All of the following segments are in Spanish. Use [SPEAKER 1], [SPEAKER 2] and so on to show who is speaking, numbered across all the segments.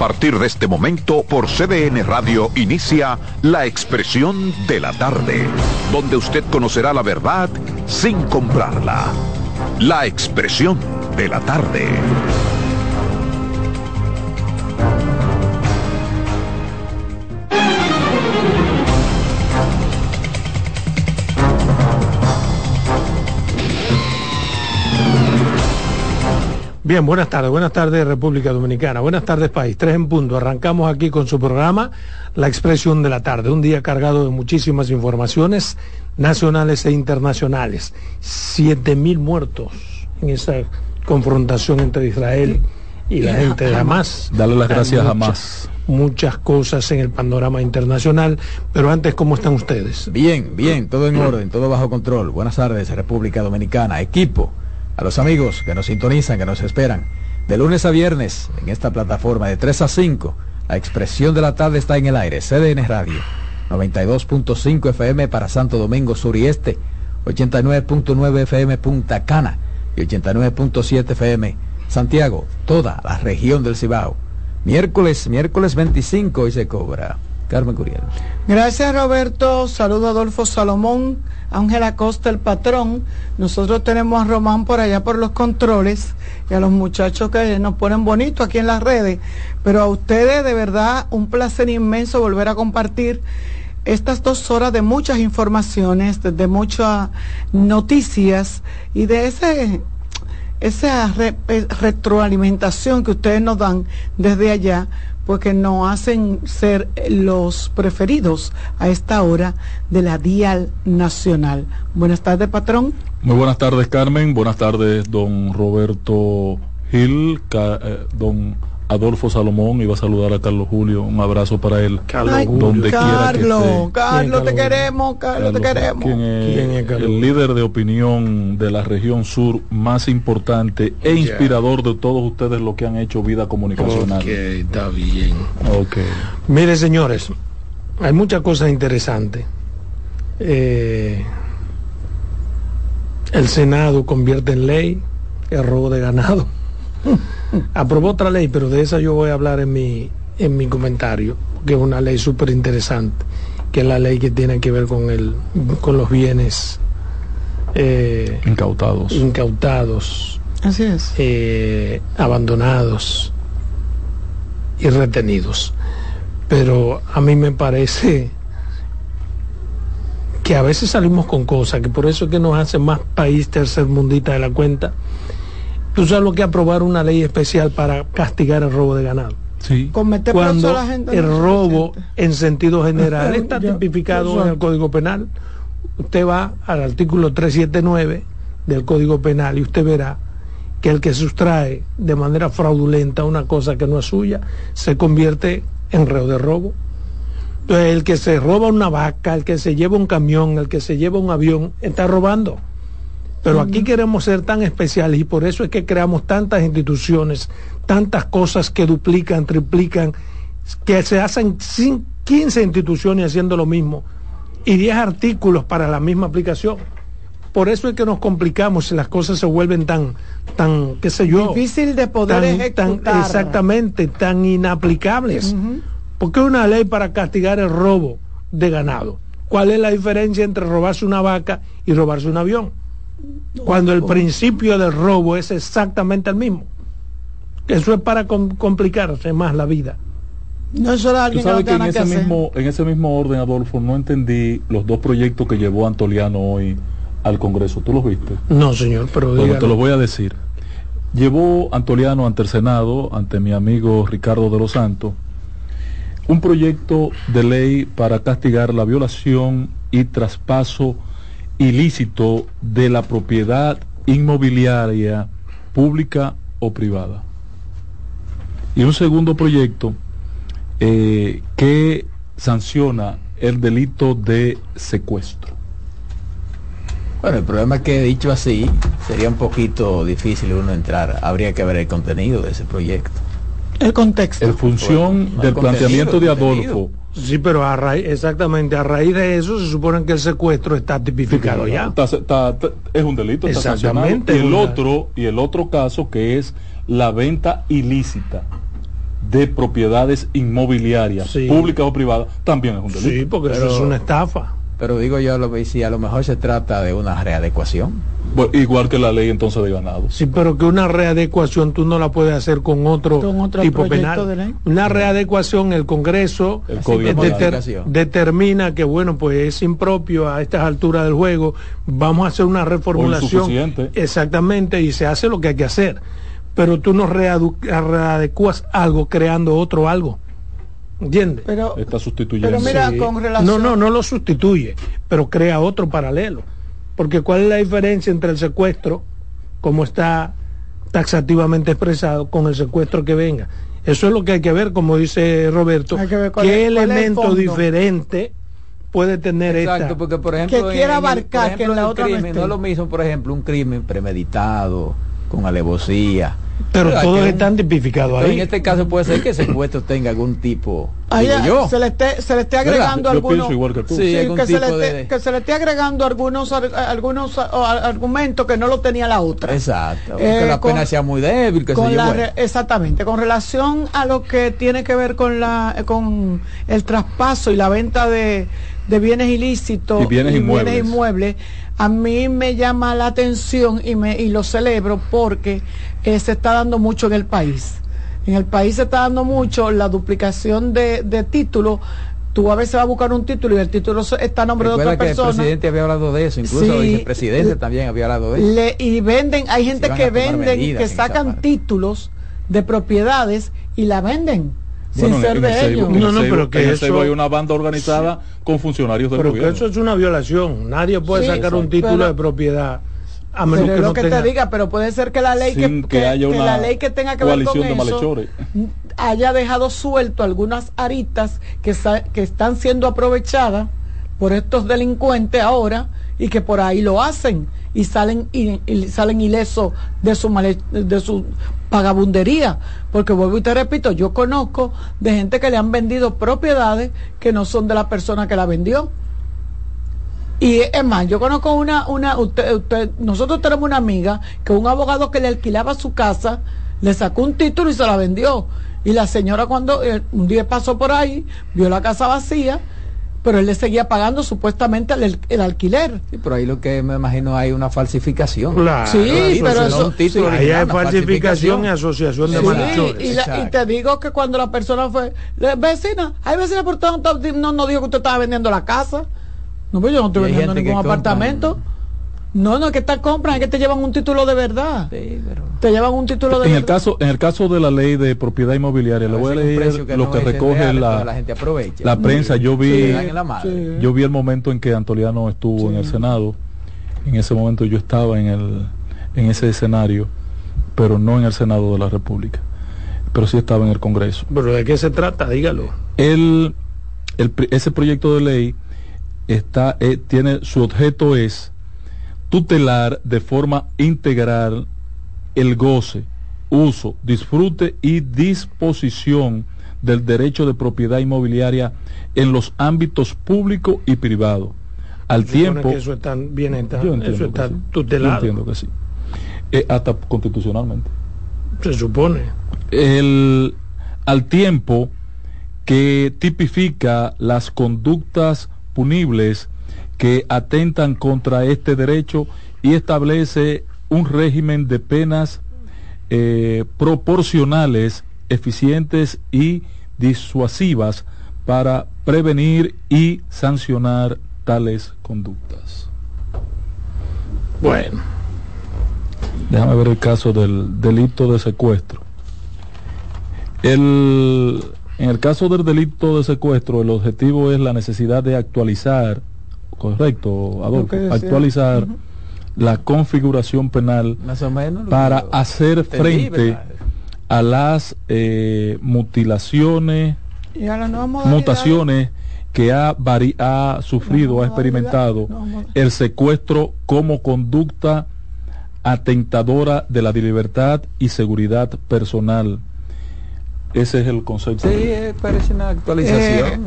[SPEAKER 1] partir de este momento, por CDN Radio inicia La Expresión de la Tarde, donde usted conocerá la verdad sin comprarla. La Expresión de la Tarde.
[SPEAKER 2] Bien, buenas tardes, buenas tardes República Dominicana, buenas tardes país, tres en punto. Arrancamos aquí con su programa La Expresión de la Tarde, un día cargado de muchísimas informaciones nacionales e internacionales. Siete mil muertos en esa confrontación entre Israel y la gente de Hamas.
[SPEAKER 3] Dale las gracias a Hamas.
[SPEAKER 2] Muchas cosas en el panorama internacional, pero antes, ¿cómo están ustedes?
[SPEAKER 3] Bien, bien, todo en orden, todo bajo control. Buenas tardes, República Dominicana, equipo a los amigos que nos sintonizan, que nos esperan, de lunes a viernes en esta plataforma de 3 a 5. La expresión de la tarde está en el aire, CDN Radio, 92.5 FM para Santo Domingo Sur y Este, 89.9 FM Punta Cana y 89.7 FM Santiago, toda la región del Cibao. Miércoles, miércoles 25 y se cobra. Carmen Curiel.
[SPEAKER 4] Gracias Roberto, saludo a Adolfo Salomón, Ángela Costa, el patrón. Nosotros tenemos a Román por allá por los controles y a los muchachos que nos ponen bonito aquí en las redes. Pero a ustedes de verdad un placer inmenso volver a compartir estas dos horas de muchas informaciones, de, muchas noticias y de ese esa retroalimentación que ustedes nos dan desde allá porque nos hacen ser los preferidos a esta hora de la Dial Nacional. Buenas tardes, patrón.
[SPEAKER 5] Muy buenas tardes, Carmen. Buenas tardes, don Roberto Gil, eh, don Adolfo Salomón iba a saludar a Carlos Julio. Un abrazo para él.
[SPEAKER 4] Carlos, donde Carlos, quiera Carlos, te queremos, Carlos, te queremos.
[SPEAKER 5] el líder de opinión de la región sur más importante e inspirador de todos ustedes lo que han hecho vida comunicacional.
[SPEAKER 2] Ok, está bien. Ok. Mire, señores, hay muchas cosas interesantes. Eh, el Senado convierte en ley el robo de ganado. Aprobó otra ley, pero de esa yo voy a hablar en mi, en mi comentario, que es una ley súper interesante, que es la ley que tiene que ver con, el, con los bienes
[SPEAKER 5] eh, incautados.
[SPEAKER 2] Incautados.
[SPEAKER 4] Así es.
[SPEAKER 2] Eh, abandonados y retenidos. Pero a mí me parece que a veces salimos con cosas, que por eso es que nos hace más país tercermundita de la cuenta Tú sabes lo que aprobar una ley especial para castigar el robo de ganado.
[SPEAKER 5] Sí.
[SPEAKER 2] Cuando el robo en sentido general está tipificado en el Código Penal. Usted va al artículo 379 del Código Penal y usted verá que el que sustrae de manera fraudulenta una cosa que no es suya se convierte en reo de robo. Entonces, el que se roba una vaca, el que se lleva un camión, el que se lleva un avión, está robando. Pero aquí queremos ser tan especiales y por eso es que creamos tantas instituciones, tantas cosas que duplican, triplican, que se hacen 15 instituciones haciendo lo mismo y 10 artículos para la misma aplicación. Por eso es que nos complicamos y las cosas se vuelven tan, tan, qué sé yo.
[SPEAKER 4] Difícil de poder ejecutar.
[SPEAKER 2] exactamente, tan inaplicables. Porque una ley para castigar el robo de ganado. ¿Cuál es la diferencia entre robarse una vaca y robarse un avión? Cuando el principio del robo es exactamente el mismo. Eso es para complicarse más la vida.
[SPEAKER 5] No es alguien que, en, ese mismo, en ese mismo orden, Adolfo, no entendí los dos proyectos que llevó Antoliano hoy al Congreso. ¿Tú los viste?
[SPEAKER 2] No, señor, pero
[SPEAKER 5] bueno, te los voy a decir. Llevó Antoliano ante el Senado, ante mi amigo Ricardo de los Santos, un proyecto de ley para castigar la violación y traspaso ilícito de la propiedad inmobiliaria pública o privada. Y un segundo proyecto eh, que sanciona el delito de secuestro.
[SPEAKER 3] Bueno, el problema es que dicho así, sería un poquito difícil uno entrar. Habría que ver el contenido de ese proyecto.
[SPEAKER 4] El contexto.
[SPEAKER 5] En función del planteamiento de Adolfo,
[SPEAKER 2] Sí, pero a raíz, exactamente, a raíz de eso se supone que el secuestro está tipificado ya.
[SPEAKER 5] es un delito, exactamente. y el otro y el otro caso que es la venta ilícita de propiedades inmobiliarias, públicas o privadas, también es un delito.
[SPEAKER 2] Sí, porque eso es una estafa.
[SPEAKER 3] Pero digo yo, lo si a lo mejor se trata de una readecuación.
[SPEAKER 5] igual que la ley entonces de ganado.
[SPEAKER 2] Sí, pero que una readecuación tú no la puedes hacer con otro, tipo penal. Una readecuación, el Congreso determina que, bueno, pues es impropio a estas alturas del juego, vamos a hacer una reformulación. Exactamente, y se hace lo que hay que hacer. Pero tú no readecuas algo creando otro algo. ¿Entiendes?
[SPEAKER 5] Pero, Está sustituyendo.
[SPEAKER 2] Pero mira, con relación... No, no, no lo sustituye, pero crea otro paralelo. Porque ¿cuál es la diferencia entre el secuestro, como está taxativamente expresado, con el secuestro que venga? Eso es lo que hay que ver, como dice Roberto, qué elemento diferente puede tener
[SPEAKER 3] Exacto, porque por ejemplo,
[SPEAKER 4] que quiera abarcar que en la otra
[SPEAKER 3] crimen, no, es lo mismo, por ejemplo, un crimen premeditado, con alevosía,
[SPEAKER 2] pero todos están tipificados ahí.
[SPEAKER 3] En este caso puede ser que ese puesto tenga algún tipo.
[SPEAKER 4] yo. Se le esté, se le esté agregando algunos. que, se le esté, agregando algunos algunos argumentos que no lo tenía la otra.
[SPEAKER 3] Exacto. que la pena sea muy débil. Que con
[SPEAKER 4] exactamente. Con relación a lo que tiene que ver con la con el traspaso y la venta de, de bienes ilícitos
[SPEAKER 5] y bienes,
[SPEAKER 4] inmuebles a mí me llama la atención y, me, y lo celebro porque eh, se está dando mucho en el país. En el país se está dando mucho la duplicación de, de títulos tú a veces vas a buscar un título y el título está a nombre de otra persona.
[SPEAKER 3] El presidente había hablado de eso, incluso el vicepresidente también había hablado de
[SPEAKER 4] eso. y venden, hay gente que venden, que sacan títulos de propiedades y la venden sin ser de ellos.
[SPEAKER 5] No, no, pero que eso hay una banda organizada con funcionarios del
[SPEAKER 2] pero que eso es una violación. Nadie puede sacar un título de propiedad
[SPEAKER 4] a menos que lo que te diga, pero puede ser que la ley que, haya una la ley que tenga que ver con eso haya dejado suelto algunas aritas que, que están siendo aprovechadas por estos delincuentes ahora y que por ahí lo hacen y salen y, salen ilesos de su de su pagabundería porque vuelvo y te repito yo conozco de gente que le han vendido propiedades que no son de la persona que la vendió y es más, yo conozco una, una, usted, usted, nosotros tenemos una amiga que un abogado que le alquilaba su casa, le sacó un título y se la vendió. Y la señora cuando eh, un día pasó por ahí, vio la casa vacía pero él le seguía pagando supuestamente el, alquiler.
[SPEAKER 3] Sí, pero ahí lo que me imagino hay una falsificación.
[SPEAKER 2] Claro,
[SPEAKER 4] sí, pero eso,
[SPEAKER 2] ahí hay falsificación y asociación de
[SPEAKER 4] sí, y, y, te digo que cuando la persona fue, vecina, hay vecina por todo, no, no dijo que usted estaba vendiendo la casa. No, pues yo no estoy vendiendo ningún apartamento. No, no es que te compran, es que te llevan un título de verdad. Te llevan un título de
[SPEAKER 5] en
[SPEAKER 4] verdad.
[SPEAKER 5] El caso, en el caso de la ley de propiedad inmobiliaria, le voy a leer lo que recoge la, la, prensa. Yo vi, yo vi el momento en que Antoliano estuvo en el Senado. En ese momento yo estaba en, el, en ese escenario, pero no en el Senado de la República. Pero sí estaba en el Congreso.
[SPEAKER 2] ¿Pero de qué se trata? Dígalo.
[SPEAKER 5] El, el ese proyecto de ley está, eh, tiene, su objeto es tutelar de forma integral el goce, uso, disfrute y disposición del derecho de propiedad inmobiliaria en los ámbitos público y privado. Al tiempo.
[SPEAKER 2] Que eso está bien eso está tutelado.
[SPEAKER 5] entiendo que sí. Eh, hasta constitucionalmente.
[SPEAKER 2] Se supone.
[SPEAKER 5] El, al tiempo que tipifica las conductas punibles que atentan contra este derecho y establece un régimen de penas eh, proporcionales, eficientes y disuasivas para prevenir y sancionar tales conductas.
[SPEAKER 2] Bueno.
[SPEAKER 5] Déjame ver el caso del delito de secuestro. El, en el caso del delito de secuestro, el objetivo es la necesidad de actualizar correcto, Adolfo, actualizar la configuración penal para hacer frente a las eh, mutilaciones, mutaciones que ha, ha sufrido, ha experimentado el secuestro como conducta atentadora de la libertad y seguridad personal. Ese es el concepto.
[SPEAKER 3] Sí, parece una actualización. Eh,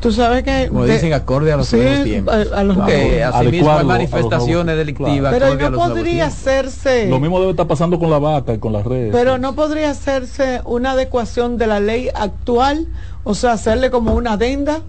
[SPEAKER 4] Tú sabes que...
[SPEAKER 3] Como dicen, acorde a los
[SPEAKER 4] sí,
[SPEAKER 3] tiempos.
[SPEAKER 4] A, a los
[SPEAKER 3] que asimismo hay manifestaciones delictivas.
[SPEAKER 4] Pero no podría hacerse...
[SPEAKER 5] Lo mismo debe estar pasando con la vaca y con las redes.
[SPEAKER 4] Pero no podría hacerse una adecuación de la ley actual, o sea, hacerle como una adenda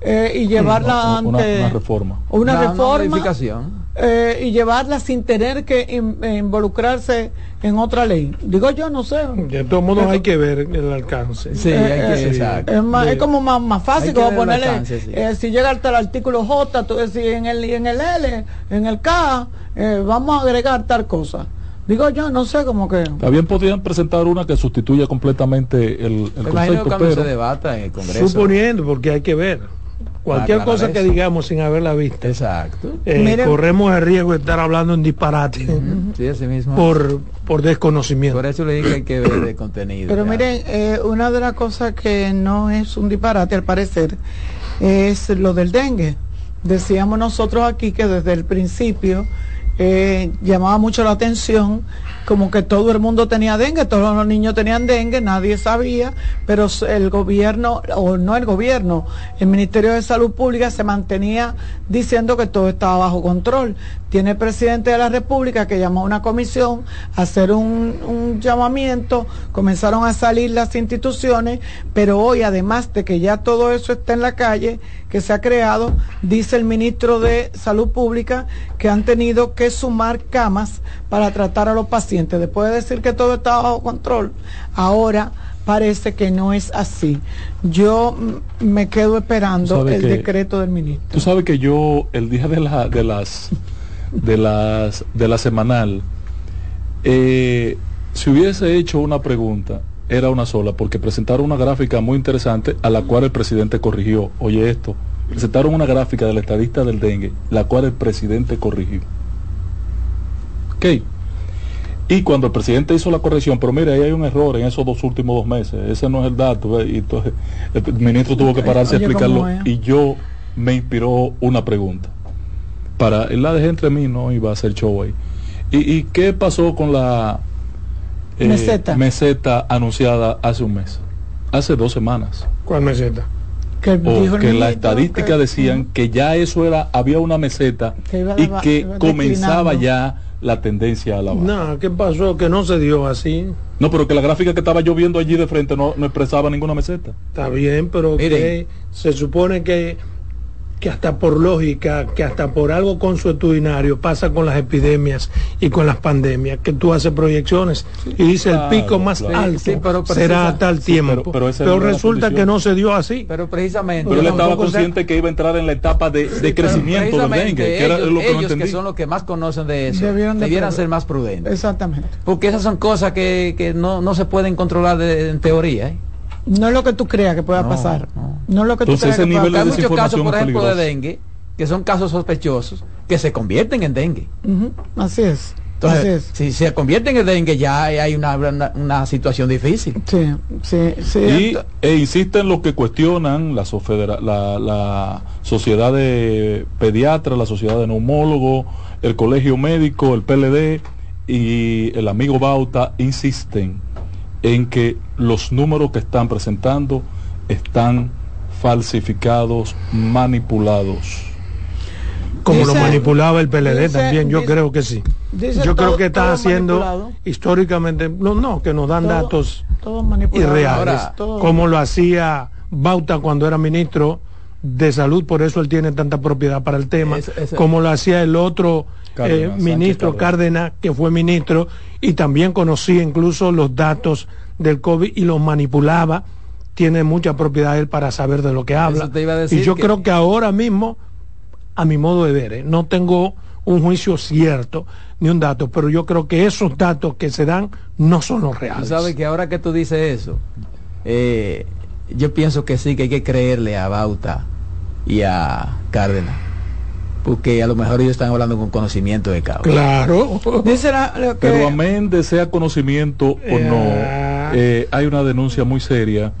[SPEAKER 4] eh, y llevarla
[SPEAKER 5] una,
[SPEAKER 4] ante...
[SPEAKER 5] Una, reforma.
[SPEAKER 4] Una,
[SPEAKER 3] una
[SPEAKER 4] reforma.
[SPEAKER 3] modificación.
[SPEAKER 4] Eh, y llevarla sin tener que in, eh, involucrarse en otra ley. Digo yo, no sé.
[SPEAKER 2] De todos modos hay que ver el alcance.
[SPEAKER 3] Sí, hay que, exacto.
[SPEAKER 4] Es, más, es como más, más fácil como ponerle, alcance, sí. eh, si llega hasta el artículo J, tú decís en el, en el L, en el K, eh, vamos a agregar tal cosa. Digo yo, no sé cómo que.
[SPEAKER 5] También podrían presentar una que sustituya completamente el, el
[SPEAKER 3] concepto, pero se debata en el Congreso.
[SPEAKER 2] Suponiendo, porque hay que ver. Cualquier cosa que digamos sin haberla visto.
[SPEAKER 3] Exacto.
[SPEAKER 2] Eh, corremos el riesgo de estar hablando en disparate.
[SPEAKER 3] Uh -huh. sí, así mismo.
[SPEAKER 2] Por, por desconocimiento.
[SPEAKER 3] Por eso le dije que hay que ver de contenido.
[SPEAKER 4] Pero ya. miren, eh, una de las cosas que no es un disparate al parecer es lo del dengue. Decíamos nosotros aquí que desde el principio eh, llamaba mucho la atención como que todo el mundo tenía dengue, todos los niños tenían dengue, nadie sabía, pero el gobierno, o no el gobierno, el Ministerio de Salud Pública se mantenía diciendo que todo estaba bajo control. Tiene el presidente de la República que llamó a una comisión a hacer un, llamamiento, comenzaron a salir las instituciones, pero hoy además de que ya todo eso está en la calle, que se ha creado, dice el ministro de Salud Pública que han tenido que sumar camas para tratar a los pacientes después de decir que todo está bajo control, ahora parece que no es así. Yo me quedo esperando el que, decreto del ministro.
[SPEAKER 5] Tú sabes que yo el día de la de las de las de la semanal eh, si hubiese hecho una pregunta era una sola porque presentaron una gráfica muy interesante a la cual el presidente corrigió. Oye esto, presentaron una gráfica del estadista del dengue, la cual el presidente corrigió. Ok. Y cuando el presidente hizo la corrección, pero mire, ahí hay un error en esos dos últimos dos meses, ese no es el dato, y entonces el ministro tuvo que pararse Oye, a explicarlo y yo me inspiró una pregunta. Para la dejé entre mí, no iba a hacer show ahí. ¿Y, y qué pasó con la
[SPEAKER 4] eh, meseta.
[SPEAKER 5] meseta anunciada hace un mes? Hace dos semanas.
[SPEAKER 2] ¿Cuál meseta?
[SPEAKER 5] que, o que la estadística que, decían que ya eso era, había una meseta y que comenzaba ya la tendencia a la baja.
[SPEAKER 2] No, ¿qué pasó? Que no se dio así.
[SPEAKER 5] No, pero que la gráfica que estaba yo viendo allí de frente no, no expresaba ninguna meseta.
[SPEAKER 2] Está bien, pero que se supone que que hasta por lógica, que hasta por algo consuetudinario pasa con las epidemias y con las pandemias, que tú haces proyecciones y dices claro, el pico más claro. alto sí, pero será a tal tiempo. Sí, pero, pero, pero resulta que no se dio así.
[SPEAKER 3] Pero precisamente.
[SPEAKER 5] Pero él estaba consciente que iba a entrar en la etapa de, de crecimiento del dengue, que
[SPEAKER 3] ellos,
[SPEAKER 5] era lo que,
[SPEAKER 3] ellos
[SPEAKER 5] no
[SPEAKER 3] que son los que más conocen de eso,
[SPEAKER 4] debieran, de
[SPEAKER 3] debieran ser más prudentes.
[SPEAKER 4] Exactamente.
[SPEAKER 3] Porque esas son cosas que, que no, no se pueden controlar de, en teoría. ¿eh?
[SPEAKER 4] No es lo que tú creas que pueda
[SPEAKER 3] no,
[SPEAKER 4] pasar.
[SPEAKER 3] No.
[SPEAKER 4] no es lo que
[SPEAKER 5] Entonces,
[SPEAKER 4] tú creas
[SPEAKER 5] ese
[SPEAKER 4] que
[SPEAKER 5] nivel
[SPEAKER 4] pueda
[SPEAKER 5] de
[SPEAKER 3] Hay muchos casos, por ejemplo,
[SPEAKER 5] peligroso.
[SPEAKER 3] de dengue, que son casos sospechosos, que se convierten en dengue.
[SPEAKER 4] Uh -huh. Así es.
[SPEAKER 3] Entonces,
[SPEAKER 4] Así es.
[SPEAKER 3] si se convierten en dengue, ya hay una, una, una situación difícil.
[SPEAKER 4] Sí, sí, sí.
[SPEAKER 5] Y, e insisten los que cuestionan la, la, la, sociedad de pediatras, la sociedad de neumólogos, el colegio médico, el PLD y el amigo Bauta insisten en que los números que están presentando están falsificados, manipulados.
[SPEAKER 2] Como dice, lo manipulaba el PLD dice, también, yo dice, creo que sí. Yo creo que está haciendo históricamente, no, no, que nos dan todo, datos
[SPEAKER 4] todo
[SPEAKER 2] irreales,
[SPEAKER 4] Ahora,
[SPEAKER 2] como lo hacía Bauta cuando era ministro de salud, por eso él tiene tanta propiedad para el tema, es, es, como lo hacía el otro Cárdenas, eh, ministro Cárdenas. Cárdenas, que fue ministro, y también conocía incluso los datos del COVID y los manipulaba tiene mucha propiedad él para saber de lo que habla. Y yo
[SPEAKER 3] que...
[SPEAKER 2] creo que ahora mismo, a mi modo de ver, ¿eh? no tengo un juicio cierto ni un dato, pero yo creo que esos datos que se dan no son los reales.
[SPEAKER 3] ¿Tú sabes que ahora que tú dices eso, eh, yo pienso que sí, que hay que creerle a Bauta y a Cárdenas. Porque a lo mejor ellos están hablando con conocimiento de causa.
[SPEAKER 2] Claro.
[SPEAKER 5] que... Pero amén de sea conocimiento o no, eh, hay una denuncia muy seria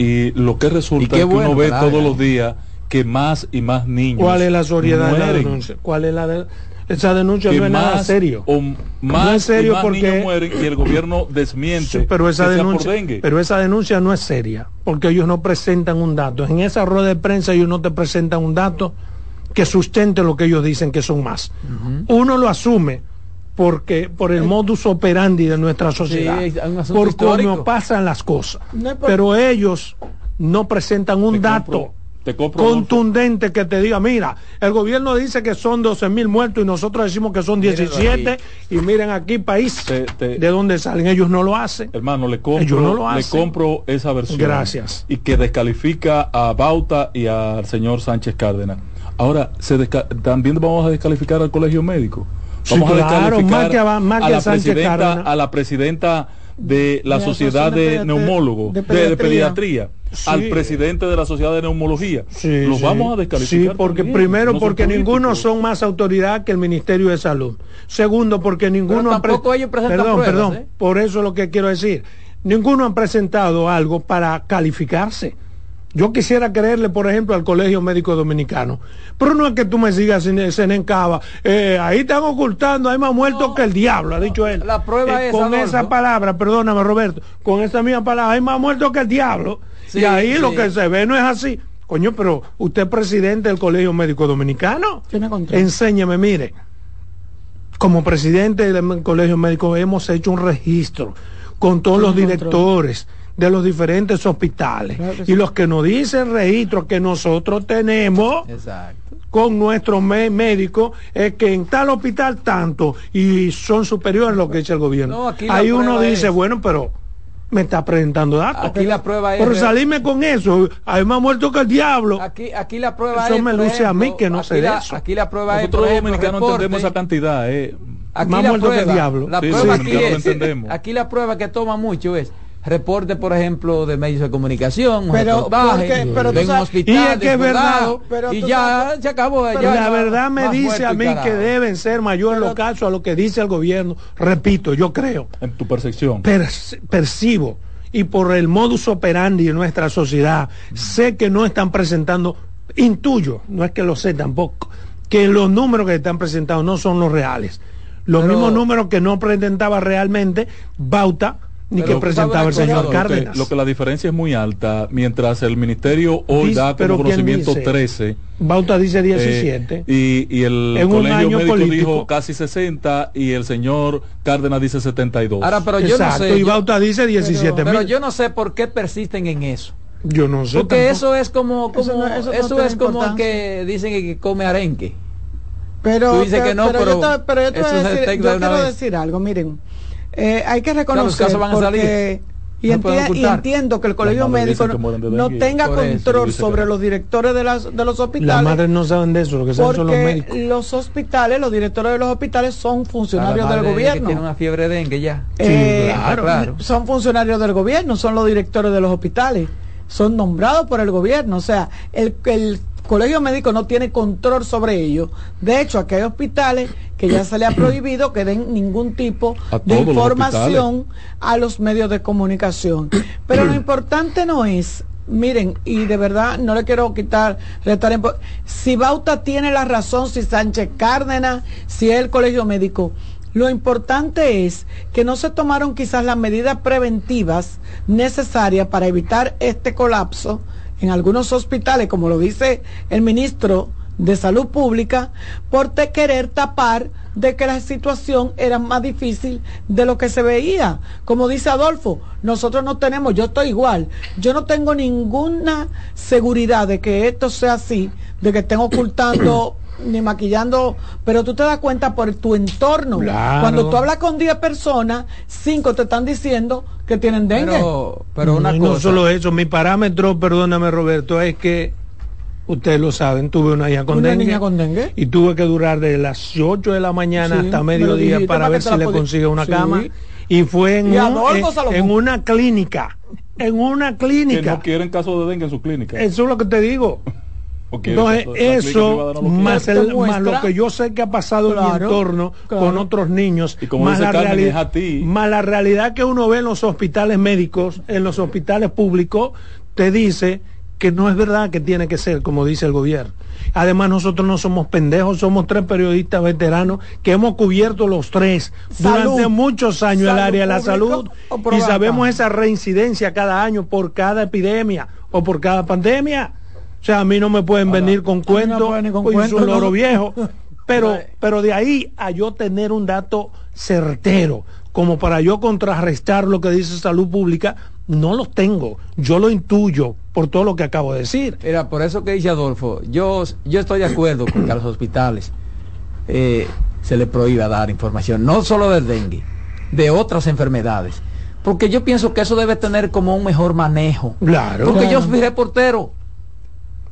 [SPEAKER 5] y lo que resulta es que
[SPEAKER 3] bueno,
[SPEAKER 5] uno ve todos los días que más y más niños
[SPEAKER 2] ¿Cuál es la seriedad de la denuncia? ¿Cuál es la de... esa denuncia no es nada serio.
[SPEAKER 5] O más, no es serio porque niños mueren y el gobierno desmiente.
[SPEAKER 2] pero esa denuncia, pero esa denuncia no es seria porque ellos no presentan un dato. En esa rueda de prensa ellos no te presentan un dato que sustente lo que ellos dicen que son más. Uno lo asume porque por el modus operandi de nuestra sociedad, por cómo pasan las cosas. Pero ellos no presentan un dato contundente que te diga, mira, el gobierno dice que son 12 mil muertos y nosotros decimos que son 17 y miren aquí país de dónde salen, ellos no lo hacen.
[SPEAKER 5] Hermano, le compro, le compro esa versión.
[SPEAKER 2] Gracias.
[SPEAKER 5] Y que descalifica a Bauta y al señor Sánchez Cárdenas. Ahora, se también vamos a descalificar al colegio médico. Vamos a descalificar a, la presidenta, a la presidenta de la sociedad de, neumólogos, de, pediatría al presidente de la sociedad de neumología. Los vamos a descalificar.
[SPEAKER 2] Sí, porque primero porque ninguno son más autoridad que el Ministerio de Salud. Segundo porque ninguno
[SPEAKER 3] tampoco ellos presentan
[SPEAKER 2] Perdón, perdón,
[SPEAKER 3] ¿eh?
[SPEAKER 2] por eso es lo que quiero decir. Ninguno ha presentado algo para calificarse. Yo quisiera creerle, por ejemplo, al Colegio Médico Dominicano. Pero no es que tú me sigas en cava. Eh, ahí están ocultando, hay más muertos que el diablo, ha dicho él.
[SPEAKER 3] La prueba
[SPEAKER 2] eh,
[SPEAKER 3] es.
[SPEAKER 2] Con esa palabra, perdóname, Roberto, con esa misma palabra, hay más muertos que el diablo. y ahí lo que se ve no es así. Coño, pero usted es presidente del Colegio Médico Dominicano. Enséñeme, mire. Como presidente del Colegio Médico hemos hecho un registro con todos los directores de los diferentes hospitales. y los que nos dicen registro que nosotros tenemos con nuestros médicos es que en tal hospital tanto y son superiores a lo que dice el gobierno. Ahí uno dice, bueno, pero me está presentando datos.
[SPEAKER 3] Aquí la prueba es.
[SPEAKER 2] Pero salirme con eso, hay más muerto que el diablo.
[SPEAKER 3] Aquí, aquí la prueba
[SPEAKER 2] eso me luce a mí que no sé de eso.
[SPEAKER 3] Aquí la prueba
[SPEAKER 5] Nosotros es. Nosotros dominicanos entendemos esa cantidad, eh.
[SPEAKER 3] Aquí más muerto que el diablo. La prueba aquí, es, aquí la prueba que toma mucho es reporte, por ejemplo, de medios de comunicación,
[SPEAKER 2] pero, pero
[SPEAKER 3] un hospital,
[SPEAKER 2] y es verdad,
[SPEAKER 3] y ya se acabó.
[SPEAKER 2] la verdad me dice a mí que deben ser mayor los casos a lo que dice el gobierno. Repito, yo creo.
[SPEAKER 5] En tu percepción.
[SPEAKER 2] percibo y por el modus operandi de nuestra sociedad, sé que no están presentando, intuyo, no es que lo sé tampoco, que los números que están presentando no son los reales. Los mismos números que no presentaba realmente Bauta ni que presentaba el señor Cárdenas.
[SPEAKER 5] Lo que, la diferencia es muy alta, mientras el ministerio hoy da como conocimiento 13.
[SPEAKER 2] Bauta dice 17.
[SPEAKER 5] Eh, y, el colegio médico dijo casi 60 y el señor Cárdenas dice 72.
[SPEAKER 3] Ahora, pero yo no sé.
[SPEAKER 2] Y Bauta dice 17
[SPEAKER 3] pero, pero yo no sé por qué persisten en eso.
[SPEAKER 2] Yo no sé.
[SPEAKER 3] Porque eso es como, como eso, es como que dicen que come arenque.
[SPEAKER 4] Pero, Tú dices que no, pero, yo, te, pero yo, te voy a decir, yo quiero decir algo, miren. Eh, hay que reconocer porque, y, entiendo que el colegio médico no, tenga control sobre los directores de, las, de los hospitales.
[SPEAKER 2] Las madres no saben de eso, lo que saben son los médicos.
[SPEAKER 4] Los hospitales, los directores de los hospitales son funcionarios del gobierno.
[SPEAKER 3] Tiene una fiebre de dengue ya.
[SPEAKER 4] Eh, claro, Son funcionarios del gobierno, son los directores de los hospitales. Son nombrados por el gobierno. O sea, el, el colegio médico no tiene control sobre ellos. De hecho, aquí hay hospitales que ya se le ha prohibido que den ningún tipo de información a los medios de comunicación. Pero lo importante no es miren, y de verdad no le quiero quitar, retar si Bauta tiene la razón, si Sánchez Cárdenas, si es el colegio médico, lo importante es que no se tomaron quizás las medidas preventivas necesarias para evitar este colapso en algunos hospitales, como lo dice el ministro de Salud Pública, por querer tapar de que la situación era más difícil de lo que se veía. Como dice Adolfo, nosotros no tenemos, yo estoy igual, yo no tengo ninguna seguridad de que esto sea así, de que estén ocultando ni maquillando, pero tú te das cuenta por tu entorno. Cuando tú hablas con 10 personas, 5 te están diciendo que tienen dengue.
[SPEAKER 2] Pero, una no, no solo eso, mi parámetro, perdóname Roberto, es que ustedes lo saben, tuve una hija con, dengue,
[SPEAKER 4] niña con dengue
[SPEAKER 2] y tuve que durar de las 8 de la mañana hasta mediodía para, ver si le consigue una cama. Y fue en, en, una clínica en una clínica
[SPEAKER 5] que no quieren caso de dengue en su clínica.
[SPEAKER 2] Eso es lo que te digo. Entonces, eso, más, el, más, lo que yo sé que ha pasado en mi entorno con otros niños, más, la realidad, más la realidad que uno ve en los hospitales médicos, en los hospitales públicos, te dice que no es verdad que tiene que ser como dice el gobierno. Además, nosotros no somos pendejos, somos tres periodistas veteranos que hemos cubierto los tres durante muchos años el área de la salud y sabemos esa reincidencia cada año por cada epidemia o por cada pandemia. O sea, a mí no me pueden venir con cuentos, no con un loro viejo. Pero, pero de ahí a yo tener un dato certero, como para yo contrarrestar lo que dice salud pública, no los tengo. Yo lo intuyo por todo lo que acabo de decir.
[SPEAKER 3] Mira, por eso que dice Adolfo, yo, yo estoy de acuerdo con que a los hospitales eh, se les prohíba dar información, no solo del dengue, de otras enfermedades. Porque yo pienso que eso debe tener como un mejor manejo.
[SPEAKER 2] Claro.
[SPEAKER 3] Porque yo soy reportero.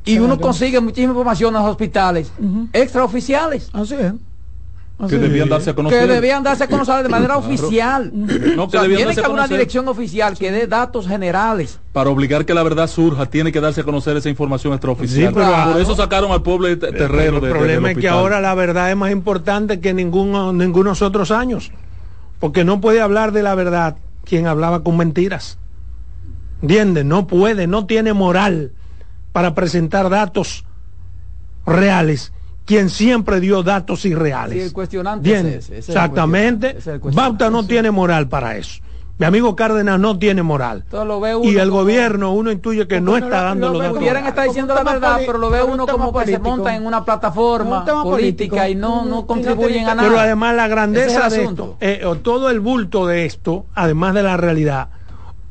[SPEAKER 3] Y uno consigue muchísima información en los hospitales extraoficiales.
[SPEAKER 2] Así es
[SPEAKER 5] que debían darse a conocer.
[SPEAKER 3] Que debían darse a conocer de manera oficial. No, que tiene que haber una dirección oficial que dé datos generales.
[SPEAKER 5] Para obligar que la verdad surja, tiene que darse a conocer esa información extraoficial. Sí, pero por eso sacaron al pueblo terreno.
[SPEAKER 2] el problema es que ahora la verdad es más importante que ninguno, ningunos otros años. Porque no puede hablar de la verdad quien hablaba con mentiras. ¿Entiendes? No puede, no tiene moral para presentar datos reales quien siempre dio datos irreales.
[SPEAKER 3] el cuestionante
[SPEAKER 2] Exactamente. Bauta no tiene moral para eso. Mi amigo Cárdenas no tiene moral. y el gobierno, uno intuye que no está dando los datos.
[SPEAKER 3] Pudieran estar diciendo la verdad, pero lo ve uno como que se monta en una plataforma política y no, no contribuyen a nada.
[SPEAKER 2] Pero además la grandeza de esto, eh, todo el bulto de esto, además de la realidad,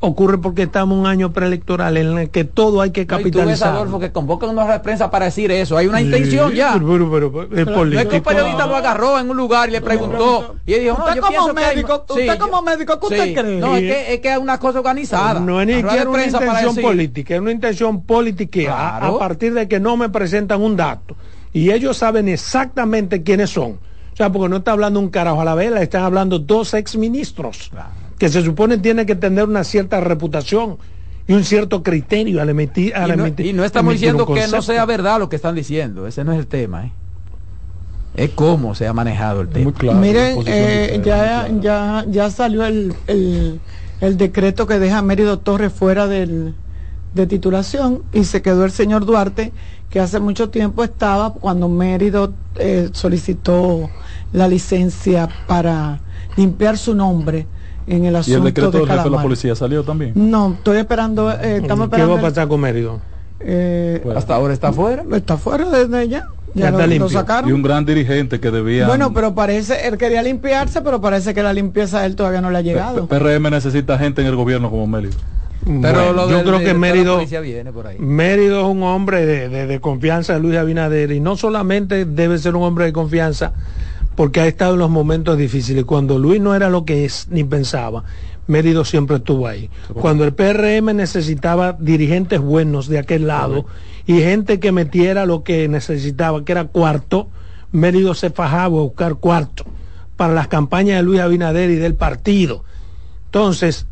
[SPEAKER 2] ocurre porque estamos en un año preelectoral en el que todo hay que capitalizar.
[SPEAKER 3] No, Adolfo, que convocan una de prensa para decir eso. Hay una intención ya.
[SPEAKER 2] Pero, pero, pero,
[SPEAKER 3] no es que un periodista lo agarró en un lugar y le preguntó. y él dijo,
[SPEAKER 4] no, yo como médico,
[SPEAKER 3] que
[SPEAKER 4] usted como médico, ¿qué usted cree?
[SPEAKER 3] No, es que, es que es una cosa organizada.
[SPEAKER 2] No es ni siquiera una intención política, es una intención política a partir de que no me presentan un dato. Y ellos saben exactamente quiénes son. O sea, porque no está hablando un carajo a la vela, están hablando dos exministros. Claro que se supone tiene que tener una cierta reputación y un cierto criterio al emitir.
[SPEAKER 3] y, no, y no estamos diciendo que no sea verdad lo que están diciendo, ese no es el tema. ¿eh? Es cómo se ha manejado el tema.
[SPEAKER 4] Miren, eh, ya, ya, ya salió el, el, decreto que deja a Mérido Torres fuera del, de titulación y se quedó el señor Duarte, que hace mucho tiempo estaba cuando Mérido eh, solicitó la licencia para limpiar su nombre en el asunto. ¿Y el decreto del jefe de
[SPEAKER 5] la policía salió también?
[SPEAKER 4] No, estoy esperando. Eh, estamos esperando
[SPEAKER 2] ¿Qué va a pasar con Mérido?
[SPEAKER 3] Eh, hasta ahora está fuera.
[SPEAKER 4] Está fuera desde ya. Ya,
[SPEAKER 5] lo, sacaron. Y un gran dirigente que debía.
[SPEAKER 4] Bueno, pero parece, él quería limpiarse, pero parece que la limpieza a él todavía no le ha llegado.
[SPEAKER 5] PRM necesita gente en el gobierno como Mérido.
[SPEAKER 2] Pero yo creo que Mérido, Mérido es un hombre de, de confianza de Luis Abinader y no solamente debe ser un hombre de confianza porque ha estado en los momentos difíciles. Cuando Luis no era lo que es ni pensaba, Mérido siempre estuvo ahí. Cuando el PRM necesitaba dirigentes buenos de aquel lado y gente que metiera lo que necesitaba, que era cuarto, Mérido se fajaba a buscar cuarto para las campañas de Luis Abinader y del partido. Entonces,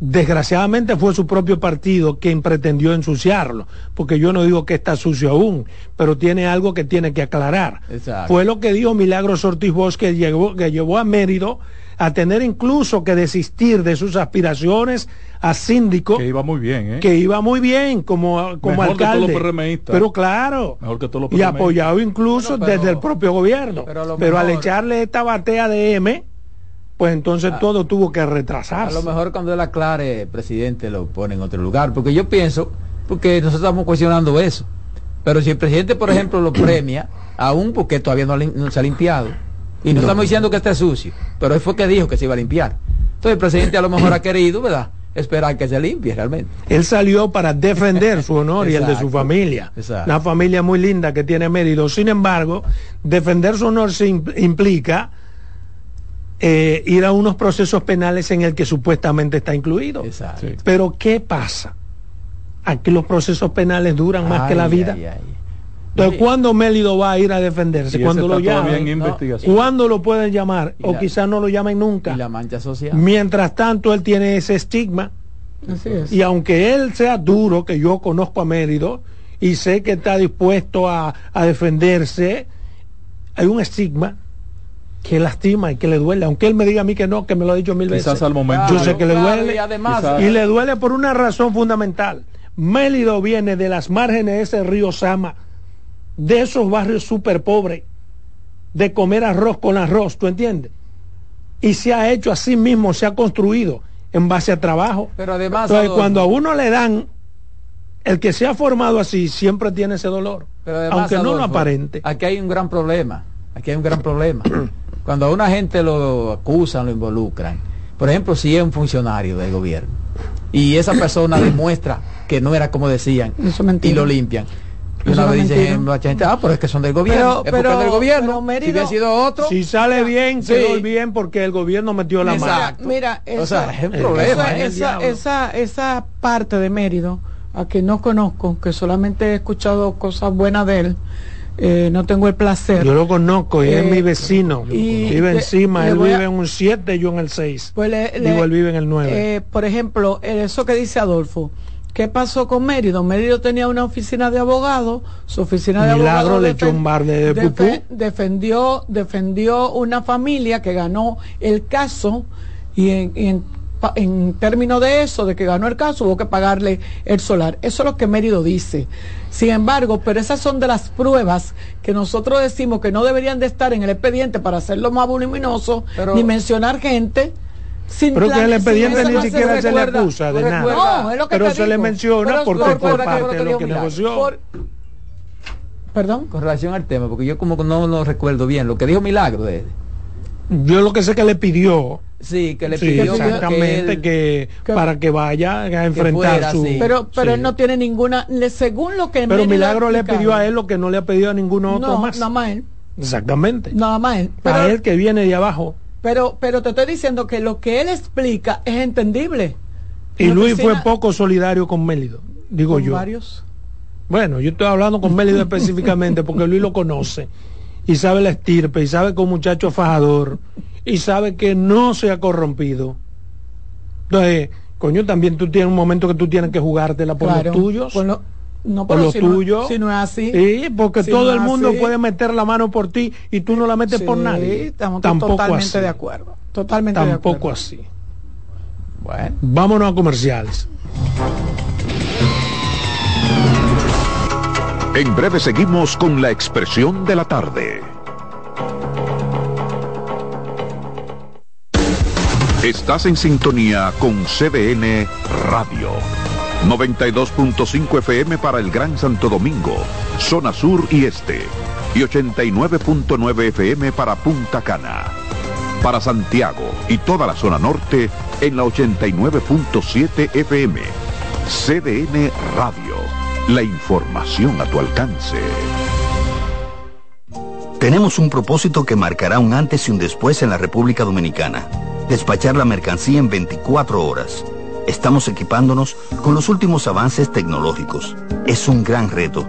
[SPEAKER 2] Desgraciadamente fue su propio partido quien pretendió ensuciarlo, porque yo no digo que está sucio aún, pero tiene algo que tiene que aclarar. Fue lo que dijo Milagros Ortiz Bosch que, que llevó a Mérido a tener incluso que desistir de sus aspiraciones a síndico.
[SPEAKER 5] Que iba muy bien, ¿eh?
[SPEAKER 2] Que iba muy bien como, como alcalde. pero claro. y apoyado incluso desde el propio gobierno. Pero, al echarle esta batea de M pues entonces ah. todo tuvo que retrasarse.
[SPEAKER 3] A lo mejor cuando él aclare, presidente lo pone en otro lugar, porque yo pienso, porque nosotros estamos cuestionando eso, pero si el presidente, por ejemplo, lo premia, aún porque todavía no, se ha limpiado, y no, estamos diciendo que esté sucio, pero él fue que dijo que se iba a limpiar. Entonces el presidente a lo mejor ha querido, ¿verdad? Esperar que se limpie realmente.
[SPEAKER 2] Él salió para defender su honor y el de su familia. Una familia muy linda que tiene mérito. Sin embargo, defender su honor se implica eh, ir a unos procesos penales en el que supuestamente está incluido. Pero ¿qué pasa? Aquí los procesos penales duran más que la vida. Entonces, ¿cuándo Mélido va a ir a defenderse? cuando lo llamen. ¿Cuándo lo pueden llamar? o quizás no lo llamen nunca.
[SPEAKER 3] Y la mancha social.
[SPEAKER 2] Mientras tanto, él tiene ese estigma. Y aunque él sea duro, que yo conozco a Mérido y sé que está dispuesto a, a defenderse, hay un estigma que lastima y que le duele, aunque él me diga a mí que no, que me lo ha dicho mil veces.
[SPEAKER 5] Al momento.
[SPEAKER 2] Yo sé que le duele y, además, y le duele por una razón fundamental. Mélido viene de las márgenes de ese río Sama, de esos barrios súper pobres, de comer arroz con arroz, ¿tú entiendes? Y se ha hecho así mismo, se ha construido en base a trabajo.
[SPEAKER 3] Pero además,
[SPEAKER 2] Entonces, cuando a uno le dan, el que se ha formado así siempre tiene ese dolor,
[SPEAKER 3] Pero además,
[SPEAKER 2] aunque no lo aparente.
[SPEAKER 3] Aquí hay un gran problema. Aquí hay un gran problema. Cuando a una gente lo acusan, lo involucran, por ejemplo, si es un funcionario del gobierno y esa persona demuestra que no era como decían
[SPEAKER 4] Eso
[SPEAKER 3] y lo limpian. Y una vez dicen mucha gente, ah, pero es que son del gobierno.
[SPEAKER 4] Pero-
[SPEAKER 3] es
[SPEAKER 4] pero-
[SPEAKER 3] del gobierno.
[SPEAKER 4] pero
[SPEAKER 3] si hubiera sido otro,
[SPEAKER 2] Si sale bien,
[SPEAKER 3] Sí.
[SPEAKER 2] quedó bien porque el gobierno metió la mano.
[SPEAKER 4] Mira,
[SPEAKER 3] O sea, es un
[SPEAKER 2] eso-
[SPEAKER 3] problema.
[SPEAKER 2] es el
[SPEAKER 4] esa, esa, esa parte de Mérido, a que no conozco, que solamente he escuchado cosas buenas de él, eh, no tengo el placer.
[SPEAKER 2] Yo lo conozco y es
[SPEAKER 4] Eh,
[SPEAKER 2] mi vecino.
[SPEAKER 4] y
[SPEAKER 2] vive
[SPEAKER 4] le-
[SPEAKER 2] encima,
[SPEAKER 4] le
[SPEAKER 2] él vive
[SPEAKER 4] a-
[SPEAKER 2] en un 7, yo en el 6.
[SPEAKER 4] Pues le- le-
[SPEAKER 2] Digo, él vive en el 9.
[SPEAKER 4] eh, por ejemplo, eso que dice Adolfo, ¿qué pasó con Mérido? Mérido tenía una oficina de abogado, su oficina de
[SPEAKER 2] Milagro
[SPEAKER 4] abogado
[SPEAKER 2] le echó un bar de pupú.
[SPEAKER 4] defendió, defendió una familia que ganó el caso y en, y en en términos de eso, de que ganó el caso, hubo que pagarle el solar. Eso es lo que Mérido dice. Sin embargo, pero esas son de las pruebas que nosotros decimos que no deberían de estar en el expediente para hacerlo más voluminoso,
[SPEAKER 3] Pero-
[SPEAKER 4] ni mencionar gente. Sin
[SPEAKER 2] Pero que el expediente ni siquiera se le
[SPEAKER 4] recuerda-
[SPEAKER 2] acusa de nada.
[SPEAKER 4] No, es lo que
[SPEAKER 2] Pero se le menciona
[SPEAKER 4] Pero-
[SPEAKER 2] porque
[SPEAKER 4] pero-
[SPEAKER 2] parte de lo que negoció.
[SPEAKER 4] por- Perdón.
[SPEAKER 3] Con relación al tema, porque yo como que no lo recuerdo bien, lo que dijo Milagro de
[SPEAKER 2] Yo lo que sé que le pidió,
[SPEAKER 3] Sí, que le
[SPEAKER 2] sí,
[SPEAKER 3] pidió que
[SPEAKER 2] exactamente,
[SPEAKER 3] él-
[SPEAKER 2] que, para que vaya a enfrentar
[SPEAKER 3] fuera,
[SPEAKER 2] su...
[SPEAKER 3] sí.
[SPEAKER 4] Pero, pero
[SPEAKER 2] sí.
[SPEAKER 4] él no tiene ninguna, le- según lo que
[SPEAKER 2] Pero Milagro le pidió a él lo que no le ha pedido a ninguno otro
[SPEAKER 4] no,
[SPEAKER 2] más.
[SPEAKER 4] Nada más él.
[SPEAKER 2] Exactamente.
[SPEAKER 4] Nada más él.
[SPEAKER 2] a
[SPEAKER 4] Pero,
[SPEAKER 2] él que viene de abajo.
[SPEAKER 4] pero, pero te estoy diciendo que lo que él explica es entendible.
[SPEAKER 2] Y Luis fue poco solidario con Mélido, digo
[SPEAKER 4] con
[SPEAKER 2] yo.
[SPEAKER 4] varios.
[SPEAKER 2] Bueno, yo estoy hablando con Mélido específicamente porque Luis lo conoce y sabe la estirpe y sabe que es un muchacho fajador y sabe que no se ha corrompido. Entonces, coño, también tú tienes un momento que tú tienes que jugártela por
[SPEAKER 4] Claro,
[SPEAKER 2] los tuyos.
[SPEAKER 4] por lo- no,
[SPEAKER 2] por los
[SPEAKER 4] si no-
[SPEAKER 2] tuyos.
[SPEAKER 4] si no es así.
[SPEAKER 2] Sí, porque
[SPEAKER 4] si
[SPEAKER 2] todo
[SPEAKER 4] no
[SPEAKER 2] el mundo
[SPEAKER 4] así,
[SPEAKER 2] puede meter la mano por ti y tú no la metes por
[SPEAKER 4] sí,
[SPEAKER 2] nadie.
[SPEAKER 4] Estamos
[SPEAKER 2] Tampoco
[SPEAKER 4] totalmente
[SPEAKER 2] así.
[SPEAKER 4] de acuerdo. Totalmente de
[SPEAKER 2] Tampoco
[SPEAKER 4] acuerdo.
[SPEAKER 2] así.
[SPEAKER 3] Bueno,
[SPEAKER 2] Vámonos a comerciales.
[SPEAKER 1] En breve seguimos con la expresión de la tarde. Estás en sintonía con CDN Radio. 92.5 FM para el Gran Santo Domingo, zona sur y este. Y 89.9 FM para Punta Cana. Para Santiago y toda la zona norte en la 89.7 FM. CDN Radio. La información a tu alcance.
[SPEAKER 6] Tenemos un propósito que marcará un antes y un después en la República Dominicana. Despachar la mercancía en 24 horas. Estamos equipándonos con los últimos avances tecnológicos. Es un gran reto,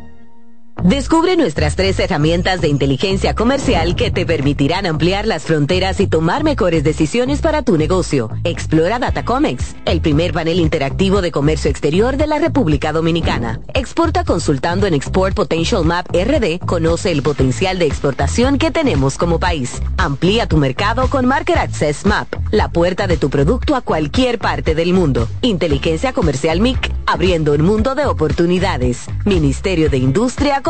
[SPEAKER 7] Descubre nuestras tres herramientas de inteligencia comercial que te permitirán ampliar las fronteras y tomar mejores decisiones para tu negocio. Explora Datacomex, el primer panel interactivo de comercio exterior de la República Dominicana. Exporta consultando en Export Potential Map RD. Conoce el potencial de exportación que tenemos como país. Amplía tu mercado con Market Access Map, la puerta de tu producto a cualquier parte del mundo. Inteligencia Comercial MIC, abriendo un mundo de oportunidades. Ministerio de Industria,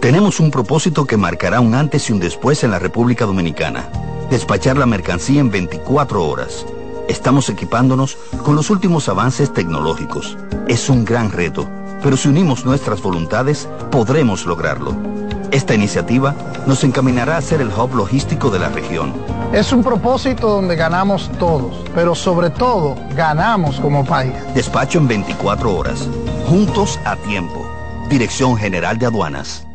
[SPEAKER 6] Tenemos un propósito que marcará un antes y un después en la República Dominicana. Despachar la mercancía en 24 horas. Estamos equipándonos con los últimos avances tecnológicos. Es un gran reto, pero si unimos nuestras voluntades, podremos lograrlo. Esta iniciativa nos encaminará a ser el hub logístico de la región.
[SPEAKER 8] Es un propósito donde ganamos todos, pero sobre todo ganamos como país.
[SPEAKER 6] Despacho en 24 horas, juntos a tiempo. Dirección General de Aduanas.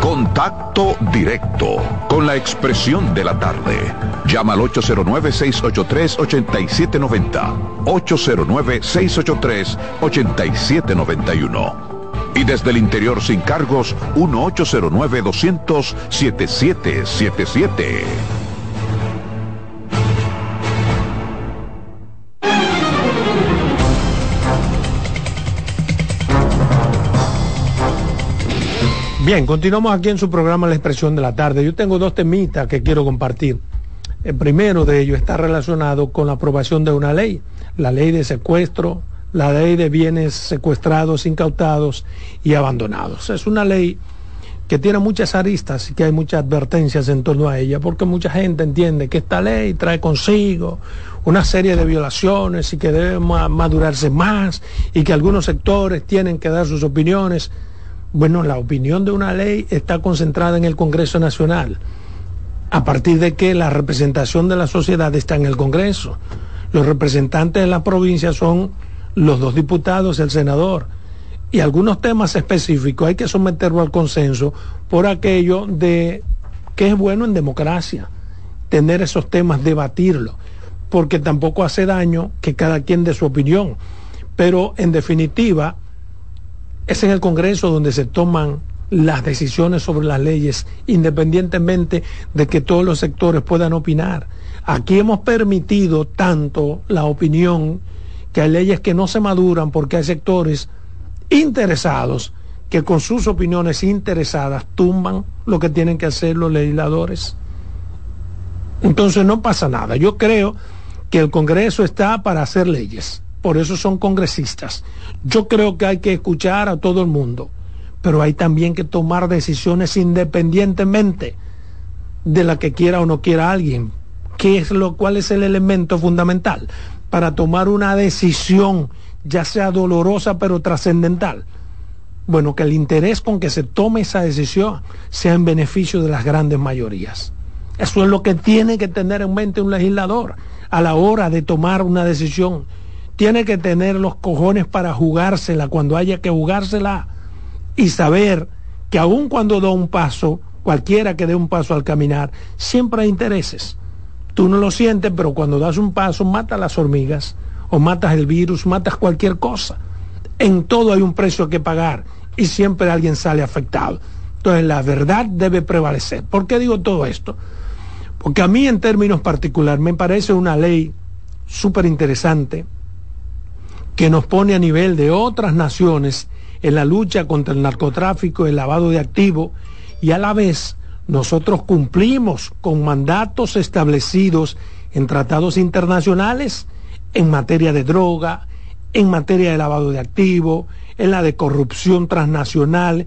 [SPEAKER 1] Contacto directo con la expresión de la tarde. Llama al 809-683-8790. 809-683-8791. Y desde el interior sin cargos, 1809-200-7777.
[SPEAKER 2] Bien, continuamos aquí en su programa La Expresión de la Tarde. Yo tengo dos temitas que quiero compartir. El primero de ellos está relacionado con la aprobación de una ley, la ley de secuestro, la ley de bienes secuestrados, incautados y abandonados. Es una ley que tiene muchas aristas y que hay muchas advertencias en torno a ella, porque mucha gente entiende que esta ley trae consigo una serie de violaciones y que debe madurarse más y que algunos sectores tienen que dar sus opiniones. Bueno, la opinión de una ley está concentrada en el Congreso Nacional, a partir de que la representación de la sociedad está en el Congreso. Los representantes de la provincia son los dos diputados el senador. Y algunos temas específicos hay que someterlo al consenso por aquello de que es bueno en democracia tener esos temas, debatirlo, porque tampoco hace daño que cada quien dé su opinión. Pero en definitiva, es en el Congreso donde se toman las decisiones sobre las leyes, independientemente de que todos los sectores puedan opinar. Aquí hemos permitido tanto la opinión que hay leyes que no se maduran porque hay sectores interesados que con sus opiniones interesadas tumban lo que tienen que hacer los legisladores. Entonces no pasa nada. Yo creo que el Congreso está para hacer leyes por eso son congresistas. Yo creo que hay que escuchar a todo el mundo, pero hay también que tomar decisiones independientemente de la que quiera o no quiera alguien. ¿Qué es lo, ¿Cuál es el elemento fundamental para tomar una decisión, ya sea dolorosa pero trascendental? Bueno, que el interés con que se tome esa decisión sea en beneficio de las grandes mayorías. Eso es lo que tiene que tener en mente un legislador a la hora de tomar una decisión tiene que tener los cojones para jugársela cuando haya que jugársela y saber que aun cuando da un paso, cualquiera que dé un paso al caminar, siempre hay intereses. Tú no lo sientes, pero cuando das un paso, mata las hormigas, o matas el virus, matas cualquier cosa. En todo hay un precio que pagar y siempre alguien sale afectado. Entonces la verdad debe prevalecer. ¿Por qué digo todo esto? Porque a mí en términos particulares me parece una ley súper interesante, que nos pone a nivel de otras naciones en la lucha contra el narcotráfico, el lavado de activos y a la vez nosotros cumplimos con mandatos establecidos en tratados internacionales en materia de droga, en materia de lavado de activos, en la de corrupción transnacional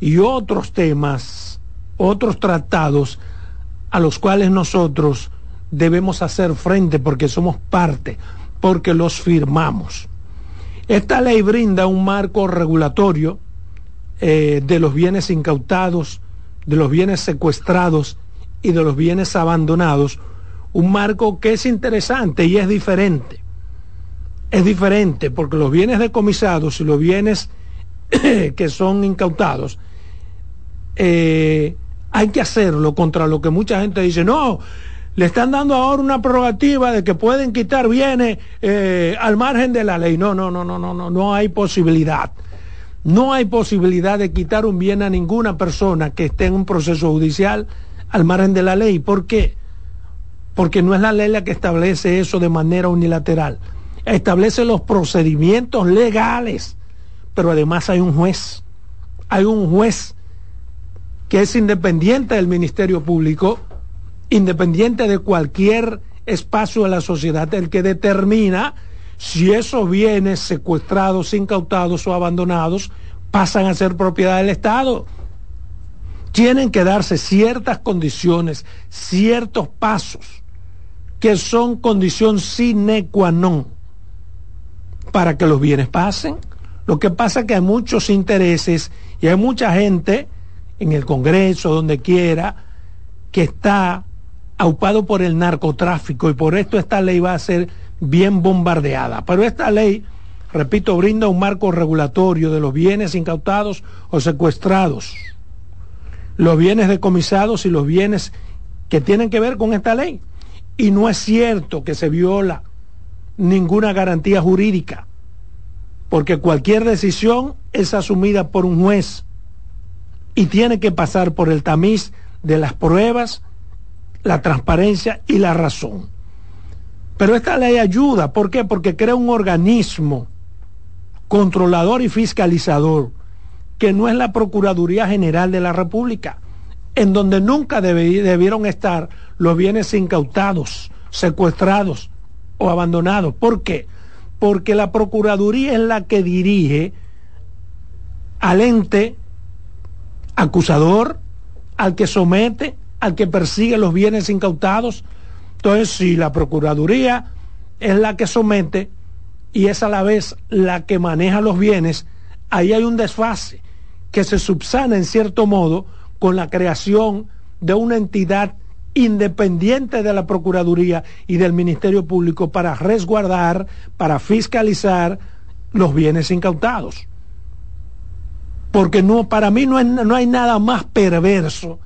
[SPEAKER 2] y otros temas, otros tratados a los cuales nosotros debemos hacer frente porque somos parte, porque los firmamos. Esta ley brinda un marco regulatorio eh, de los bienes incautados, de los bienes secuestrados y de los bienes abandonados, un marco que es interesante y es diferente. Es diferente porque los bienes decomisados y los bienes que son incautados, eh, hay que hacerlo contra lo que mucha gente dice, no, le están dando ahora una prerrogativa de que pueden quitar bienes eh, al margen de la ley. No, no, no, no, no, no, no hay posibilidad. No hay posibilidad de quitar un bien a ninguna persona que esté en un proceso judicial al margen de la ley. ¿Por qué? Porque no es la ley la que establece eso de manera unilateral. Establece los procedimientos legales, pero además hay un juez. Hay un juez que es independiente del Ministerio Público independiente de cualquier espacio de la sociedad, el que determina si esos bienes secuestrados, incautados o abandonados pasan a ser propiedad del Estado. Tienen que darse ciertas condiciones, ciertos pasos, que son condición sine qua non para que los bienes pasen. Lo que pasa es que hay muchos intereses y hay mucha gente en el Congreso, donde quiera, que está aupado por el narcotráfico y por esto esta ley va a ser bien bombardeada. Pero esta ley, repito, brinda un marco regulatorio de los bienes incautados o secuestrados, los bienes decomisados y los bienes que tienen que ver con esta ley. Y no es cierto que se viola ninguna garantía jurídica, porque cualquier decisión es asumida por un juez y tiene que pasar por el tamiz de las pruebas, la transparencia y la razón. Pero esta ley ayuda, ¿por qué? Porque crea un organismo controlador y fiscalizador, que no es la Procuraduría General de la República, en donde nunca debieron estar los bienes incautados, secuestrados o abandonados. ¿Por qué? Porque la Procuraduría es la que dirige al ente acusador, al que somete, al que persigue los bienes incautados. Entonces, si la Procuraduría es la que somete y es a la vez la que maneja los bienes, ahí hay un desfase que se subsana en cierto modo con la creación de una entidad independiente de la Procuraduría y del Ministerio Público para resguardar, para fiscalizar los bienes incautados. Porque no, para mí no, no hay nada más perverso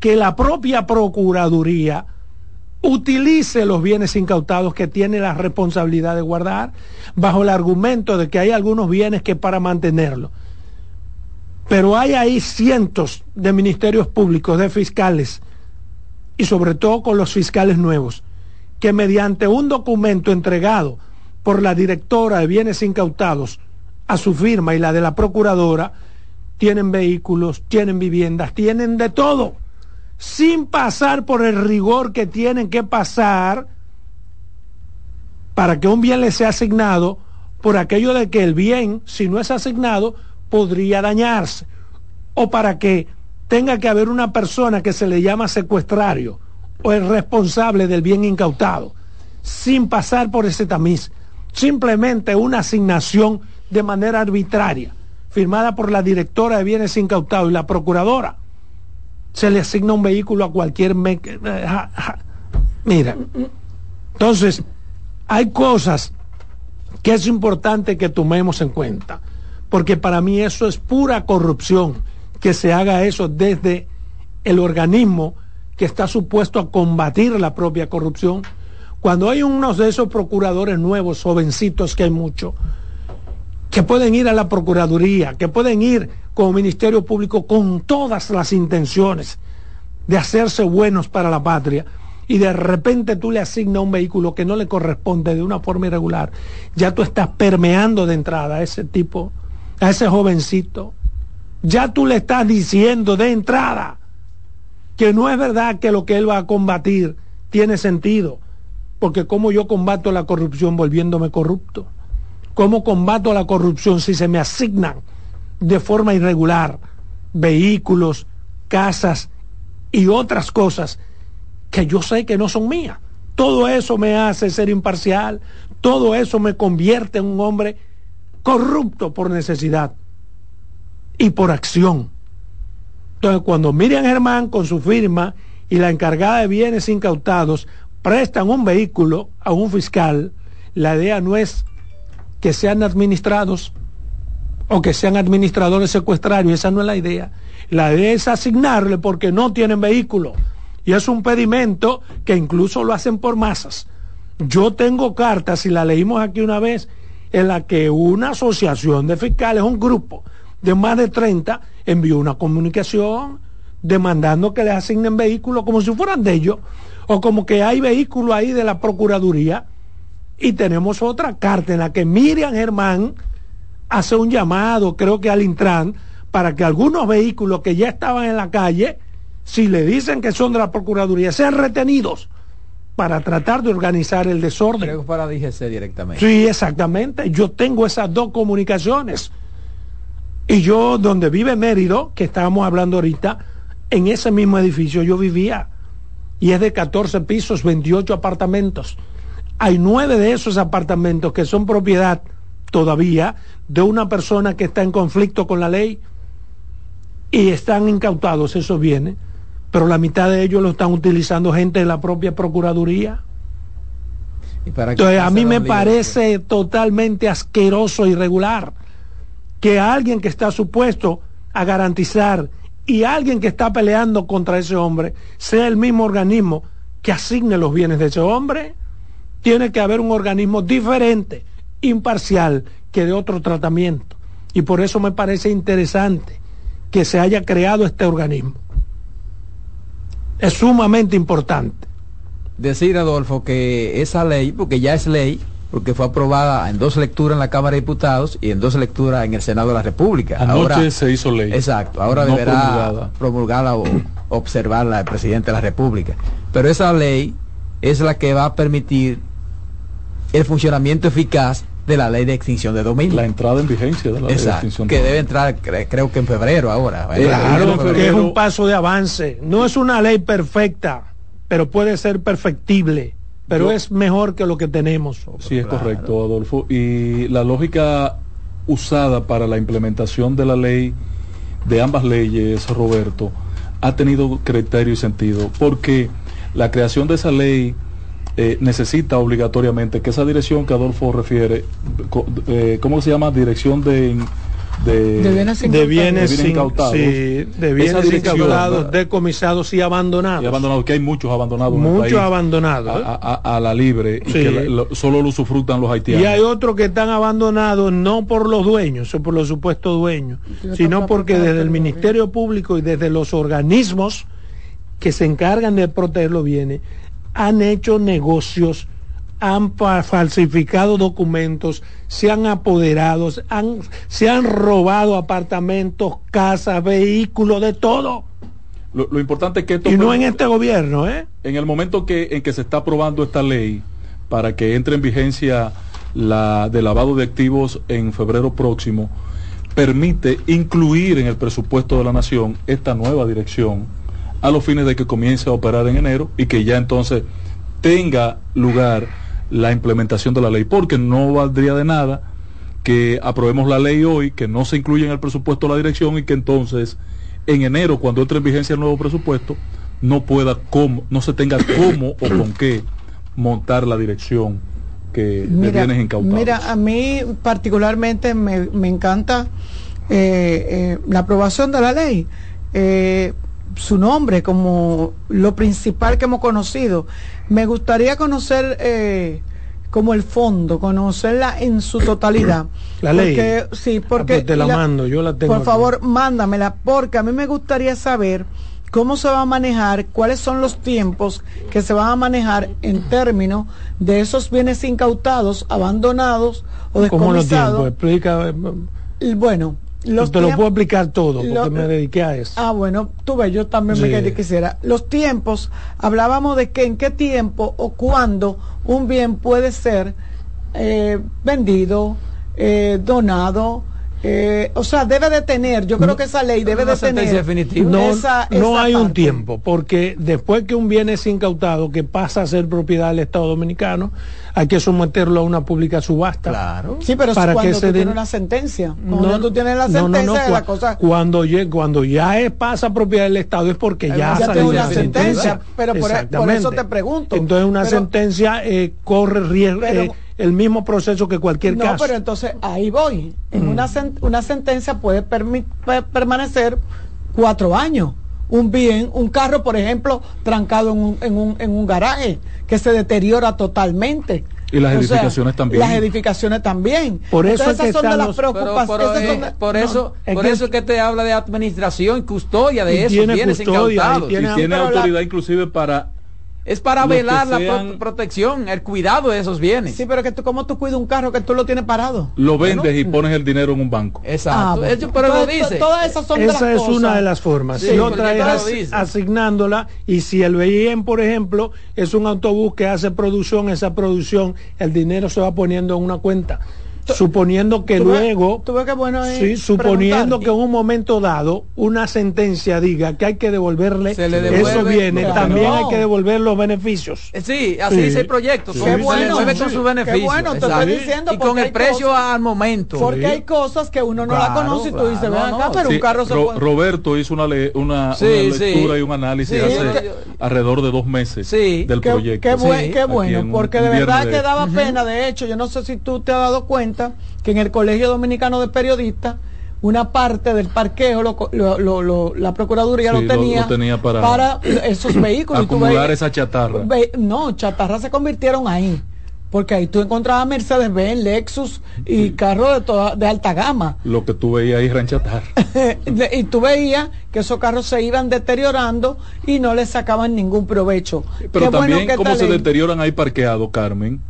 [SPEAKER 2] que la propia Procuraduría utilice los bienes incautados que tiene la responsabilidad de guardar bajo el argumento de que hay algunos bienes que para mantenerlos pero hay ahí cientos de ministerios públicos, de fiscales, y sobre todo con los fiscales nuevos, que mediante un documento entregado por la directora de bienes incautados a su firma y la de la procuradora, tienen vehículos, tienen viviendas, tienen de todo, sin pasar por el rigor que tienen que pasar para que un bien les sea asignado por aquello de que el bien, si no es asignado, podría dañarse. O para que tenga que haber una persona que se le llama secuestrario o el responsable del bien incautado, sin pasar por ese tamiz, simplemente una asignación de manera arbitraria, firmada por la directora de bienes incautados y la procuradora, se le asigna un vehículo a cualquier... Mira, entonces, hay cosas que es importante que tomemos en cuenta porque para mí eso es pura corrupción, que se haga eso desde el organismo que está supuesto a combatir la propia corrupción. Cuando hay unos de esos procuradores nuevos, jovencitos que hay muchos, que pueden ir a la Procuraduría, que pueden ir como Ministerio Público con todas las intenciones de hacerse buenos para la patria, y de repente tú le asignas un vehículo que no le corresponde de una forma irregular, ya tú estás permeando de entrada a ese tipo a ese jovencito, ya tú le estás diciendo de entrada que no es verdad que lo que él va a combatir tiene sentido, porque como yo combato la corrupción volviéndome corrupto, cómo combato la corrupción si se me asignan de forma irregular vehículos, casas y otras cosas que yo sé que no son mías. Todo eso me hace ser imparcial, todo eso me convierte en un hombre corrupto por necesidad y por acción. Entonces, cuando Miriam Germán con su firma y la encargada de bienes incautados prestan un vehículo a un fiscal, la idea no es que sean administrados o que sean administradores secuestrarios, esa no es la idea. La idea es asignarle porque no tienen vehículo. Y es un pedimento que incluso lo hacen por masas. Yo tengo cartas, y la leímos aquí una vez, en la que una asociación de fiscales, un grupo de más de 30, envió una comunicación demandando que les asignen vehículos como si fueran de ellos, o como que hay vehículos ahí de la Procuraduría, y tenemos otra carta en la que Miriam Germán hace un llamado, creo que al Intran, para que algunos vehículos que ya estaban en la calle, si le dicen que son de la Procuraduría, sean retenidos para tratar de organizar el desorden.
[SPEAKER 3] Creo que para DGC directamente.
[SPEAKER 2] Sí, exactamente. Yo tengo esas dos comunicaciones. Y yo, donde vive Mérido, que estábamos hablando ahorita, en ese mismo edificio yo vivía. Y es de 14 pisos, 28 apartamentos. Hay nueve de esos apartamentos que son propiedad todavía de una persona que está en conflicto con la ley y están incautados esos bienes pero la mitad de ellos lo están utilizando gente de la propia Procuraduría. Entonces, a mí me parece totalmente asqueroso y irregular que alguien que está supuesto a garantizar y alguien que está peleando contra ese hombre sea el mismo organismo que asigne los bienes de ese hombre. Tiene que haber un organismo diferente, imparcial, que de otro tratamiento. Y por eso me parece interesante que se haya creado este organismo. Es sumamente importante
[SPEAKER 3] decir, Adolfo, que esa ley, porque ya es ley, porque fue aprobada en dos lecturas en la Cámara de Diputados y en dos lecturas en el Senado de la República.
[SPEAKER 5] Anoche ahora, se hizo ley.
[SPEAKER 3] Exacto, ahora deberá promulgarla, o observarla el presidente de la República. Pero esa ley es la que va a permitir el funcionamiento eficaz de la ley de extinción de dominio.
[SPEAKER 5] La entrada en vigencia de la ley de extinción
[SPEAKER 3] que debe entrar creo que en febrero ahora.
[SPEAKER 2] Claro, que es un paso de avance. No es una ley perfecta pero puede ser perfectible, pero es mejor que lo que tenemos.
[SPEAKER 5] Sí, es correcto, Adolfo. Y la lógica usada para la implementación de la ley, de ambas leyes, Roberto, ha tenido criterio y sentido, porque la creación de esa ley eh, necesita obligatoriamente que esa dirección que Adolfo refiere, eh, ¿cómo se llama? Dirección de
[SPEAKER 2] de, bienes, de bienes, incautados, de bienes incautados, decomisados y abandonados. Y
[SPEAKER 5] abandonados, que hay muchos abandonados.
[SPEAKER 2] Muchos abandonados.
[SPEAKER 5] A, la libre, y que solo lo sufrutan los haitianos.
[SPEAKER 2] Y hay otros que están abandonados no por los dueños o por los supuestos dueños, sino porque desde el Ministerio Público y desde los organismos que se encargan de proteger los bienes han hecho negocios han falsificado documentos, se han apoderado, han, se han robado apartamentos, casas, vehículos, de todo.
[SPEAKER 5] Lo, importante es que esto...
[SPEAKER 2] Y no en este gobierno, ¿eh?
[SPEAKER 5] En el momento que, en que se está aprobando esta ley para que entre en vigencia la de lavado de activos en febrero próximo, permite incluir en el presupuesto de la nación esta nueva dirección a los fines de que comience a operar en enero y que ya entonces tenga lugar la implementación de la ley, porque no valdría de nada que aprobemos la ley hoy, que no se incluya en el presupuesto la dirección y que entonces en enero, cuando entre en vigencia el nuevo presupuesto, no pueda cómo, no se tenga cómo o con qué montar la dirección que
[SPEAKER 4] mira, de bienes Mira, a mí particularmente me, encanta eh, eh, la aprobación de la ley. Eh, su nombre como lo principal que hemos conocido. Me gustaría conocer eh, como el fondo, conocerla en su totalidad.
[SPEAKER 2] La ley.
[SPEAKER 4] Sí, porque... Ah,
[SPEAKER 2] pues te la, mando, yo la tengo.
[SPEAKER 4] Por favor, mándamela, porque a mí me gustaría saber cómo se va a manejar, cuáles son los tiempos que se van a manejar en términos de esos bienes incautados, abandonados o descomisados. ¿Cómo los
[SPEAKER 2] Explica.
[SPEAKER 4] Eh, bueno,
[SPEAKER 2] te lo puedo explicar todo, porque me dediqué a eso.
[SPEAKER 4] Ah, bueno, tú ves, yo también me quisiera. Los tiempos, hablábamos de que en qué tiempo o cuándo un bien puede ser eh, vendido, eh, donado, eh, o sea, debe de tener, yo creo que esa ley debe de tener.
[SPEAKER 2] No, no hay un tiempo, porque después que un bien es incautado, que pasa a ser propiedad del Estado Dominicano, hay que someterlo a una pública subasta.
[SPEAKER 4] Claro. Sí, pero para cuando que tú tienes una sentencia. Cuando no, tú tienes la sentencia, la cosa...
[SPEAKER 2] Cuando, cuando ya es, pasa a propiedad del Estado es porque ya,
[SPEAKER 4] ya tiene una sentencia. Pero por, e, eso te pregunto.
[SPEAKER 2] Entonces una sentencia eh, corre riesgo. Eh, el mismo proceso que cualquier caso.
[SPEAKER 4] No, pero entonces ahí voy. En mm. una, una sentencia puede permanecer cuatro años. Un bien, un carro, por ejemplo, trancado en un, en un, en un garaje, que se deteriora totalmente.
[SPEAKER 5] Y las edificaciones también.
[SPEAKER 4] Las edificaciones también.
[SPEAKER 2] Por eso
[SPEAKER 4] esas son de las preocupaciones.
[SPEAKER 3] por, eso, por eso que te habla de administración y custodia de eso.
[SPEAKER 5] Tiene custodia, y tiene autoridad inclusive para
[SPEAKER 3] es para velar la protección, el cuidado de esos bienes.
[SPEAKER 4] Sí, pero que tú, ¿cómo tú cuidas un carro que tú lo tienes parado?
[SPEAKER 5] Lo vendes y pones el dinero en un banco.
[SPEAKER 2] Exacto. Ah, pero lo dice. Todas esas son Esa es una de las formas. si otra es asignándola y si el BIM, por ejemplo, es un autobús que hace producción, esa producción, el dinero se va poniendo en una cuenta suponiendo que luego,
[SPEAKER 4] tuve que bueno
[SPEAKER 2] sí, suponiendo que en un momento dado una sentencia diga que hay que devolverle eso viene, también hay que devolver los beneficios.
[SPEAKER 3] Eh, sí, así dice el proyecto.
[SPEAKER 4] Qué bueno,
[SPEAKER 3] con sus beneficios.
[SPEAKER 4] bueno, te estoy diciendo
[SPEAKER 3] y con el precio al momento.
[SPEAKER 4] Porque hay cosas que uno no la conoce y tú dices, ven acá, pero un carro se puede...
[SPEAKER 5] Roberto hizo una, le, una, lectura y un análisis hace alrededor de dos meses del proyecto.
[SPEAKER 4] Qué, bueno, porque de verdad que daba pena. De hecho, yo no sé si tú te has dado cuenta que en el Colegio Dominicano de Periodistas una parte del parqueo la Procuraduría lo, tenía para, esos vehículos.
[SPEAKER 5] Acumular esa chatarra.
[SPEAKER 4] no, chatarra se convirtieron ahí. Porque ahí tú encontrabas Mercedes-Benz, Lexus y carros de, de alta gama.
[SPEAKER 5] Lo que tú veías ahí ranchatar.
[SPEAKER 4] y tú veías que esos carros se iban deteriorando y no les sacaban ningún provecho.
[SPEAKER 5] Pero también cómo se deterioran ahí parqueados, Carmen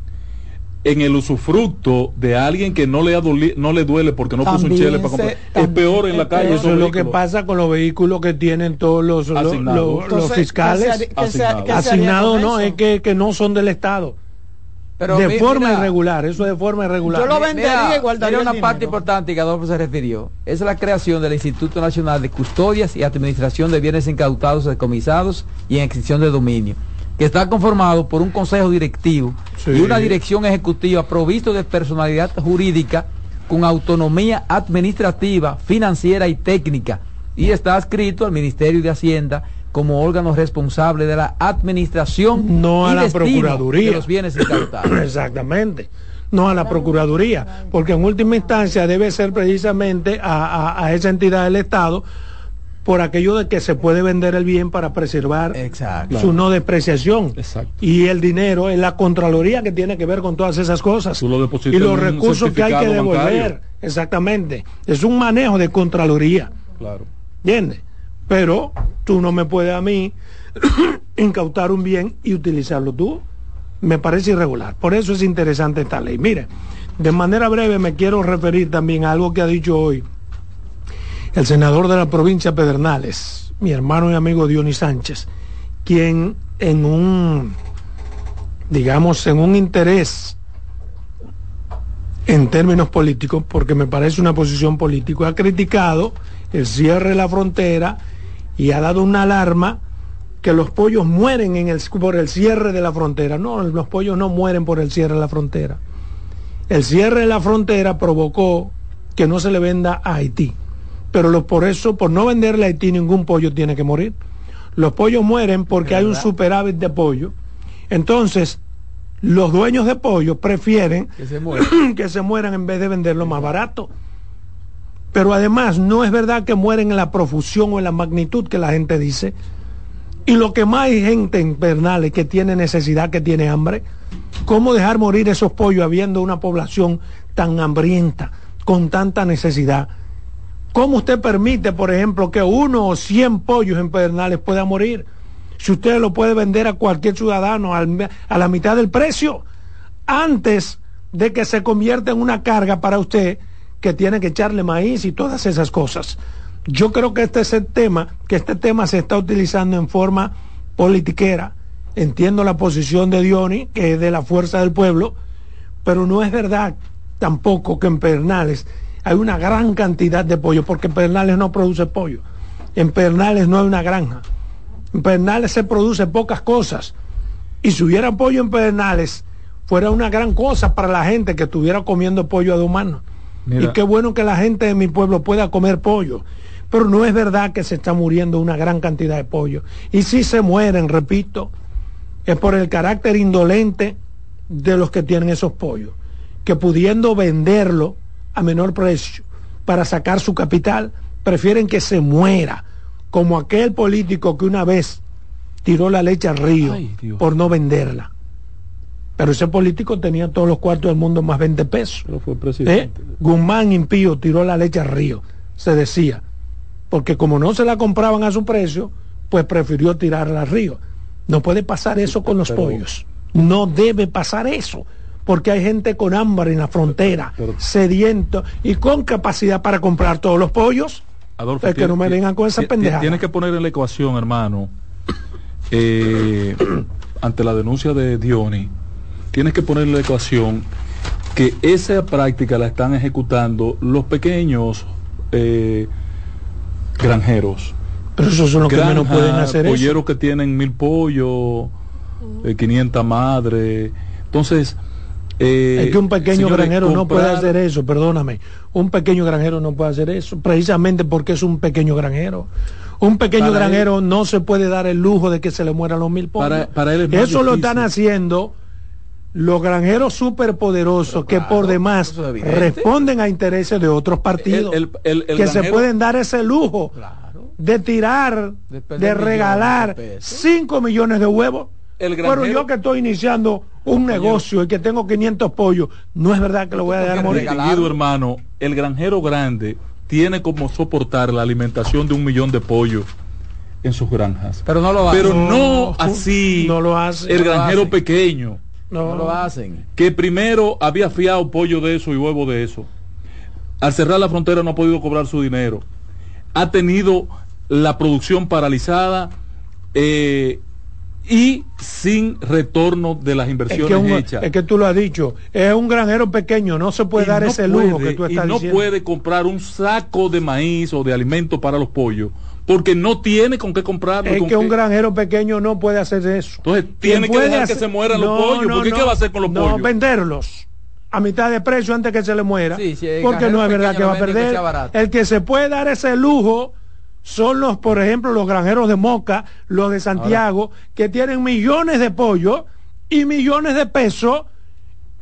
[SPEAKER 5] en el usufructo de alguien que no le, no le duele porque no puso un chele para comprar. es peor en la calle.
[SPEAKER 2] Eso es lo que pasa con los vehículos que tienen todos los, los, fiscales asignados. no, es que, que no son del Estado. Pero de forma irregular, eso es de forma irregular.
[SPEAKER 3] Yo lo vendería igual daría una parte importante que Adolfo se refirió. Es la creación del Instituto Nacional de Custodias y Administración de Bienes Incautados, Decomisados y en extinción de dominio que está conformado por un consejo directivo y una dirección ejecutiva provisto de personalidad jurídica con autonomía administrativa, financiera y técnica y está adscrito al Ministerio de Hacienda como órgano responsable de la administración
[SPEAKER 2] no a la procuraduría
[SPEAKER 3] de los bienes incautados.
[SPEAKER 2] Exactamente. No a la Procuraduría, porque en última instancia debe ser precisamente a esa entidad del Estado por aquello de que se puede vender el bien para preservar su no depreciación. Y el dinero es la Contraloría que tiene que ver con todas esas cosas. y los recursos que hay que devolver. Exactamente. Es un manejo de Contraloría.
[SPEAKER 5] Claro.
[SPEAKER 2] ¿Entiendes? Pero tú no me puedes a mí incautar un bien y utilizarlo tú. Me parece irregular. Por eso es interesante esta ley. Mire, de manera breve me quiero referir también a algo que ha dicho hoy el senador de la provincia Pedernales, mi hermano y amigo Dionis Sánchez, quien en un, digamos, en un interés en términos políticos, porque me parece una posición política, ha criticado el cierre de la frontera y ha dado una alarma que los pollos mueren por el cierre de la frontera. No, los pollos no mueren por el cierre de la frontera. El cierre de la frontera provocó que no se le venda a Haití pero por eso, por no venderle a Haití ningún pollo tiene que morir. Los pollos mueren porque hay un superávit de pollo. Entonces, los dueños de pollo prefieren que se, que se mueran en vez de venderlo más barato. Pero además, no es verdad que mueren en la profusión o en la magnitud que la gente dice. Y lo que más hay gente en Bernales que tiene necesidad, que tiene hambre, ¿cómo dejar morir esos pollos habiendo una población tan hambrienta, con tanta necesidad? ¿Cómo usted permite, por ejemplo, que uno o cien pollos en Pedernales pueda morir? Si usted lo puede vender a cualquier ciudadano a la mitad del precio, antes de que se convierta en una carga para usted que tiene que echarle maíz y todas esas cosas. Yo creo que este es el tema, que este tema se está utilizando en forma politiquera. Entiendo la posición de Dioni, que es de la fuerza del pueblo, pero no es verdad tampoco que en Pedernales hay una gran cantidad de pollo, porque Pernales no produce pollo. En Pernales no hay una granja. En Pernales se produce pocas cosas. Y si hubiera pollo en Pernales, fuera una gran cosa para la gente que estuviera comiendo pollo de humano. Y qué bueno que la gente de mi pueblo pueda comer pollo. Pero no es verdad que se está muriendo una gran cantidad de pollo. Y si se mueren, repito, es por el carácter indolente de los que tienen esos pollos. Que pudiendo venderlo, a menor precio para sacar su capital, prefieren que se muera, como aquel político que una vez tiró la leche al río por no venderla. Pero ese político tenía todos los cuartos del mundo más 20 pesos.
[SPEAKER 5] fue ¿Eh?
[SPEAKER 2] Guzmán impío tiró la leche al río, se decía. Porque como no se la compraban a su precio, pues prefirió tirarla al río. No puede pasar eso con los pollos. No debe pasar eso porque hay gente con hambre en la frontera, sediento y con capacidad para comprar todos los pollos.
[SPEAKER 5] Adolfo, es que no me vengan con esa pendeja. Tienes que poner en la ecuación, hermano, eh, ante la denuncia de Dioni, tienes que poner en la ecuación que esa práctica la están ejecutando los pequeños eh, granjeros.
[SPEAKER 2] Pero esos son los que menos pueden hacer
[SPEAKER 5] polleros que tienen mil pollos, 500 eh, madres. Entonces,
[SPEAKER 2] eh, es que un pequeño granjero no puede hacer eso, perdóname. Un pequeño granjero no puede hacer eso, precisamente porque es un pequeño granjero. Un pequeño granjero no se puede dar el lujo de que se le mueran los mil
[SPEAKER 5] pollos. Para,
[SPEAKER 2] eso lo están haciendo los granjeros superpoderosos que por demás responden a intereses de otros partidos que se pueden dar ese lujo de tirar, de, regalar 5 millones de huevos. Pero yo que estoy iniciando un negocio y que tengo 500 pollos, no es verdad que lo voy a dejar morir.
[SPEAKER 5] hermano, el granjero grande tiene como soportar la alimentación de un millón de pollos en sus granjas.
[SPEAKER 3] Pero no lo
[SPEAKER 5] hace. Pero no, así
[SPEAKER 2] no lo hace,
[SPEAKER 5] el granjero pequeño.
[SPEAKER 3] No, lo hacen.
[SPEAKER 5] Que primero había fiado pollo de eso y huevo de eso. Al cerrar la frontera no ha podido cobrar su dinero. Ha tenido la producción paralizada eh, y sin retorno de las inversiones hechas.
[SPEAKER 2] Es que tú lo has dicho, es un granjero pequeño, no se puede dar ese lujo que tú estás
[SPEAKER 5] y no puede comprar un saco de maíz o de alimento para los pollos porque no tiene con qué comprarlo.
[SPEAKER 2] Es que un granjero pequeño no puede hacer eso.
[SPEAKER 5] Entonces tiene que dejar que se mueran los pollos. porque ¿qué va a hacer con los pollos? No,
[SPEAKER 2] venderlos a mitad de precio antes que se le muera. porque no es verdad que va a perder. el que se puede dar ese lujo son los, por ejemplo, los granjeros de Moca, los de Santiago, que tienen millones de pollos y millones de pesos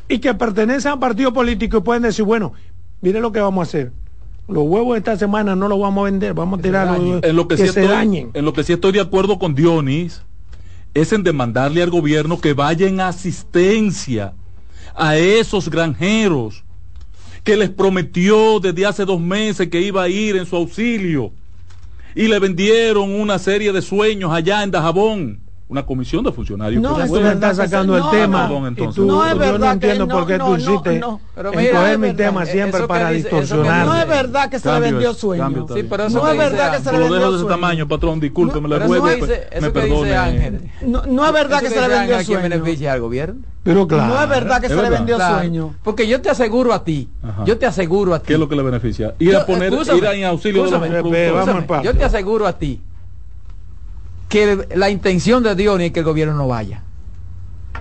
[SPEAKER 2] y que pertenecen a partidos políticos y pueden decir, bueno, mire lo que vamos a hacer. Los huevos esta semana no los vamos a vender, vamos a tirar
[SPEAKER 5] en lo que, se dañen. En lo que sí estoy de acuerdo con Dionis es en demandarle al gobierno que vaya en asistencia a esos granjeros que les prometió desde hace dos meses que iba a ir en su auxilio y le vendieron una serie de sueños allá en Dajabón una comisión de funcionarios.
[SPEAKER 2] No, es me está sacando el tema. no es verdad yo no entiendo por qué tú hiciste coger mi tema siempre para distorsionar.
[SPEAKER 4] No es verdad que se le vendió sueño.
[SPEAKER 5] Sí, pero no es verdad que se le vendió sueño. lo dejo de ese tamaño, patrón, discúlpeme, le ruego, me perdone.
[SPEAKER 4] No es verdad que se le vendió sueño.
[SPEAKER 3] beneficia al gobierno?
[SPEAKER 2] Pero claro.
[SPEAKER 4] No es verdad que se le vendió sueño.
[SPEAKER 3] Porque yo te aseguro a ti, yo te aseguro a ti.
[SPEAKER 5] ¿Qué es lo que le beneficia? Ir a poner, ir en auxilio de
[SPEAKER 3] los Yo te aseguro a ti que la intención de Dios es que el gobierno no vaya.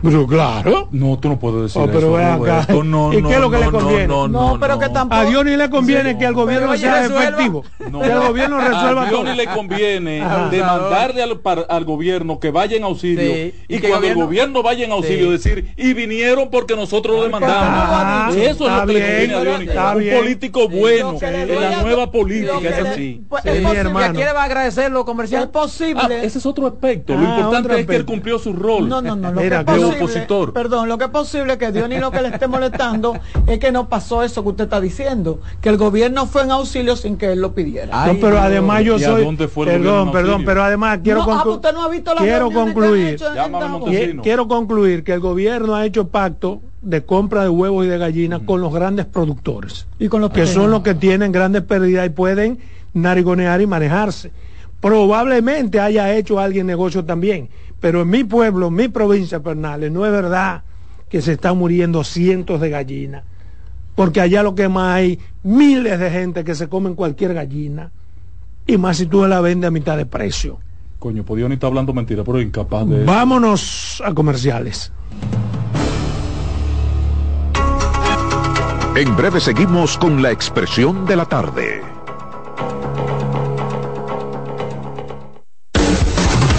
[SPEAKER 2] Pero claro.
[SPEAKER 5] No, tú no puedes decir
[SPEAKER 2] oh, pero
[SPEAKER 5] eso.
[SPEAKER 2] No, ¿Y qué es lo que le conviene?
[SPEAKER 4] No, pero que tampoco.
[SPEAKER 2] A Dios ni le conviene que el gobierno sea efectivo. que el gobierno resuelva
[SPEAKER 5] A Dios ni le conviene demandarle al, al, gobierno que vaya en auxilio. y, cuando el gobierno vaya en auxilio decir, y vinieron porque nosotros lo demandamos. eso es lo que le conviene a Dios. Un político bueno en la nueva política es así.
[SPEAKER 4] Es posible. quiere va a agradecer lo comercial? Es
[SPEAKER 5] posible. Ah, ese es otro aspecto. Lo ah, importante es que él cumplió su rol.
[SPEAKER 4] No, no, no. Opositor. Perdón, lo que es posible que Dios ni lo que le esté molestando es que no pasó eso que usted está diciendo, que el gobierno fue en auxilio sin que él lo pidiera.
[SPEAKER 2] no, pero además yo soy perdón, perdón, pero además quiero
[SPEAKER 4] ah, usted no ha visto
[SPEAKER 2] quiero concluir. quiero concluir que el gobierno ha hecho pacto de compra de huevos y de gallinas con los grandes productores y con los que son los que tienen grandes pérdidas y pueden narigonear y manejarse. Probablemente haya hecho alguien negocio también pero en mi pueblo, en mi provincia, Pernales, no es verdad que se están muriendo cientos de gallinas. Porque allá lo que más hay, miles de gente que se comen cualquier gallina. Y más si tú la vendes a mitad de precio.
[SPEAKER 5] Coño, podía ni estar hablando mentira, pero incapaz de...
[SPEAKER 2] Vámonos a comerciales.
[SPEAKER 1] En breve seguimos con la expresión de la tarde.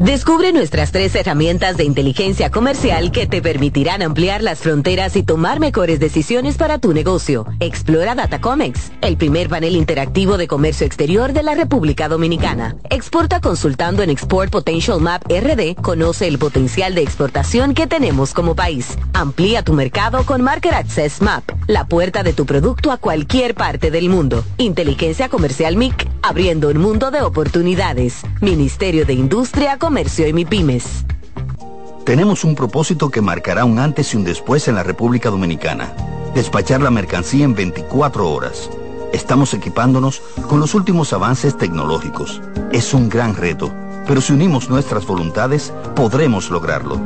[SPEAKER 7] Descubre nuestras tres herramientas de inteligencia comercial que te permitirán ampliar las fronteras y tomar mejores decisiones para tu negocio. Explora Datacomex, el primer panel interactivo de comercio exterior de la República Dominicana. Exporta consultando en Export Potential Map RD. Conoce el potencial de exportación que tenemos como país. Amplía tu mercado con Market Access Map, la puerta de tu producto a cualquier parte del mundo. Inteligencia Comercial MIC abriendo un mundo de oportunidades. Ministerio de Industria, Comercio y MIPIMES.
[SPEAKER 6] Tenemos un propósito que marcará un antes y un después en la República Dominicana. Despachar la mercancía en 24 horas. Estamos equipándonos con los últimos avances tecnológicos. Es un gran reto, pero si unimos nuestras voluntades, podremos lograrlo.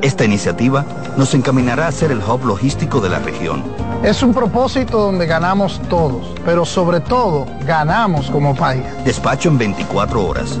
[SPEAKER 6] Esta iniciativa nos encaminará a ser el hub logístico de la región.
[SPEAKER 8] Es un propósito donde ganamos todos, pero sobre todo ganamos como país.
[SPEAKER 6] Despacho en 24 horas,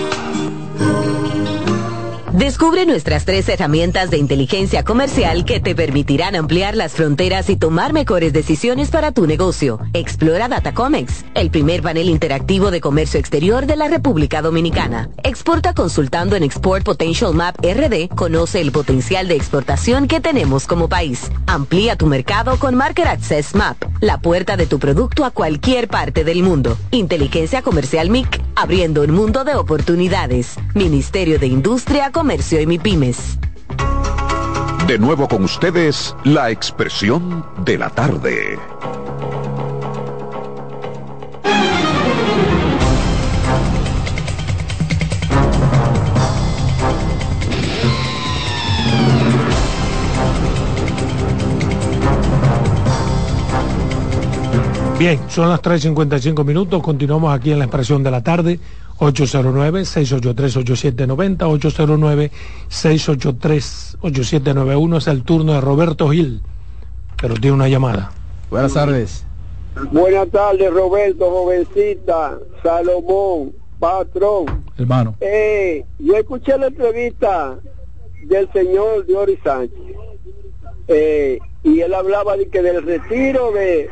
[SPEAKER 7] Descubre nuestras tres herramientas de inteligencia comercial que te permitirán ampliar las fronteras y tomar mejores decisiones para tu negocio. Explora Datacomex, el primer panel interactivo de comercio exterior de la República Dominicana. Exporta consultando en Export Potential Map RD. Conoce el potencial de exportación que tenemos como país. Amplía tu mercado con Market Access Map, la puerta de tu producto a cualquier parte del mundo. Inteligencia Comercial MIC, abriendo un mundo de oportunidades. Ministerio de Industria, Comercio y MIPIMES.
[SPEAKER 1] De nuevo con ustedes, la expresión de la tarde.
[SPEAKER 2] Bien, son las 3.55 minutos, continuamos aquí en la expresión de la tarde, 809-683-8790, 809-683-8791, es el turno de Roberto Gil, pero tiene una llamada.
[SPEAKER 3] Buenas tardes.
[SPEAKER 9] Buenas tardes, Roberto, jovencita, Salomón, patrón.
[SPEAKER 5] Hermano.
[SPEAKER 9] Eh, yo escuché la entrevista del señor Diori Sánchez eh, y él hablaba de que del retiro de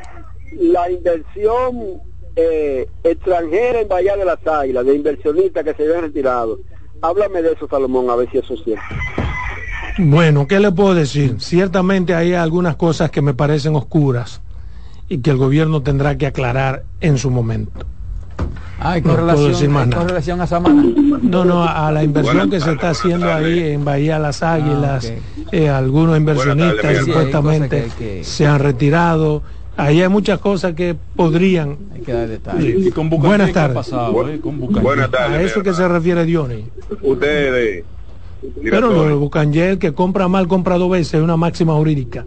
[SPEAKER 9] la inversión eh, extranjera en Bahía de las Águilas, de inversionistas que se habían retirado. Háblame de eso, Salomón, a ver si eso es cierto.
[SPEAKER 2] Bueno, ¿qué le puedo decir? Ciertamente hay algunas cosas que me parecen oscuras y que el gobierno tendrá que aclarar en su momento. No
[SPEAKER 3] correlación,
[SPEAKER 2] decir más
[SPEAKER 3] hay
[SPEAKER 2] nada.
[SPEAKER 3] correlación a Samana.
[SPEAKER 2] No, no, a la inversión que se está haciendo ahí en Bahía Las Águilas, eh, algunos inversionistas supuestamente
[SPEAKER 3] que- que-
[SPEAKER 2] se han retirado. Ahí hay muchas cosas que podrían.
[SPEAKER 3] Hay que dar detalles.
[SPEAKER 2] Sí.
[SPEAKER 5] Y
[SPEAKER 2] Buenas
[SPEAKER 5] ¿qué ha
[SPEAKER 2] tardes.
[SPEAKER 5] pasado, eh? Con.
[SPEAKER 10] Buenas tardes.
[SPEAKER 2] A eso que se refiere Diony.
[SPEAKER 10] Ustedes,
[SPEAKER 2] Pero lo de Bucangel que compra mal, compra dos veces, es una máxima jurídica.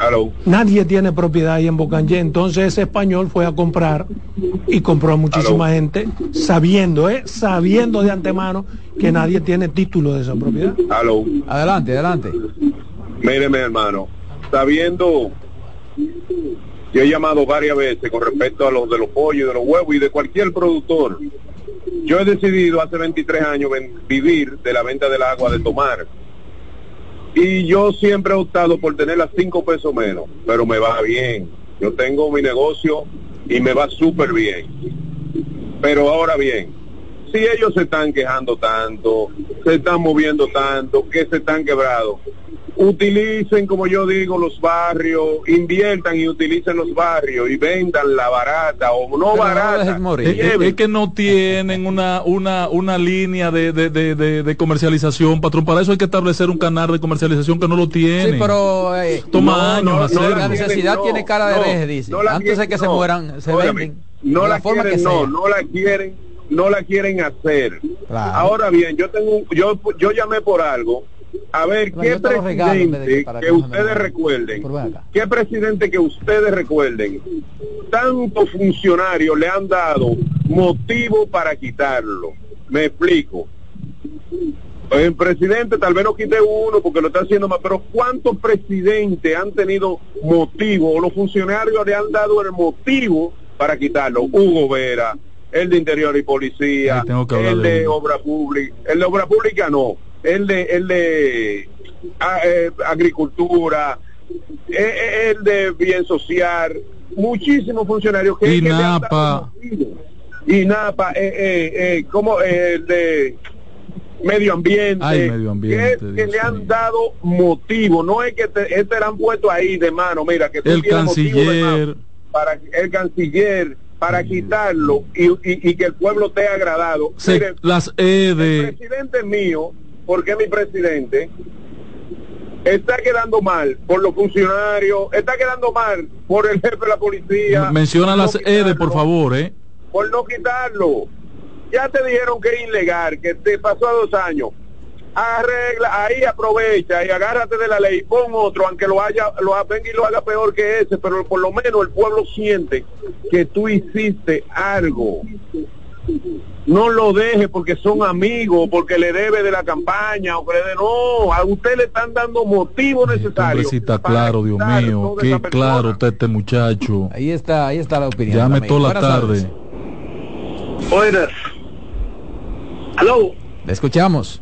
[SPEAKER 10] Hello.
[SPEAKER 2] Nadie tiene propiedad ahí en Bocangé, entonces ese español fue a comprar y compró a muchísima gente sabiendo, ¿eh? sabiendo de antemano que nadie tiene título de esa propiedad.
[SPEAKER 10] Hello.
[SPEAKER 3] Adelante, adelante.
[SPEAKER 10] Míreme, hermano, sabiendo, yo he llamado varias veces con respecto a los de los pollos, de los huevos y de cualquier productor. Yo he decidido hace 23 años vivir de la venta del agua de tomar. Y yo siempre he optado por tener las 5 pesos menos, pero me va bien. Yo tengo mi negocio y me va súper bien. Pero ahora bien, si ellos se están quejando tanto, se están moviendo tanto, que se están quebrados, utilicen, como yo digo, los barrios, inviertan y utilicen los barrios y vendan la barata o no barata.
[SPEAKER 5] Es, es- es que no tienen una una una línea de, de, de, de- de comercialización, patrón. Para eso hay que establecer un canal de comercialización que no lo tiene.
[SPEAKER 3] Sí, pero eh,
[SPEAKER 5] Toma años
[SPEAKER 3] no, no,
[SPEAKER 5] hacerlo.
[SPEAKER 3] la necesidad
[SPEAKER 10] no,
[SPEAKER 3] tiene cara de
[SPEAKER 10] no,
[SPEAKER 3] reje, dice.
[SPEAKER 10] no
[SPEAKER 3] Antes de que se
[SPEAKER 10] no.
[SPEAKER 3] mueran, se
[SPEAKER 10] Óigame,
[SPEAKER 3] venden.
[SPEAKER 10] No
[SPEAKER 3] de
[SPEAKER 10] la,
[SPEAKER 3] forma
[SPEAKER 10] quieren,
[SPEAKER 3] que
[SPEAKER 10] no,
[SPEAKER 3] sea.
[SPEAKER 10] no la quieren, no la quieren hacer.
[SPEAKER 3] Claro.
[SPEAKER 10] Ahora bien, yo tengo, un- yo, yo llamé por algo. A ver, ¿qué
[SPEAKER 3] de que
[SPEAKER 10] presidente que ustedes recuerden, qué presidente que ustedes recuerden, tantos funcionarios le han dado motivo para quitarlo? Me explico. El presidente tal vez no quite uno porque lo está haciendo mal, pero ¿cuántos presidentes han tenido motivo o los funcionarios le han dado el motivo para quitarlo? Hugo Vera, el de Interior y Policía, el
[SPEAKER 5] de
[SPEAKER 10] de. Obra Pública, el de Obra Pública no, el de el de ah, eh, Agricultura, eh, eh, el de Bien Social, muchísimos funcionarios que, que le han dado
[SPEAKER 5] INAPA.
[SPEAKER 10] motivo. INAPA, eh, eh, eh, como el de medio ambiente,
[SPEAKER 5] Ay, medio ambiente,
[SPEAKER 10] que, que le han dado motivo, no es que te, este le han puesto ahí de mano, mira, que tú
[SPEAKER 5] El canciller.
[SPEAKER 10] para el canciller, para quitarlo y, y- y que el pueblo esté agradado.
[SPEAKER 5] Se- las E
[SPEAKER 10] el
[SPEAKER 5] de
[SPEAKER 10] presidente mío, porque mi presidente, está quedando mal por los funcionarios, está quedando mal por el jefe de la policía.
[SPEAKER 5] menciona las
[SPEAKER 10] no
[SPEAKER 5] E de
[SPEAKER 10] quitarlo,
[SPEAKER 5] por favor, eh.
[SPEAKER 10] Por no quitarlo. Ya te dijeron que es ilegal, que te pasó a dos años. Arregla, ahí aprovecha y agárrate de la ley, pon otro, aunque lo haya, lo venga y lo haga peor que ese, pero por lo menos el pueblo siente que tú hiciste algo. No lo deje porque son amigos, porque le debe de la campaña, o que le de no, a usted le están dando motivo necesario.
[SPEAKER 5] Hombrecita
[SPEAKER 10] para
[SPEAKER 5] claro, Dios mío, qué claro está este muchacho.
[SPEAKER 3] Ahí está, ahí está la opinión.
[SPEAKER 5] Llame toda la
[SPEAKER 3] Buenas
[SPEAKER 5] tarde.
[SPEAKER 11] Buenas. Aló.
[SPEAKER 3] Le escuchamos.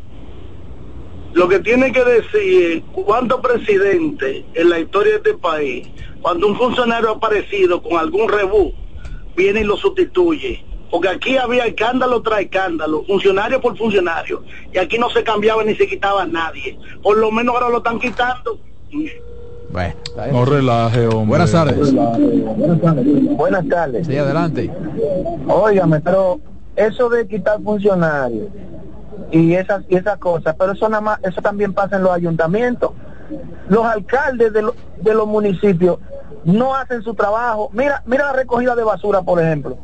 [SPEAKER 11] Lo que tiene que decir cuántos presidentes en la historia de este país, cuando un funcionario ha aparecido con algún rebú, viene y lo sustituye. Porque aquí había escándalo tras escándalo, funcionario por funcionario, y aquí no se cambiaba ni se quitaba nadie. Por lo menos ahora lo están quitando.
[SPEAKER 3] Bueno.
[SPEAKER 5] No relaje, hombre.
[SPEAKER 3] Buenas tardes.
[SPEAKER 12] Buenas tardes.
[SPEAKER 3] Sí, adelante.
[SPEAKER 12] Óigame, pero eso de quitar funcionarios y esas y esas cosas, pero eso nada más, eso también pasa en los ayuntamientos. Los alcaldes de, lo- de los municipios no hacen su trabajo. Mira, mira la recogida de basura, por ejemplo.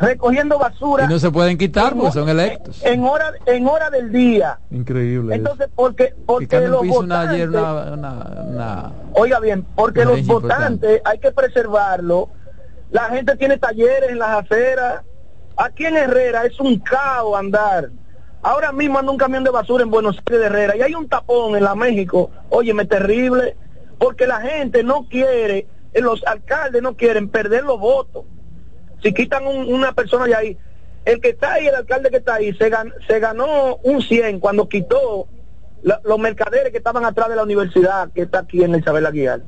[SPEAKER 12] Recogiendo basura
[SPEAKER 3] Y no se pueden quitar porque son electos.
[SPEAKER 12] en hora en hora del día.
[SPEAKER 5] Increíble. eso.
[SPEAKER 12] Entonces, porque porque
[SPEAKER 3] Carmen
[SPEAKER 12] los votantes
[SPEAKER 3] una, una- una-
[SPEAKER 12] Oiga bien, porque los
[SPEAKER 3] importante.
[SPEAKER 12] votantes hay que preservarlo. La gente tiene talleres en las aceras. Aquí en Herrera es un caos andar. Ahora mismo anda un camión de basura en Buenos Aires de Herrera y hay un tapón en la México. Óyeme, terrible. Porque la gente no quiere, eh, los alcaldes no quieren perder los votos. Si quitan un- una persona de ahí, el que está ahí, el alcalde que está ahí, se, gan- se ganó un 100 cuando quitó la- los mercaderes que estaban atrás de la universidad que está aquí en Isabel Aguilar.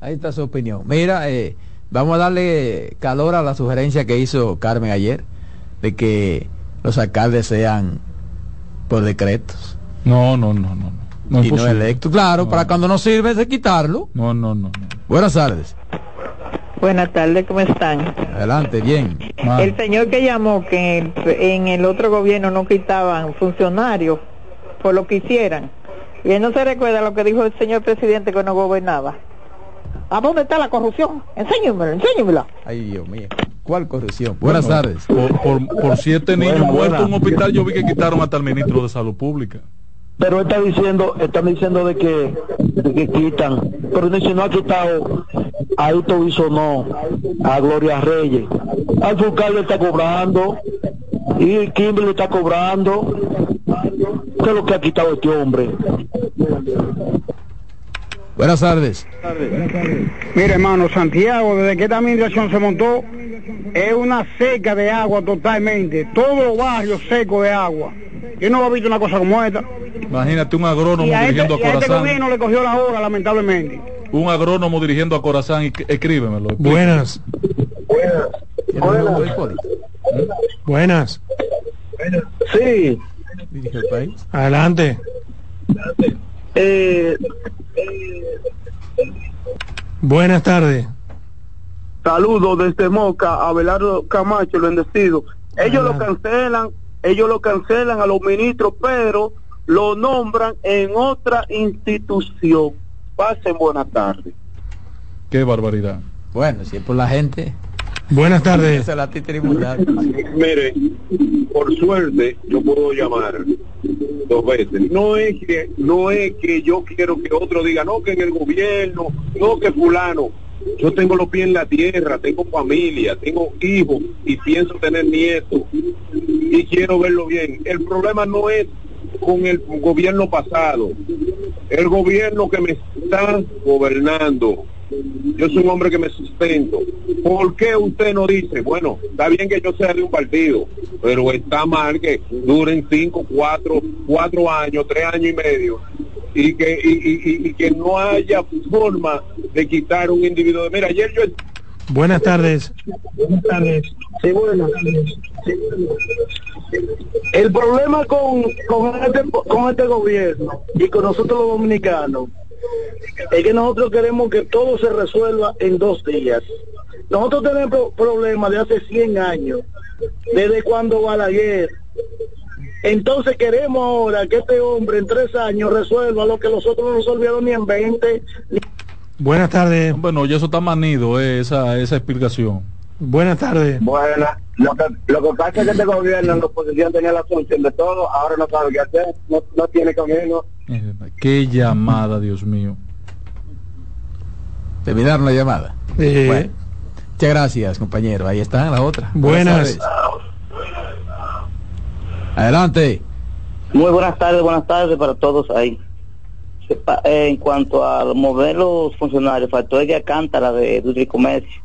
[SPEAKER 3] Ahí está su opinión. Mira, eh, vamos a darle calor a la sugerencia que hizo Carmen ayer de que los alcaldes sean por decretos
[SPEAKER 5] No, no, no, no. no. No es
[SPEAKER 3] y no electos. Claro, para cuando no sirve de quitarlo.
[SPEAKER 5] No, no, no.
[SPEAKER 3] Buenas tardes.
[SPEAKER 13] Buenas tardes, ¿cómo están?
[SPEAKER 3] Adelante, bien.
[SPEAKER 13] El señor que llamó que en el, en el otro gobierno no quitaban funcionarios por lo que hicieran. Y él no se recuerda lo que dijo el señor presidente que no gobernaba. ¿A dónde está la corrupción? Enséñemelo, enséñemelo.
[SPEAKER 3] Ay, Dios mío. ¿Cuál corrupción? Buenas
[SPEAKER 5] Bueno,
[SPEAKER 3] tardes.
[SPEAKER 5] Por, por, por siete niños
[SPEAKER 3] Buena,
[SPEAKER 5] muertos en un hospital, yo vi que quitaron hasta el ministro de Salud Pública.
[SPEAKER 12] Pero está diciendo, están diciendo de que, de que quitan, pero ni si no ha quitado a Ito no, a Gloria Reyes. Al le está cobrando y Kimberly está cobrando. ¿Qué es lo que ha quitado este hombre?
[SPEAKER 3] Buenas tardes.
[SPEAKER 14] Mire, hermano, Santiago, desde que esta administración se montó, es una seca de agua totalmente. Todos los barrios secos de agua. Yo no he visto una cosa como esta.
[SPEAKER 5] Imagínate un agrónomo
[SPEAKER 14] Y a este,
[SPEAKER 5] dirigiendo a
[SPEAKER 14] y a este
[SPEAKER 5] Corazán.
[SPEAKER 14] gobierno le cogió la hora, lamentablemente.
[SPEAKER 5] Un agrónomo dirigiendo a Corazán y escríbemelo. explícame.
[SPEAKER 2] Buenas. Buenas.
[SPEAKER 12] Sí.
[SPEAKER 2] Adelante.
[SPEAKER 12] Eh,
[SPEAKER 2] Buenas tardes.
[SPEAKER 12] Saludos desde Moca, Abelardo Camacho, el bendecido. Ellos lo cancelan, ellos lo cancelan a los ministros, pero lo nombran en otra institución. Pasen buenas tardes.
[SPEAKER 5] Qué barbaridad.
[SPEAKER 3] Bueno, si es por la gente.
[SPEAKER 2] Buenas tardes.
[SPEAKER 3] Esa es la titrimundad.
[SPEAKER 10] Mire, por suerte yo puedo llamar dos veces. No es que no es que yo quiero que otro diga no que en el gobierno, no que fulano. Yo tengo los pies en la tierra, tengo familia, tengo hijos y pienso tener nietos y quiero verlo bien. El problema no es con el gobierno pasado, el gobierno que me está gobernando. Yo soy un hombre que me sustento. ¿Por qué usted no dice, bueno, está bien que yo sea de un partido, pero está mal que duren cinco, cuatro, cuatro años, tres años y medio y que y, que no haya forma de quitar un individuo? Mira, ayer yo
[SPEAKER 2] Buenas tardes.
[SPEAKER 11] Buenas tardes. Sí, buenas. El problema con, con, este, con este gobierno y con nosotros los dominicanos es que nosotros queremos que todo se resuelva en dos días. Nosotros tenemos problemas de hace 100 años, desde cuando Balaguer. Entonces queremos ahora que este hombre en tres años resuelva lo que los otros no resolvieron ni en 20.
[SPEAKER 2] Buenas tardes.
[SPEAKER 5] Bueno, ya eso está manido, eh, esa, esa explicación.
[SPEAKER 2] Buenas tardes.
[SPEAKER 15] Buenas. Lo que, lo que pasa es que este gobierno en la oposición tenía la solución de todo, ahora no sabe qué hacer, no, no tiene camino.
[SPEAKER 5] Qué llamada, Dios mío.
[SPEAKER 3] Terminaron la llamada. Bueno, muchas gracias, compañero. Ahí está la otra.
[SPEAKER 2] Buenas.
[SPEAKER 3] tardes. Adelante.
[SPEAKER 16] Muy buenas tardes, buenas tardes para todos ahí. Eh, En cuanto a mover los funcionarios, faltó el de Cántara de Industria y Comercio,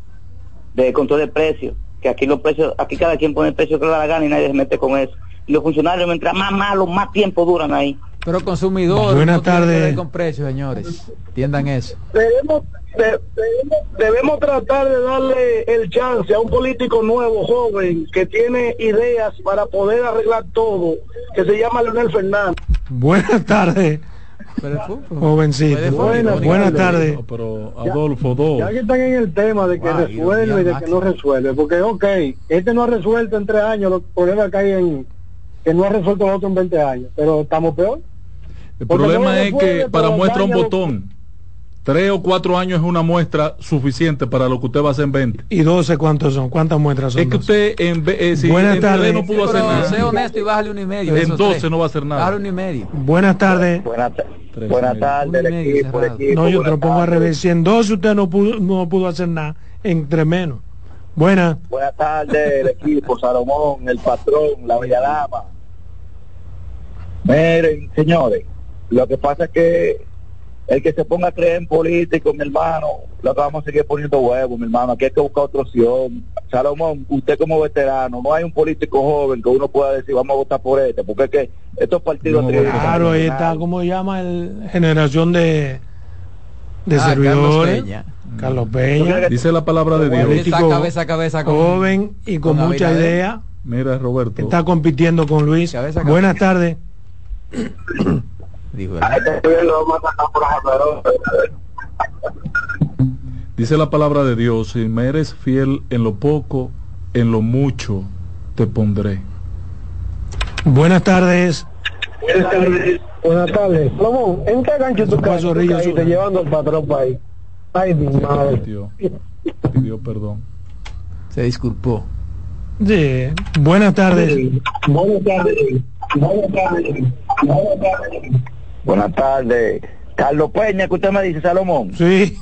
[SPEAKER 16] de control de precios, que aquí los precios, aquí cada quien pone el precio que le da la gana y nadie se mete con eso. Y los funcionarios, mientras más malos, más tiempo duran ahí.
[SPEAKER 3] Pero consumidores.
[SPEAKER 2] Buenas
[SPEAKER 3] no
[SPEAKER 2] tardes.
[SPEAKER 3] con precios, señores. Entiendan eso.
[SPEAKER 11] Debemos, de- debemos tratar de darle el chance a un político nuevo, joven, que tiene ideas para poder arreglar todo, que se llama Leonel Fernández.
[SPEAKER 2] Buenas tardes. Jovencito.
[SPEAKER 11] Buenas
[SPEAKER 2] Buenas,
[SPEAKER 11] tardes.
[SPEAKER 5] pero Adolfo, dos.
[SPEAKER 17] Ya que están en el tema de que
[SPEAKER 3] Wow,
[SPEAKER 17] resuelve
[SPEAKER 3] Dios,
[SPEAKER 17] y de que no resuelve, porque ok, este no ha resuelto en tres años los problemas que hay en que no ha resuelto el otro en 20 años, pero estamos peor.
[SPEAKER 5] El
[SPEAKER 17] Porque
[SPEAKER 5] problema
[SPEAKER 17] no
[SPEAKER 5] es que para muestra un botón. Tres o cuatro años es una muestra suficiente para lo que usted va a hacer en 20.
[SPEAKER 2] ¿Y 12 cuántos son? ¿Cuántas muestras son?
[SPEAKER 5] Es que usted en, eh, si
[SPEAKER 2] Buenas
[SPEAKER 5] en
[SPEAKER 2] tardes.
[SPEAKER 5] no pudo hacer
[SPEAKER 3] Pero
[SPEAKER 5] nada.
[SPEAKER 3] sé honesto y bájale uno y medio.
[SPEAKER 5] En
[SPEAKER 3] esos
[SPEAKER 5] 12
[SPEAKER 3] tres.
[SPEAKER 5] no va a hacer nada.
[SPEAKER 3] Bájale uno y medio.
[SPEAKER 2] Buenas tardes.
[SPEAKER 15] Buenas,
[SPEAKER 5] medio.
[SPEAKER 15] tardes.
[SPEAKER 2] No, yo te lo pongo al revés. Si en 12 usted no pudo, no pudo hacer nada, entre menos. Buenas.
[SPEAKER 15] Buenas tardes, el equipo, Salomón, el patrón, la bella dama. Miren, señores, lo que pasa es que el que se ponga a creer en político, mi hermano, lo que vamos a seguir poniendo huevos, mi hermano. Aquí hay que buscar otra opción. Salomón, usted como veterano, no hay un político joven que uno pueda decir, vamos a votar por este, porque es que estos partidos...
[SPEAKER 5] No,
[SPEAKER 2] Claro, ahí está, ¿cómo se llama? El generación de, de
[SPEAKER 3] Ah, Carlos
[SPEAKER 2] servidores.
[SPEAKER 3] Peña.
[SPEAKER 2] Carlos Peña.
[SPEAKER 5] Dice la palabra de Dios.
[SPEAKER 2] Político
[SPEAKER 3] Está cabeza a cabeza con
[SPEAKER 2] joven y con,
[SPEAKER 3] con
[SPEAKER 2] mucha
[SPEAKER 3] Abinader.
[SPEAKER 2] idea.
[SPEAKER 5] Mira, Roberto.
[SPEAKER 2] Está compitiendo con Luis.
[SPEAKER 3] Cabeza a cabeza.
[SPEAKER 2] Buenas tardes.
[SPEAKER 3] Dijo,
[SPEAKER 15] ejemplo,
[SPEAKER 5] Dice la palabra de Dios, si me eres fiel en lo poco, en lo mucho te pondré.
[SPEAKER 2] Buenas tardes.
[SPEAKER 11] Buenas tardes.
[SPEAKER 17] Buenas tardes. Salomón, ¿en qué gancho tú caíste
[SPEAKER 2] Zorrillo.
[SPEAKER 17] llevando al patrón para ahí. Ay, mi madre.
[SPEAKER 5] Pidió, pidió perdón.
[SPEAKER 3] Se disculpó.
[SPEAKER 2] Sí. Buenas tardes.
[SPEAKER 11] Buenas tardes. Buenas tardes. Buenas tardes.
[SPEAKER 15] Buenas tardes. Carlos Peña, que usted me dice, Salomón.
[SPEAKER 2] Sí.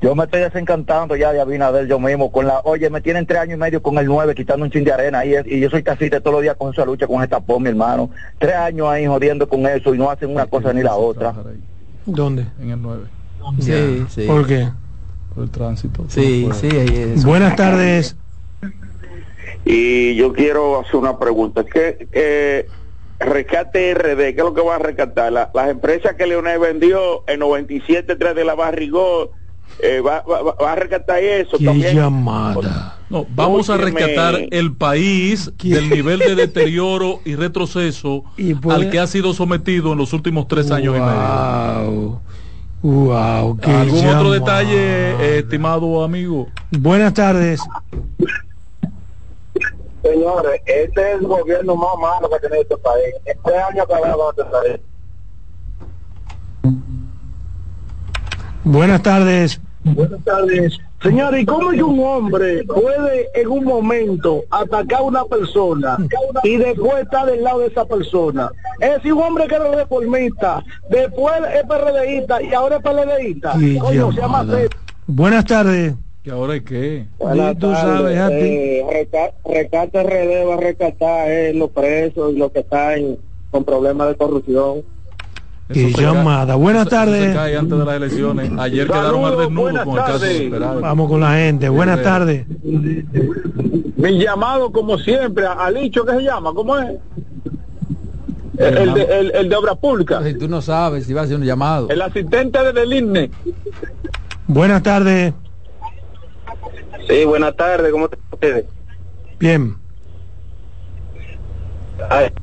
[SPEAKER 15] Yo me estoy desencantando ya de Abinader yo mismo con la, oye, me tienen tres años y medio con el nueve quitando un chin de arena y, y yo soy casita todos los días con esa lucha con esta pom, mi hermano. Tres años ahí jodiendo con eso y no hacen una cosa ni la otra.
[SPEAKER 2] ¿Dónde?
[SPEAKER 5] En el 9.
[SPEAKER 3] Sí, sí.
[SPEAKER 2] ¿Por qué?
[SPEAKER 5] Por el tránsito.
[SPEAKER 3] Sí, sí. ahí es.
[SPEAKER 2] Buenas tardes.
[SPEAKER 18] Y yo quiero hacer una pregunta. ¿Qué eh, rescate RD? ¿Qué es lo que va a rescatar? La- las empresas que Leonel vendió en 97.3 de la Barrigó, eh, va, va- va- a rescatar eso
[SPEAKER 2] Qué
[SPEAKER 18] también.
[SPEAKER 2] llamada.
[SPEAKER 5] No, vamos a rescatar el país del nivel de deterioro y retroceso
[SPEAKER 2] Y puede-
[SPEAKER 5] al que ha sido sometido en los últimos tres años y medio.
[SPEAKER 2] Wow. Wow. Qué
[SPEAKER 5] ¿Algún otro
[SPEAKER 2] llamada.
[SPEAKER 5] detalle, eh, estimado amigo?
[SPEAKER 2] Buenas tardes.
[SPEAKER 15] Señores, este es el gobierno más malo que tiene este país. En tres años acabamos este país.
[SPEAKER 2] Buenas tardes.
[SPEAKER 11] Buenas tardes. Señores, ¿y cómo es que un hombre puede en un momento atacar a una persona y después estar del lado de esa persona? Es decir, un hombre que era reformista, después es PRDista y ahora es PLDista.
[SPEAKER 2] Buenas tardes.
[SPEAKER 5] ¿Y ahora es qué?
[SPEAKER 2] Sí, tú sabes, a ti.
[SPEAKER 15] Eh, reca- Recate RD va a rescatar eh, los presos y los que están con problemas de corrupción.
[SPEAKER 2] Qué llamada.
[SPEAKER 5] cae-
[SPEAKER 2] Buenas tardes.
[SPEAKER 5] se cae antes de las elecciones. Ayer
[SPEAKER 11] Saludos,
[SPEAKER 5] quedaron al desnudo
[SPEAKER 11] buenas
[SPEAKER 5] con el caso.
[SPEAKER 2] Vamos con la gente. Buenas
[SPEAKER 5] Sí,
[SPEAKER 2] tardes.
[SPEAKER 11] Mi llamado, como siempre, a Licho, ¿qué se llama? ¿Cómo es? El, el de, el- el de Obras Públicas.
[SPEAKER 3] Si tú no sabes si va a hacer un llamado.
[SPEAKER 11] El asistente del INE.
[SPEAKER 2] Buenas tardes.
[SPEAKER 19] Sí, buenas tardes, ¿cómo están ustedes?
[SPEAKER 2] Bien.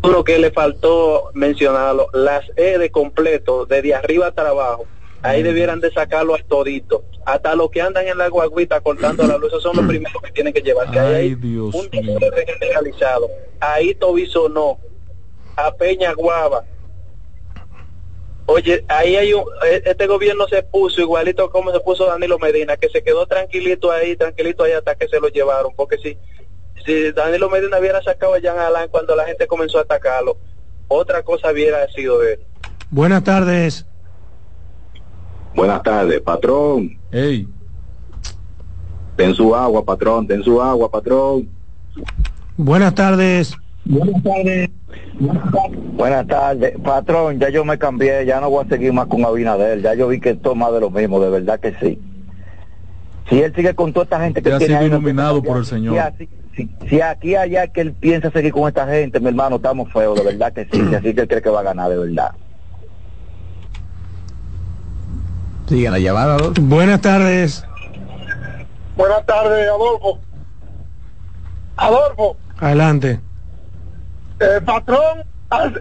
[SPEAKER 19] Uno que le faltó mencionarlo, las E de completo, desde arriba hasta abajo, ahí debieran de sacarlo a todito. Hasta los que andan en la guaguita cortando la luz, esos son los primeros que tienen que llevar. Que ahí
[SPEAKER 5] Dios
[SPEAKER 19] un generalizado. Ahí Tobiso no. A Peña Guava. Oye, ahí hay un, e- este gobierno se puso igualito como se puso Danilo Medina, que se quedó tranquilito ahí, tranquilito ahí hasta que se lo llevaron, porque si, si Danilo Medina hubiera sacado a Jean Alain cuando la gente comenzó a atacarlo, otra cosa hubiera sido de él.
[SPEAKER 2] Buenas tardes.
[SPEAKER 20] Buenas tardes, patrón.
[SPEAKER 5] Hey.
[SPEAKER 20] Ten su agua, patrón, ten su agua, patrón.
[SPEAKER 2] Buenas tardes.
[SPEAKER 20] Buenas tardes.
[SPEAKER 15] Buenas tardes, patrón, ya yo me cambié, ya no voy a seguir más con Abinader, ya yo vi que esto es más de lo mismo, de verdad que sí. Si él sigue con toda esta gente que
[SPEAKER 5] Ya ha
[SPEAKER 15] tiene
[SPEAKER 5] sido
[SPEAKER 15] ahí, no
[SPEAKER 5] iluminado por el. Señor.
[SPEAKER 15] Si, si- si aquí allá que él piensa seguir con esta gente, mi hermano, estamos feos, de verdad que sí, y así que él cree que va a ganar, de verdad.
[SPEAKER 3] Sigan la llamada, Adolfo.
[SPEAKER 2] Buenas tardes.
[SPEAKER 21] Buenas tardes, Adolfo. Adolfo,
[SPEAKER 2] Adelante.
[SPEAKER 21] El patrón,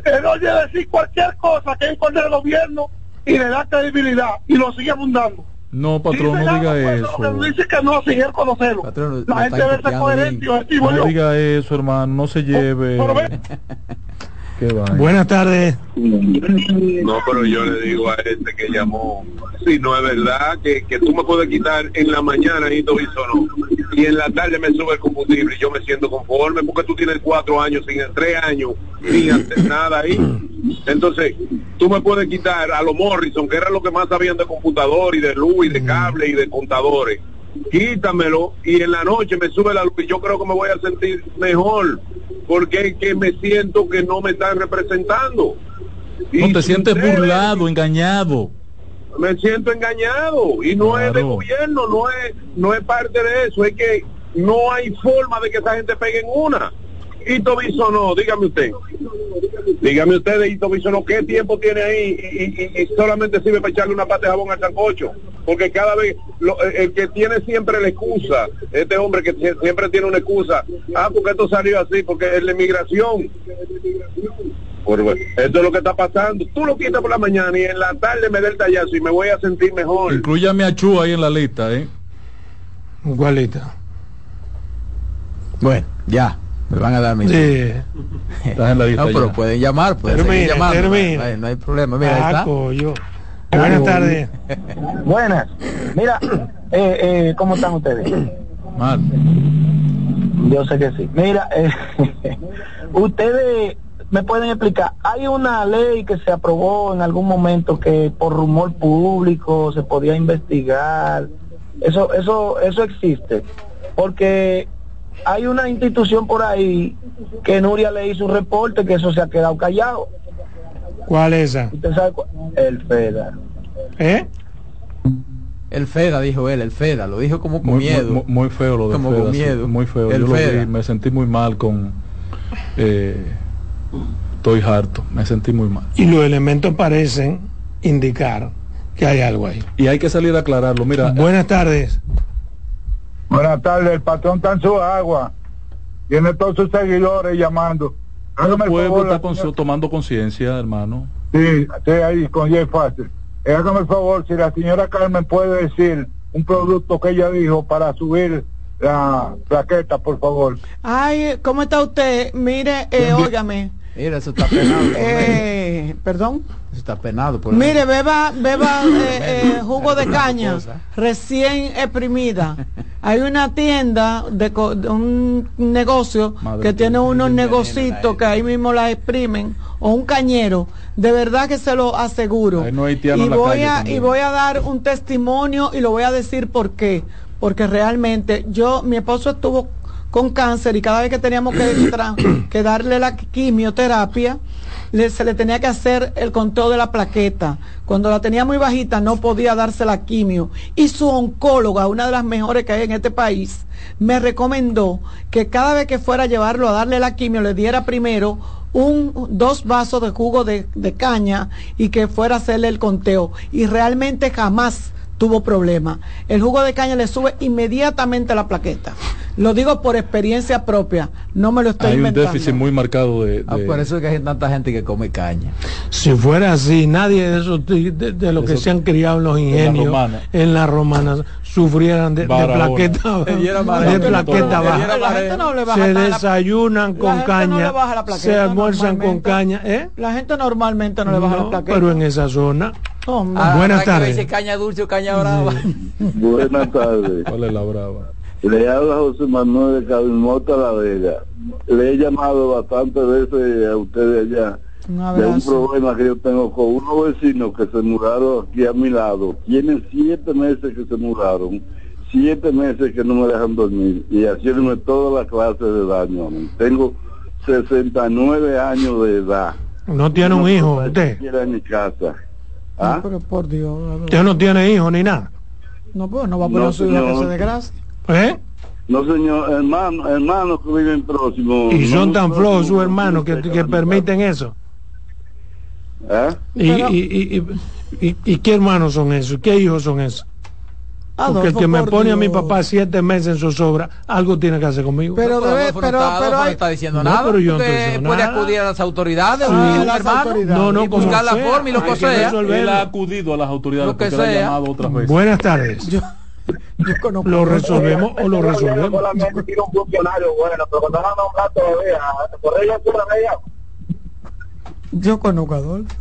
[SPEAKER 21] él oye decir cualquier cosa que es contra el gobierno y le da credibilidad y lo sigue abundando.
[SPEAKER 5] No, patrón,
[SPEAKER 21] Dice
[SPEAKER 5] no diga
[SPEAKER 21] pues, lo que
[SPEAKER 5] eso.
[SPEAKER 21] dice que no, sin él conocerlo.
[SPEAKER 5] Patrón,
[SPEAKER 21] La gente debe ser coherente
[SPEAKER 5] No diga eso, hermano, no se lleve. Qué vaina.
[SPEAKER 2] Buenas tardes.
[SPEAKER 10] No, pero yo le digo a este que llamó, si no es verdad que, que tú me puedes quitar en la mañana y todo eso no, y en la tarde me sube el combustible y yo me siento conforme porque tú tienes cuatro años, sin tres años, sin hacer nada ahí. Entonces, tú me puedes quitar a los Morrison, que era lo que más sabían de computador y de luz y de cable y de contadores. Quítamelo y en la noche me sube la luz y yo creo que me voy a sentir mejor porque es que me siento que no me están representando.
[SPEAKER 5] No te sientes
[SPEAKER 10] ustedes-
[SPEAKER 5] burlado, engañado.
[SPEAKER 10] me siento engañado y no es de gobierno, no es no es parte de eso, es que no hay forma de que esa gente pegue en una. Y Tobiso no, dígame usted. Dígame usted de Ito no, ¿qué tiempo tiene ahí? Y, y- y solamente sirve para echarle una pata de jabón al sancocho. Porque cada vez, lo- el que tiene siempre la excusa, este hombre que sie- siempre tiene una excusa, ah, porque esto salió así, porque es la inmigración. Por- esto es lo que está pasando. Tú lo quitas por la mañana y en la tarde me da el tallazo y me voy a sentir mejor.
[SPEAKER 5] Incluyame a Chu ahí en la lista, ¿eh?
[SPEAKER 2] Igualita.
[SPEAKER 3] Bueno, ya. Me van a dar mi.
[SPEAKER 2] Sí.
[SPEAKER 5] Estás en la lista
[SPEAKER 3] No, pero
[SPEAKER 5] ya.
[SPEAKER 3] pueden llamar, pueden
[SPEAKER 2] Termine,
[SPEAKER 3] seguir llamando.
[SPEAKER 2] termine.
[SPEAKER 3] No hay, no hay problema. Mira, ahí
[SPEAKER 2] Ah,
[SPEAKER 3] está.
[SPEAKER 2] coño. Buenas tardes.
[SPEAKER 12] Buenas. Mira, eh, eh, ¿cómo están ustedes?
[SPEAKER 5] Mal.
[SPEAKER 12] Yo sé que sí. Mira, eh, ustedes me pueden explicar, hay una ley que se aprobó en algún momento que por rumor público se podía investigar. Eso eso eso existe. Porque hay una institución por ahí que Nuria le hizo un reporte que eso se ha quedado callado.
[SPEAKER 2] ¿Cuál es esa?
[SPEAKER 12] ¿Usted sabe cuál? El FEDA.
[SPEAKER 2] ¿Eh?
[SPEAKER 3] El FEDA, dijo él, el FEDA. Lo dijo como con
[SPEAKER 5] Muy,
[SPEAKER 3] miedo.
[SPEAKER 5] muy, muy feo lo de
[SPEAKER 3] Como
[SPEAKER 5] Feda,
[SPEAKER 3] con
[SPEAKER 5] sí,
[SPEAKER 3] miedo.
[SPEAKER 5] muy feo.
[SPEAKER 3] El
[SPEAKER 5] Yo lo vi,
[SPEAKER 3] Feda.
[SPEAKER 5] me sentí muy mal con... Eh, estoy harto, me sentí muy mal.
[SPEAKER 2] Y los elementos parecen indicar que hay algo ahí.
[SPEAKER 5] Y hay que salir a aclararlo. Mira,
[SPEAKER 2] Buenas tardes.
[SPEAKER 14] Buenas tardes, el patrón está en su agua. Tiene todos sus seguidores llamando.
[SPEAKER 5] el pueblo
[SPEAKER 14] favor,
[SPEAKER 5] está con-
[SPEAKER 14] señora-
[SPEAKER 5] tomando conciencia, hermano.
[SPEAKER 14] Sí, estoy ahí con Jay Fácil. Eh, Hágame el favor, si la señora Carmen puede decir un producto que ella dijo para subir la plaqueta, por favor.
[SPEAKER 4] Ay, ¿cómo está usted? Mire, eh, óigame.
[SPEAKER 3] Mira, eso está penado.
[SPEAKER 4] Eh, Perdón.
[SPEAKER 3] Eso está penado. Por
[SPEAKER 4] Mire, beba, beba eh, eh, jugo de caña recién exprimida. Hay una tienda de, co- de un negocio
[SPEAKER 3] Madre
[SPEAKER 4] que tiene unos negocitos que ahí mismo la exprimen o un cañero. De verdad que se lo aseguro.
[SPEAKER 5] No hay
[SPEAKER 4] y voy a y voy a dar un testimonio y lo voy a decir por qué. Porque realmente yo, mi esposo estuvo con cáncer y cada vez que teníamos que, que darle la quimioterapia, le- se le tenía que hacer el conteo de la plaqueta. Cuando la tenía muy bajita no podía darse la quimio. Y su oncóloga, una de las mejores que hay en este país, me recomendó que cada vez que fuera a llevarlo a darle la quimio le diera primero un dos vasos de jugo de, de caña y que fuera a hacerle el conteo. Y realmente jamás tuvo problemas. El jugo de caña le sube inmediatamente la plaqueta. Lo digo por experiencia propia, no me lo estoy
[SPEAKER 5] Hay un
[SPEAKER 4] inventando.
[SPEAKER 5] déficit muy marcado de...
[SPEAKER 3] Ah,
[SPEAKER 5] de-
[SPEAKER 3] por eso es que hay tanta gente que come caña.
[SPEAKER 2] Si fuera así, nadie de esos de, de- de los que se han criado en los ingenios,
[SPEAKER 3] romana.
[SPEAKER 2] en las romanas, sufrieran de, de plaqueta, de plaqueta baja.
[SPEAKER 4] La gente no le baja
[SPEAKER 2] Se
[SPEAKER 4] la-
[SPEAKER 2] desayunan
[SPEAKER 4] la
[SPEAKER 2] con
[SPEAKER 4] no
[SPEAKER 2] caña,
[SPEAKER 4] le baja la plaqueta
[SPEAKER 2] se almuerzan con caña, ¿eh?
[SPEAKER 4] La gente normalmente no le baja
[SPEAKER 2] No,
[SPEAKER 4] la plaqueta.
[SPEAKER 2] pero en esa zona.
[SPEAKER 4] Hombre.
[SPEAKER 3] Ah,
[SPEAKER 2] Buenas tardes.
[SPEAKER 3] caña dulce o caña brava.
[SPEAKER 20] Buenas tardes.
[SPEAKER 5] ¿Cuál es la brava?
[SPEAKER 20] Le habla José Manuel de Cabimota La Vega. Le he llamado bastantes veces a ustedes allá
[SPEAKER 4] Un
[SPEAKER 20] de un problema que yo tengo con unos vecinos que se mudaron aquí a mi lado. Tienen siete meses que se mudaron, siete meses que no me dejan dormir y haciéndome toda la clase de daño. a. Tengo 69 años de edad.
[SPEAKER 2] No tiene un hijo, usted.
[SPEAKER 20] en mi casa. ¿Ah?
[SPEAKER 4] Pero por Dios.
[SPEAKER 2] Usted no tiene hijo ni nada.
[SPEAKER 4] No, pues no va a poner
[SPEAKER 20] No,
[SPEAKER 4] a su hija que
[SPEAKER 20] señor.
[SPEAKER 4] se desgracia.
[SPEAKER 2] ¿Eh?
[SPEAKER 20] No, señor, hermano, hermanos que viven próximos.
[SPEAKER 2] Y son
[SPEAKER 20] no
[SPEAKER 2] tan flojos sus hermanos que, que permiten eso.
[SPEAKER 20] ¿Eh?
[SPEAKER 2] Y, y, y, y, y- y qué hermanos son esos? ¿Qué hijos son esos? Porque el que me
[SPEAKER 4] por
[SPEAKER 2] pone a mi papá siete meses en zozobra, algo tiene que hacer conmigo.
[SPEAKER 4] Pero
[SPEAKER 3] Pero no
[SPEAKER 4] pero,
[SPEAKER 3] está,
[SPEAKER 4] pero
[SPEAKER 3] no está diciendo
[SPEAKER 2] No,
[SPEAKER 3] nada.
[SPEAKER 2] pero yo no
[SPEAKER 3] Usted puede
[SPEAKER 2] nada.
[SPEAKER 3] acudir a las autoridades,
[SPEAKER 2] Sí,
[SPEAKER 3] un
[SPEAKER 2] a las
[SPEAKER 3] hermano,
[SPEAKER 4] autoridades.
[SPEAKER 2] No, no,
[SPEAKER 3] buscar la
[SPEAKER 2] sea,
[SPEAKER 3] forma y lo que sea.
[SPEAKER 5] Él ha acudido a las autoridades
[SPEAKER 3] Lo que sea.
[SPEAKER 5] llamado otras veces.
[SPEAKER 2] Buenas tardes. ¿Lo resolvemos o lo resolvemos?
[SPEAKER 21] Solamente tiene un funcionario bueno, pero cuando van a nombrar todavía, por ella tú la veías.
[SPEAKER 4] Yo conozco a Adolfo.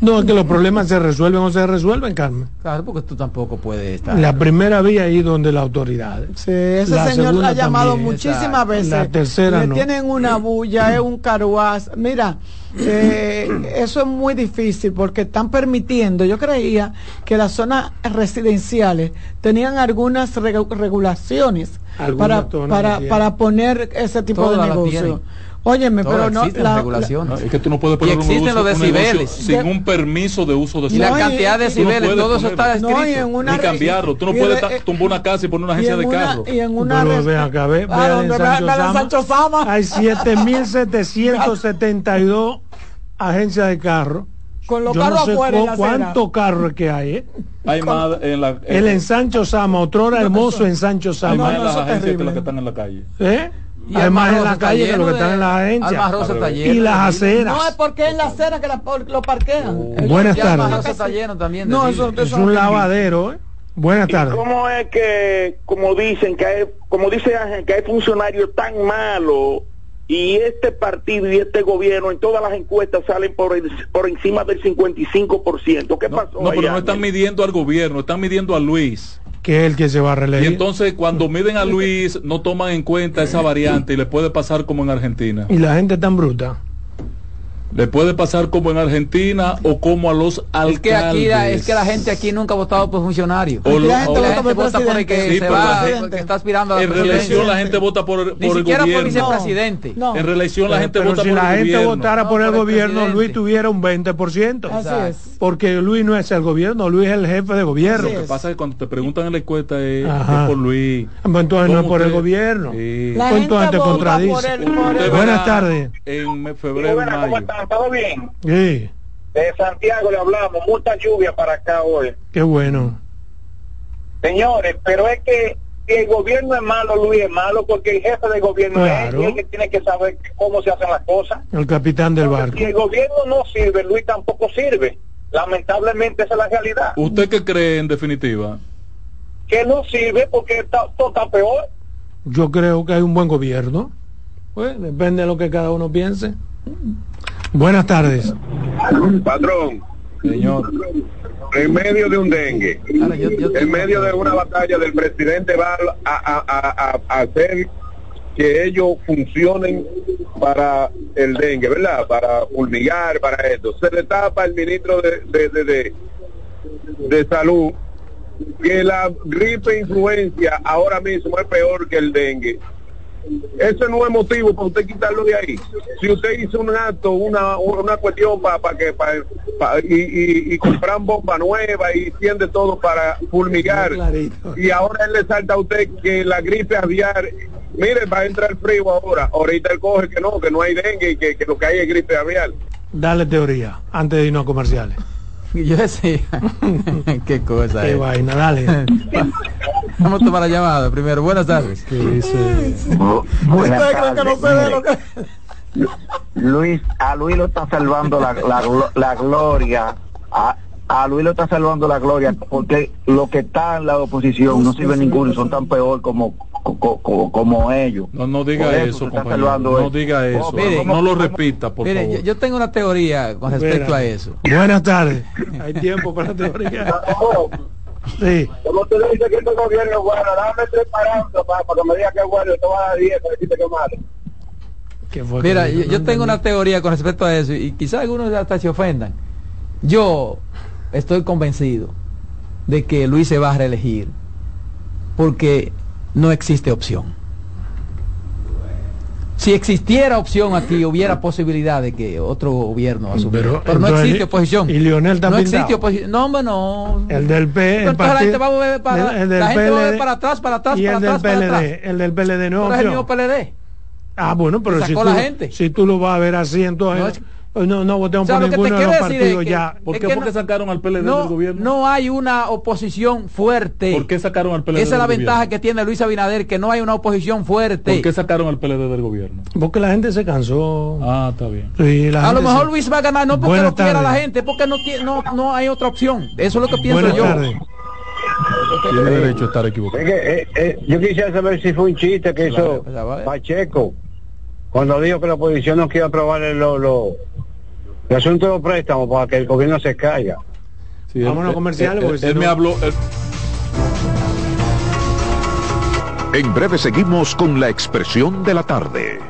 [SPEAKER 2] No, es que los problemas se resuelven o se resuelven, Carmen.
[SPEAKER 3] Claro, porque tú tampoco puedes estar.
[SPEAKER 2] La primera vía ahí donde las autoridades.
[SPEAKER 4] Sí, ese
[SPEAKER 2] La
[SPEAKER 4] señor
[SPEAKER 2] segunda
[SPEAKER 4] ha llamado
[SPEAKER 2] también,
[SPEAKER 4] muchísimas
[SPEAKER 3] exacto.
[SPEAKER 4] veces.
[SPEAKER 2] La tercera
[SPEAKER 4] Le
[SPEAKER 2] no.
[SPEAKER 4] tienen una bulla, es un caruaz. Mira, eh, eso es muy difícil porque están permitiendo. Yo creía que las zonas residenciales tenían algunas regu- regulaciones para, para,
[SPEAKER 2] la
[SPEAKER 4] para poner ese tipo
[SPEAKER 3] Todas
[SPEAKER 4] de
[SPEAKER 3] las
[SPEAKER 4] negocio. Óyeme,
[SPEAKER 3] Todas
[SPEAKER 4] pero no.
[SPEAKER 3] existen
[SPEAKER 4] la- la-
[SPEAKER 3] regulaciones.
[SPEAKER 5] No, es que tú no puedes
[SPEAKER 3] Y
[SPEAKER 5] poner un
[SPEAKER 3] existen los
[SPEAKER 5] un negocio
[SPEAKER 3] decibeles.
[SPEAKER 5] sin un permiso de uso de
[SPEAKER 3] Y la
[SPEAKER 4] y-
[SPEAKER 3] cantidad de
[SPEAKER 4] y-
[SPEAKER 3] decibeles,
[SPEAKER 5] no
[SPEAKER 3] todo eso está escrito.
[SPEAKER 4] No, y en una
[SPEAKER 5] Ni cambiarlo. Tú no
[SPEAKER 4] y
[SPEAKER 5] puedes
[SPEAKER 4] de-
[SPEAKER 5] ta- tumbar una casa y poner una
[SPEAKER 4] y
[SPEAKER 5] agencia
[SPEAKER 4] en
[SPEAKER 5] de carro.
[SPEAKER 4] y en una
[SPEAKER 2] Pero ve acá, ve,
[SPEAKER 4] Ah,
[SPEAKER 2] ve en
[SPEAKER 4] donde
[SPEAKER 2] Sancho
[SPEAKER 4] ve- ve en
[SPEAKER 2] Sama.
[SPEAKER 4] Sancho Sama.
[SPEAKER 2] Hay 7.772 agencias de carro.
[SPEAKER 4] Con los
[SPEAKER 2] Yo
[SPEAKER 4] carros
[SPEAKER 2] no sé
[SPEAKER 4] afuera en la
[SPEAKER 2] cuántos carros que hay, ¿eh?
[SPEAKER 5] Hay más en la...
[SPEAKER 2] El ensancho Sama, otrora hermoso ensancho
[SPEAKER 5] hay
[SPEAKER 2] Sama.
[SPEAKER 5] más en las agencias que las que están en la calle.
[SPEAKER 2] ¿Eh?
[SPEAKER 3] Y
[SPEAKER 2] Hay más en la calle que lo que están en las agencias. Y las aceras.
[SPEAKER 4] No, es porque es la acera que la, lo parquean. Ellos
[SPEAKER 2] Buenas tardes.
[SPEAKER 3] está lleno también.
[SPEAKER 4] No, eso,
[SPEAKER 2] Es un
[SPEAKER 4] no-
[SPEAKER 2] lavadero, ¿eh? Buenas tardes.
[SPEAKER 21] ¿Cómo es que, como dicen, que hay, como dice Ángel, que hay funcionarios tan malos y este partido y este gobierno en todas las encuestas salen por, el- por encima del 55%? ¿Qué
[SPEAKER 5] No,
[SPEAKER 21] pasó?
[SPEAKER 5] no,
[SPEAKER 21] ahí,
[SPEAKER 5] pero no están midiendo al gobierno, están midiendo a Luis.
[SPEAKER 2] Que es el que se va a
[SPEAKER 5] Y entonces cuando miden a Luis no toman en cuenta esa variante y le puede pasar como en Argentina.
[SPEAKER 2] Y la gente tan bruta.
[SPEAKER 5] Le puede pasar como en Argentina o como a los alcaldes.
[SPEAKER 3] Es que aquí la, es que la gente aquí nunca ha votado por funcionarios.
[SPEAKER 5] O lo-
[SPEAKER 4] la gente
[SPEAKER 5] o-
[SPEAKER 3] la
[SPEAKER 4] vota
[SPEAKER 3] gente
[SPEAKER 4] por
[SPEAKER 3] vota por el que
[SPEAKER 5] Sí,
[SPEAKER 3] se va,
[SPEAKER 5] la
[SPEAKER 3] el que está aspirando a la
[SPEAKER 5] en reelección la gente vota por, por
[SPEAKER 3] Ni
[SPEAKER 5] el
[SPEAKER 3] siquiera por
[SPEAKER 5] gobierno.
[SPEAKER 3] vicepresidente.
[SPEAKER 4] No.
[SPEAKER 5] En reelección la gente
[SPEAKER 2] Pero
[SPEAKER 5] vota
[SPEAKER 2] si
[SPEAKER 5] por
[SPEAKER 2] la
[SPEAKER 5] el
[SPEAKER 2] gente
[SPEAKER 5] gobierno.
[SPEAKER 2] votara por
[SPEAKER 3] No,
[SPEAKER 2] el
[SPEAKER 3] por el
[SPEAKER 2] gobierno,
[SPEAKER 3] presidente.
[SPEAKER 2] Luis tuviera un 20%.
[SPEAKER 4] Así es.
[SPEAKER 2] Porque Luis no es el gobierno, Luis es el jefe de gobierno.
[SPEAKER 4] Así
[SPEAKER 5] Lo que pasa es que cuando te preguntan en la encuesta es, es por Luis.
[SPEAKER 2] Pues entonces no es
[SPEAKER 5] ¿Cómo
[SPEAKER 2] por el
[SPEAKER 5] usted-
[SPEAKER 2] gobierno.
[SPEAKER 5] Sí.
[SPEAKER 4] La
[SPEAKER 2] Pues
[SPEAKER 4] gente
[SPEAKER 2] entonces te contradice.
[SPEAKER 4] por el- por el-
[SPEAKER 2] Buenas tardes.
[SPEAKER 5] En febrero,
[SPEAKER 21] buenas, ¿Cómo
[SPEAKER 5] mayo.
[SPEAKER 21] Están? ¿Todo bien?
[SPEAKER 2] Sí,
[SPEAKER 21] De Santiago le hablamos, mucha lluvia para acá hoy.
[SPEAKER 2] qué bueno.
[SPEAKER 21] Señores, pero es que el gobierno es malo, Luis es malo, porque el jefe del gobierno
[SPEAKER 2] Claro.
[SPEAKER 21] es el que tiene que saber cómo se hacen las cosas.
[SPEAKER 2] El capitán del barco.
[SPEAKER 21] Si el gobierno no sirve, Luis tampoco sirve. Lamentablemente esa es la realidad.
[SPEAKER 5] ¿Usted qué cree en definitiva?
[SPEAKER 21] Que no sirve porque está, todo está peor.
[SPEAKER 2] Yo creo que hay un buen gobierno. Pues depende de lo que cada uno piense. Buenas tardes.
[SPEAKER 10] Patrón,
[SPEAKER 5] Señor.
[SPEAKER 10] en medio de un dengue,
[SPEAKER 3] Ahora, yo- yo
[SPEAKER 10] en medio de una batalla del presidente va a, a- a- a- a hacer que ellos funcionen para el dengue, ¿verdad? Para fulmigar, para esto. Se le tapa al ministro de, de, de, de- de salud que la gripe influencia ahora mismo es peor que el dengue. Ese no es motivo para usted quitarlo de ahí. Si usted hizo un acto, una, una cuestión para que pa, pa- y, y, y compran bomba nueva y tiende todo para fulmigar, y ahora él le salta a usted que la gripe aviar, mire, va a entrar frío ahora. Ahorita él coge que no, que no hay dengue y que, que lo que hay es gripe aviar.
[SPEAKER 2] Dale teoría antes de irnos a comerciales.
[SPEAKER 3] Yo decía, qué cosa.
[SPEAKER 2] Qué vaina, dale.
[SPEAKER 3] Vamos a tomar la llamada primero. Buenas tardes.
[SPEAKER 15] Buenas tardes. Luis, a Luis lo está salvando la, la, la gloria. A, a Luis lo está salvando la gloria porque lo que está en la oposición no sirve ninguno, son tan peor como como, como ellos.
[SPEAKER 5] No, no diga eso, compañero. No diga eso.
[SPEAKER 3] Mire,
[SPEAKER 5] no, lo repita, por
[SPEAKER 3] mire,
[SPEAKER 5] favor.
[SPEAKER 3] Yo, yo, tengo una teoría con respecto a eso.
[SPEAKER 2] Buenas tardes. Hay tiempo para la teoría.
[SPEAKER 20] Sí. Como tú dices que este gobierno es bueno, dame tres parámetros para, para que me diga que es bueno, te voy a dar 10 para decirte que es malo.
[SPEAKER 3] Mira, yo, yo tengo una teoría con respecto a eso y quizás algunos hasta se ofendan. Yo estoy convencido de que Luis se va a reelegir porque no existe opción. Si existiera opción aquí, hubiera posibilidad de que otro gobierno asumiera. Pero, Pero no entonces, existe oposición.
[SPEAKER 2] Y Leonel también.
[SPEAKER 3] No existe oposición. No, hombre, no.
[SPEAKER 2] El del P.
[SPEAKER 3] El partido, la gente va a mover para, el, el la gente va a mover para atrás, para atrás,
[SPEAKER 2] y
[SPEAKER 3] para
[SPEAKER 2] el
[SPEAKER 3] atrás,
[SPEAKER 2] del PLD,
[SPEAKER 3] para atrás.
[SPEAKER 2] El del PLD no.
[SPEAKER 3] Pero es el mismo PLD.
[SPEAKER 2] Ah, bueno, pero si tú,
[SPEAKER 3] la gente.
[SPEAKER 2] si tú lo vas a ver así, entonces. No, es, no, no votemos
[SPEAKER 3] o sea,
[SPEAKER 2] por ninguno de los partidos
[SPEAKER 3] que,
[SPEAKER 2] ya.
[SPEAKER 5] ¿Por qué?
[SPEAKER 3] que
[SPEAKER 5] porque
[SPEAKER 3] no,
[SPEAKER 5] sacaron al PLD
[SPEAKER 3] no,
[SPEAKER 5] del gobierno?
[SPEAKER 3] No hay una oposición fuerte.
[SPEAKER 5] ¿Por qué sacaron al PLD
[SPEAKER 3] Esa es la ventaja
[SPEAKER 5] gobierno?
[SPEAKER 3] que tiene Luis Abinader, que no hay una oposición fuerte.
[SPEAKER 5] ¿Por qué sacaron al PLD del gobierno?
[SPEAKER 2] Porque la gente se cansó.
[SPEAKER 5] Ah, está bien.
[SPEAKER 2] Sí, la
[SPEAKER 3] a lo mejor
[SPEAKER 2] se...
[SPEAKER 3] Luis va a ganar, no porque
[SPEAKER 2] Buenas
[SPEAKER 3] lo quiera la gente, porque no, tiene, no, no hay otra opción. Eso es lo que pienso
[SPEAKER 2] Buenas
[SPEAKER 3] yo.
[SPEAKER 2] tardes.
[SPEAKER 5] Tiene derecho a estar equivocado.
[SPEAKER 20] Es que, eh, eh, yo quisiera saber si fue un chiste que hizo Pacheco cuando dijo que la oposición no quiere aprobar el, lo, lo, el asunto de los préstamos para que el gobierno se caiga.
[SPEAKER 5] Sí,
[SPEAKER 2] Vámonos a comerciales.
[SPEAKER 5] Él,
[SPEAKER 2] porque
[SPEAKER 5] él,
[SPEAKER 2] si no-
[SPEAKER 5] me habló. él-
[SPEAKER 1] En breve seguimos con la expresión de la tarde.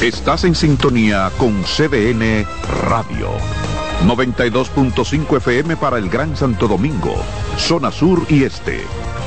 [SPEAKER 1] Estás en sintonía con CDN Radio. 92.5 FM para el Gran Santo Domingo, zona sur y este.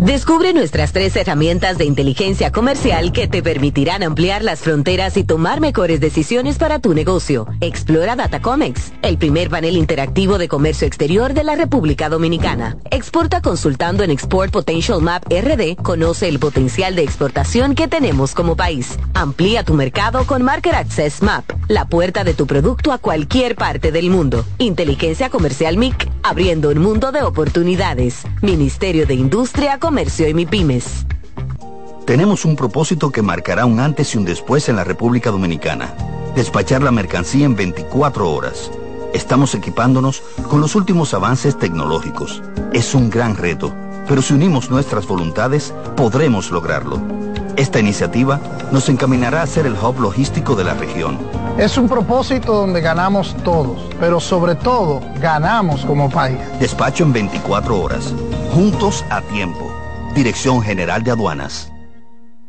[SPEAKER 7] Descubre nuestras tres herramientas de inteligencia comercial que te permitirán ampliar las fronteras y tomar mejores decisiones para tu negocio. Explora Datacomex, el primer panel interactivo de comercio exterior de la República Dominicana. Exporta consultando en Export Potential Map RD, conoce el potencial de exportación que tenemos como país. Amplía tu mercado con Market Access Map, la puerta de tu producto a cualquier parte del mundo. Inteligencia Comercial MIC, abriendo un mundo de oportunidades. Ministerio de Industria, Comercio y MIPIMES.
[SPEAKER 22] Tenemos un propósito que marcará un antes y un después en la República Dominicana. Despachar la mercancía en 24 horas. Estamos equipándonos con los últimos avances tecnológicos. Es un gran reto, pero si unimos nuestras voluntades, podremos lograrlo. Esta iniciativa nos encaminará a ser el hub logístico de la región.
[SPEAKER 23] Es un propósito donde ganamos todos, pero sobre todo ganamos como país.
[SPEAKER 22] Despacho en 24 horas. Juntos a tiempo. Dirección General de Aduanas.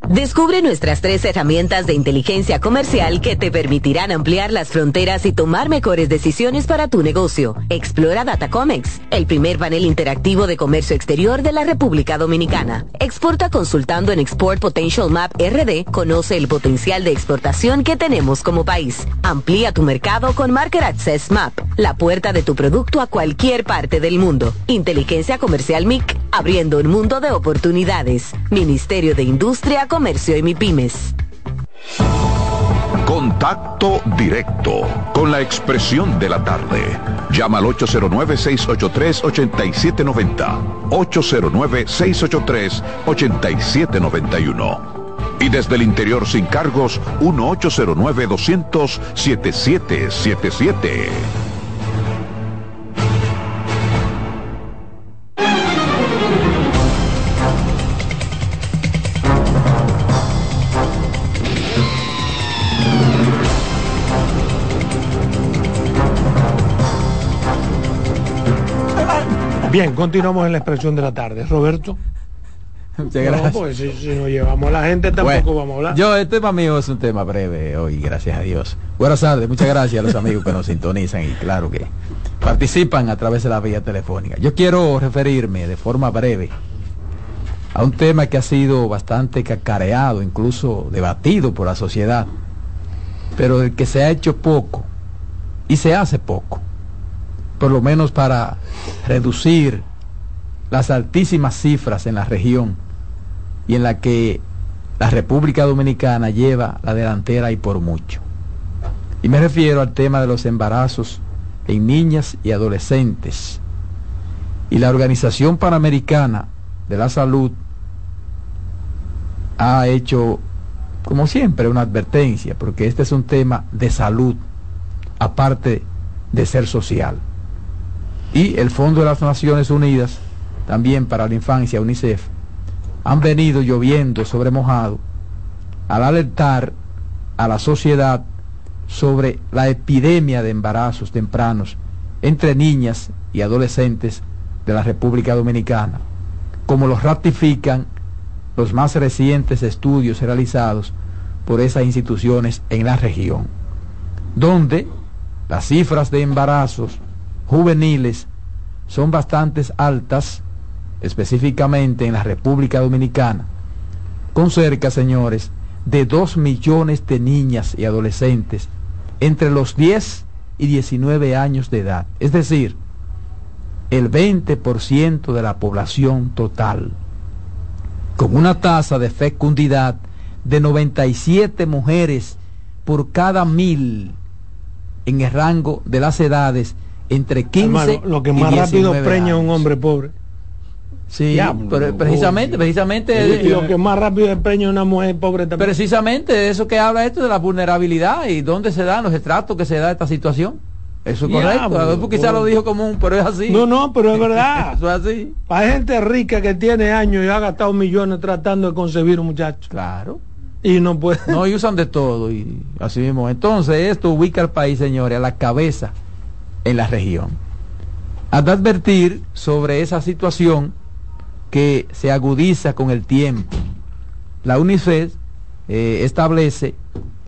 [SPEAKER 7] Descubre nuestras tres herramientas de inteligencia comercial que te permitirán ampliar las fronteras y tomar mejores decisiones para tu negocio. Explora Datacomex, el primer panel interactivo de comercio exterior de la República Dominicana. Exporta consultando en Export Potential Map RD, conoce el potencial de exportación que tenemos como país. Amplía tu mercado con Market Access Map, la puerta de tu producto a cualquier parte del mundo. Inteligencia Comercial MIC, abriendo un mundo de oportunidades. Ministerio de Industria, Comercio y MIPIMES.
[SPEAKER 1] Contacto directo con la expresión de la tarde. Llama al 809-683-8790. 809-683-8791. Y desde el interior sin cargos, 1-809-200-7777.
[SPEAKER 2] Bien, continuamos en la expresión de la tarde. Roberto.
[SPEAKER 3] Muchas
[SPEAKER 2] No,
[SPEAKER 3] gracias.
[SPEAKER 2] pues si, si nos llevamos a la gente tampoco
[SPEAKER 3] Bueno,
[SPEAKER 2] vamos a hablar.
[SPEAKER 3] Yo, el tema mío es un tema breve hoy, gracias a Dios. Buenas tardes, muchas gracias a los amigos que nos sintonizan y claro que participan a través de la vía telefónica. Yo quiero referirme de forma breve a un tema que ha sido bastante cacareado, incluso debatido por la sociedad, pero el que se ha hecho poco y se hace poco, por lo menos para reducir las altísimas cifras en la región y en la que la República Dominicana lleva la delantera y por mucho. Y me refiero al tema de los embarazos en niñas y adolescentes. Y la Organización Panamericana de la Salud ha hecho, como siempre, una advertencia, porque este es un tema de salud, aparte de ser social. Y el Fondo de las Naciones Unidas, también para la infancia, UNICEF, han venido lloviendo sobre mojado al alertar a la sociedad sobre la epidemia de embarazos tempranos entre niñas y adolescentes de la República Dominicana, como lo ratifican los más recientes estudios realizados por esas instituciones en la región, donde las cifras de embarazos juveniles son bastante altas, específicamente en la República Dominicana, con cerca, señores, de 2 millones de niñas y adolescentes entre los 10 y 19 años de edad, es decir, el 20% de la población total, con una tasa de fecundidad de 97 mujeres por cada mil en el rango de las edades entre 15
[SPEAKER 2] lo que más rápido preña un hombre pobre.
[SPEAKER 3] Sí, pero precisamente, precisamente
[SPEAKER 2] y, lo que más rápido preña una mujer pobre
[SPEAKER 3] también. Precisamente de eso que habla esto de la vulnerabilidad y dónde se dan los estratos que se da esta situación. Eso es correcto. quizá lo dijo común, pero es así.
[SPEAKER 2] No, no, pero es verdad.
[SPEAKER 3] Eso es así.
[SPEAKER 2] Hay gente rica que tiene años y ha gastado millones tratando de concebir un muchacho.
[SPEAKER 3] Claro.
[SPEAKER 2] Y no puede.
[SPEAKER 3] No, y usan de todo. Y así mismo. Entonces, esto ubica al país, señores, a la cabeza en la región. Hasta advertir sobre esa situación que se agudiza con el tiempo. La UNICEF eh, establece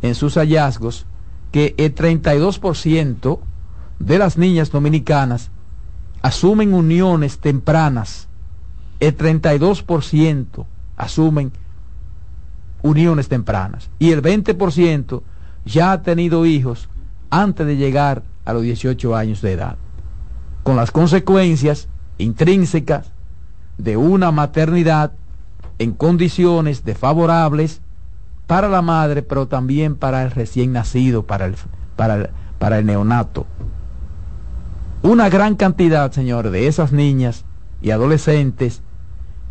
[SPEAKER 3] en sus hallazgos que el 32% de las niñas dominicanas asumen uniones tempranas. El 32% asumen uniones tempranas. Y el 20% ya ha tenido hijos antes de llegar a los 18 años de edad. Con las consecuencias intrínsecas de una maternidad en condiciones desfavorables para la madre, pero también para el recién nacido, para el, para para el neonato. Una gran cantidad, señor, de esas niñas y adolescentes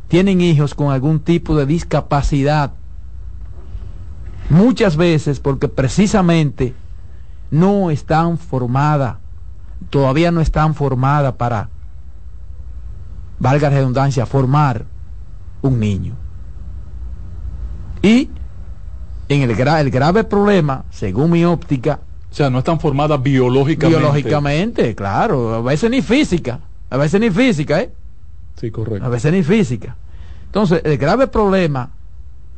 [SPEAKER 3] tienen hijos con algún tipo de discapacidad. Muchas veces porque precisamente no están formadas, todavía no están formadas para valga la redundancia, formar un niño. Y en el, el grave problema, según mi óptica,
[SPEAKER 5] o sea, no están formadas biológicamente.
[SPEAKER 3] Biológicamente, claro. A veces ni física. A veces ni física, ¿eh?
[SPEAKER 5] Sí, correcto.
[SPEAKER 3] A veces ni física. Entonces, el grave problema,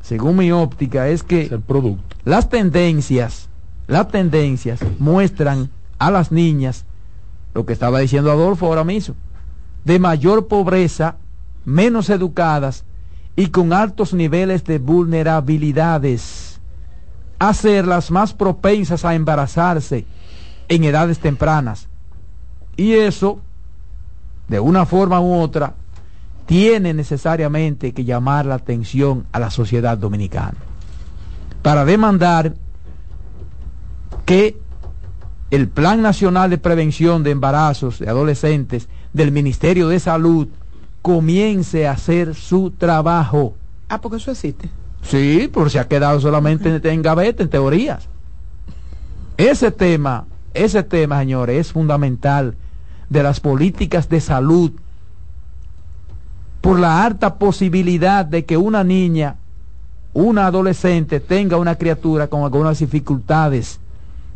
[SPEAKER 3] según mi óptica, es que
[SPEAKER 5] el producto.
[SPEAKER 3] las tendencias, las tendencias muestran a las niñas, lo que estaba diciendo Adolfo ahora mismo, de mayor pobreza, menos educadas y con altos niveles de vulnerabilidades, a ser las más propensas a embarazarse en edades tempranas. Y eso, de una forma u otra, tiene necesariamente que llamar la atención a la sociedad dominicana. Para demandar que el Plan Nacional de Prevención de Embarazos de Adolescentes del Ministerio de Salud comience a hacer su trabajo.
[SPEAKER 4] Ah, porque eso existe.
[SPEAKER 3] Sí, porque se ha quedado solamente en, en gaveta, en teorías. Ese tema, ese tema, señores, es fundamental de las políticas de salud por la alta posibilidad de que una niña, una adolescente tenga una criatura con algunas dificultades.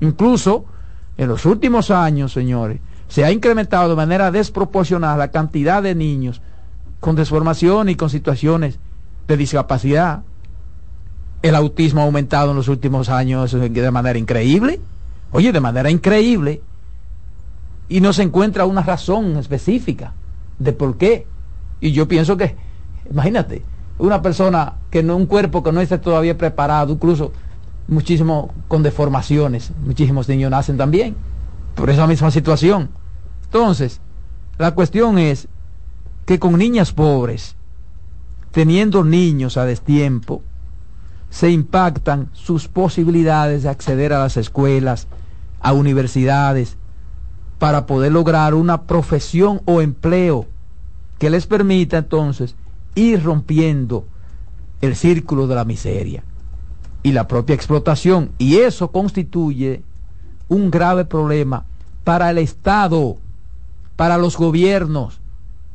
[SPEAKER 3] Incluso en los últimos años, señores, se ha incrementado de manera desproporcionada la cantidad de niños con desformación y con situaciones de discapacidad. El autismo ha aumentado en los últimos años de manera increíble. Oye, de manera increíble. Y no se encuentra una razón específica de por qué. Y yo pienso que, imagínate, una persona que no, un cuerpo que no esté todavía preparado, incluso muchísimo con deformaciones, muchísimos niños nacen también por esa misma situación. Entonces, la cuestión es que con niñas pobres, teniendo niños a destiempo, se impactan sus posibilidades de acceder a las escuelas, a universidades, para poder lograr una profesión o empleo que les permita entonces ir rompiendo el círculo de la miseria y la propia explotación. Y eso constituye un grave problema para el Estado, para los gobiernos.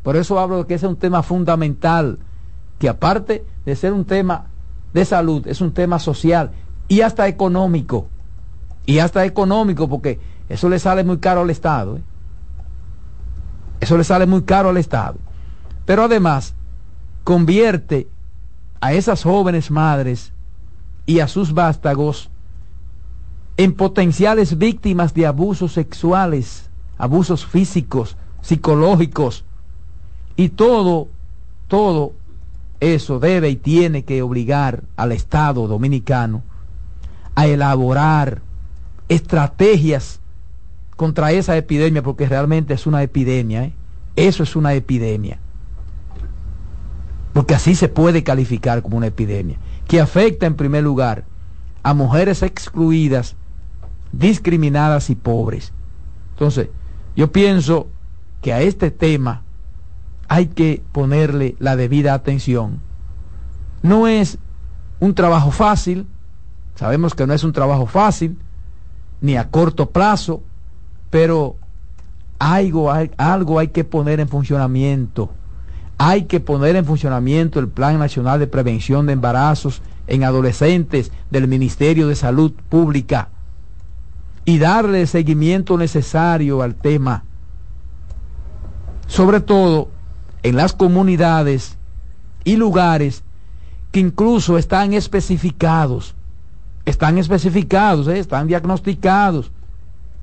[SPEAKER 3] Por eso hablo de que ese es un tema fundamental, que aparte de ser un tema de salud, es un tema social y hasta económico. Y hasta económico, porque eso le sale muy caro al Estado. ¿eh? Eso le sale muy caro al Estado. Pero además, convierte a esas jóvenes madres y a sus vástagos en potenciales víctimas de abusos sexuales, abusos físicos, psicológicos. Y todo, todo eso debe y tiene que obligar al Estado dominicano a elaborar estrategias contra esa epidemia, porque realmente es una epidemia. ¿eh? Eso es una epidemia. Porque así se puede calificar como una epidemia, que afecta en primer lugar a mujeres excluidas, discriminadas y pobres. Entonces, yo pienso que a este tema hay que ponerle la debida atención. No es un trabajo fácil, sabemos que no es un trabajo fácil, ni a corto plazo, pero algo, algo hay que poner en funcionamiento. Hay que poner en funcionamiento el Plan Nacional de Prevención de Embarazos en Adolescentes del Ministerio de Salud Pública y darle el seguimiento necesario al tema. Sobre todo en las comunidades y lugares que incluso están especificados, están especificados, ¿eh? están diagnosticados,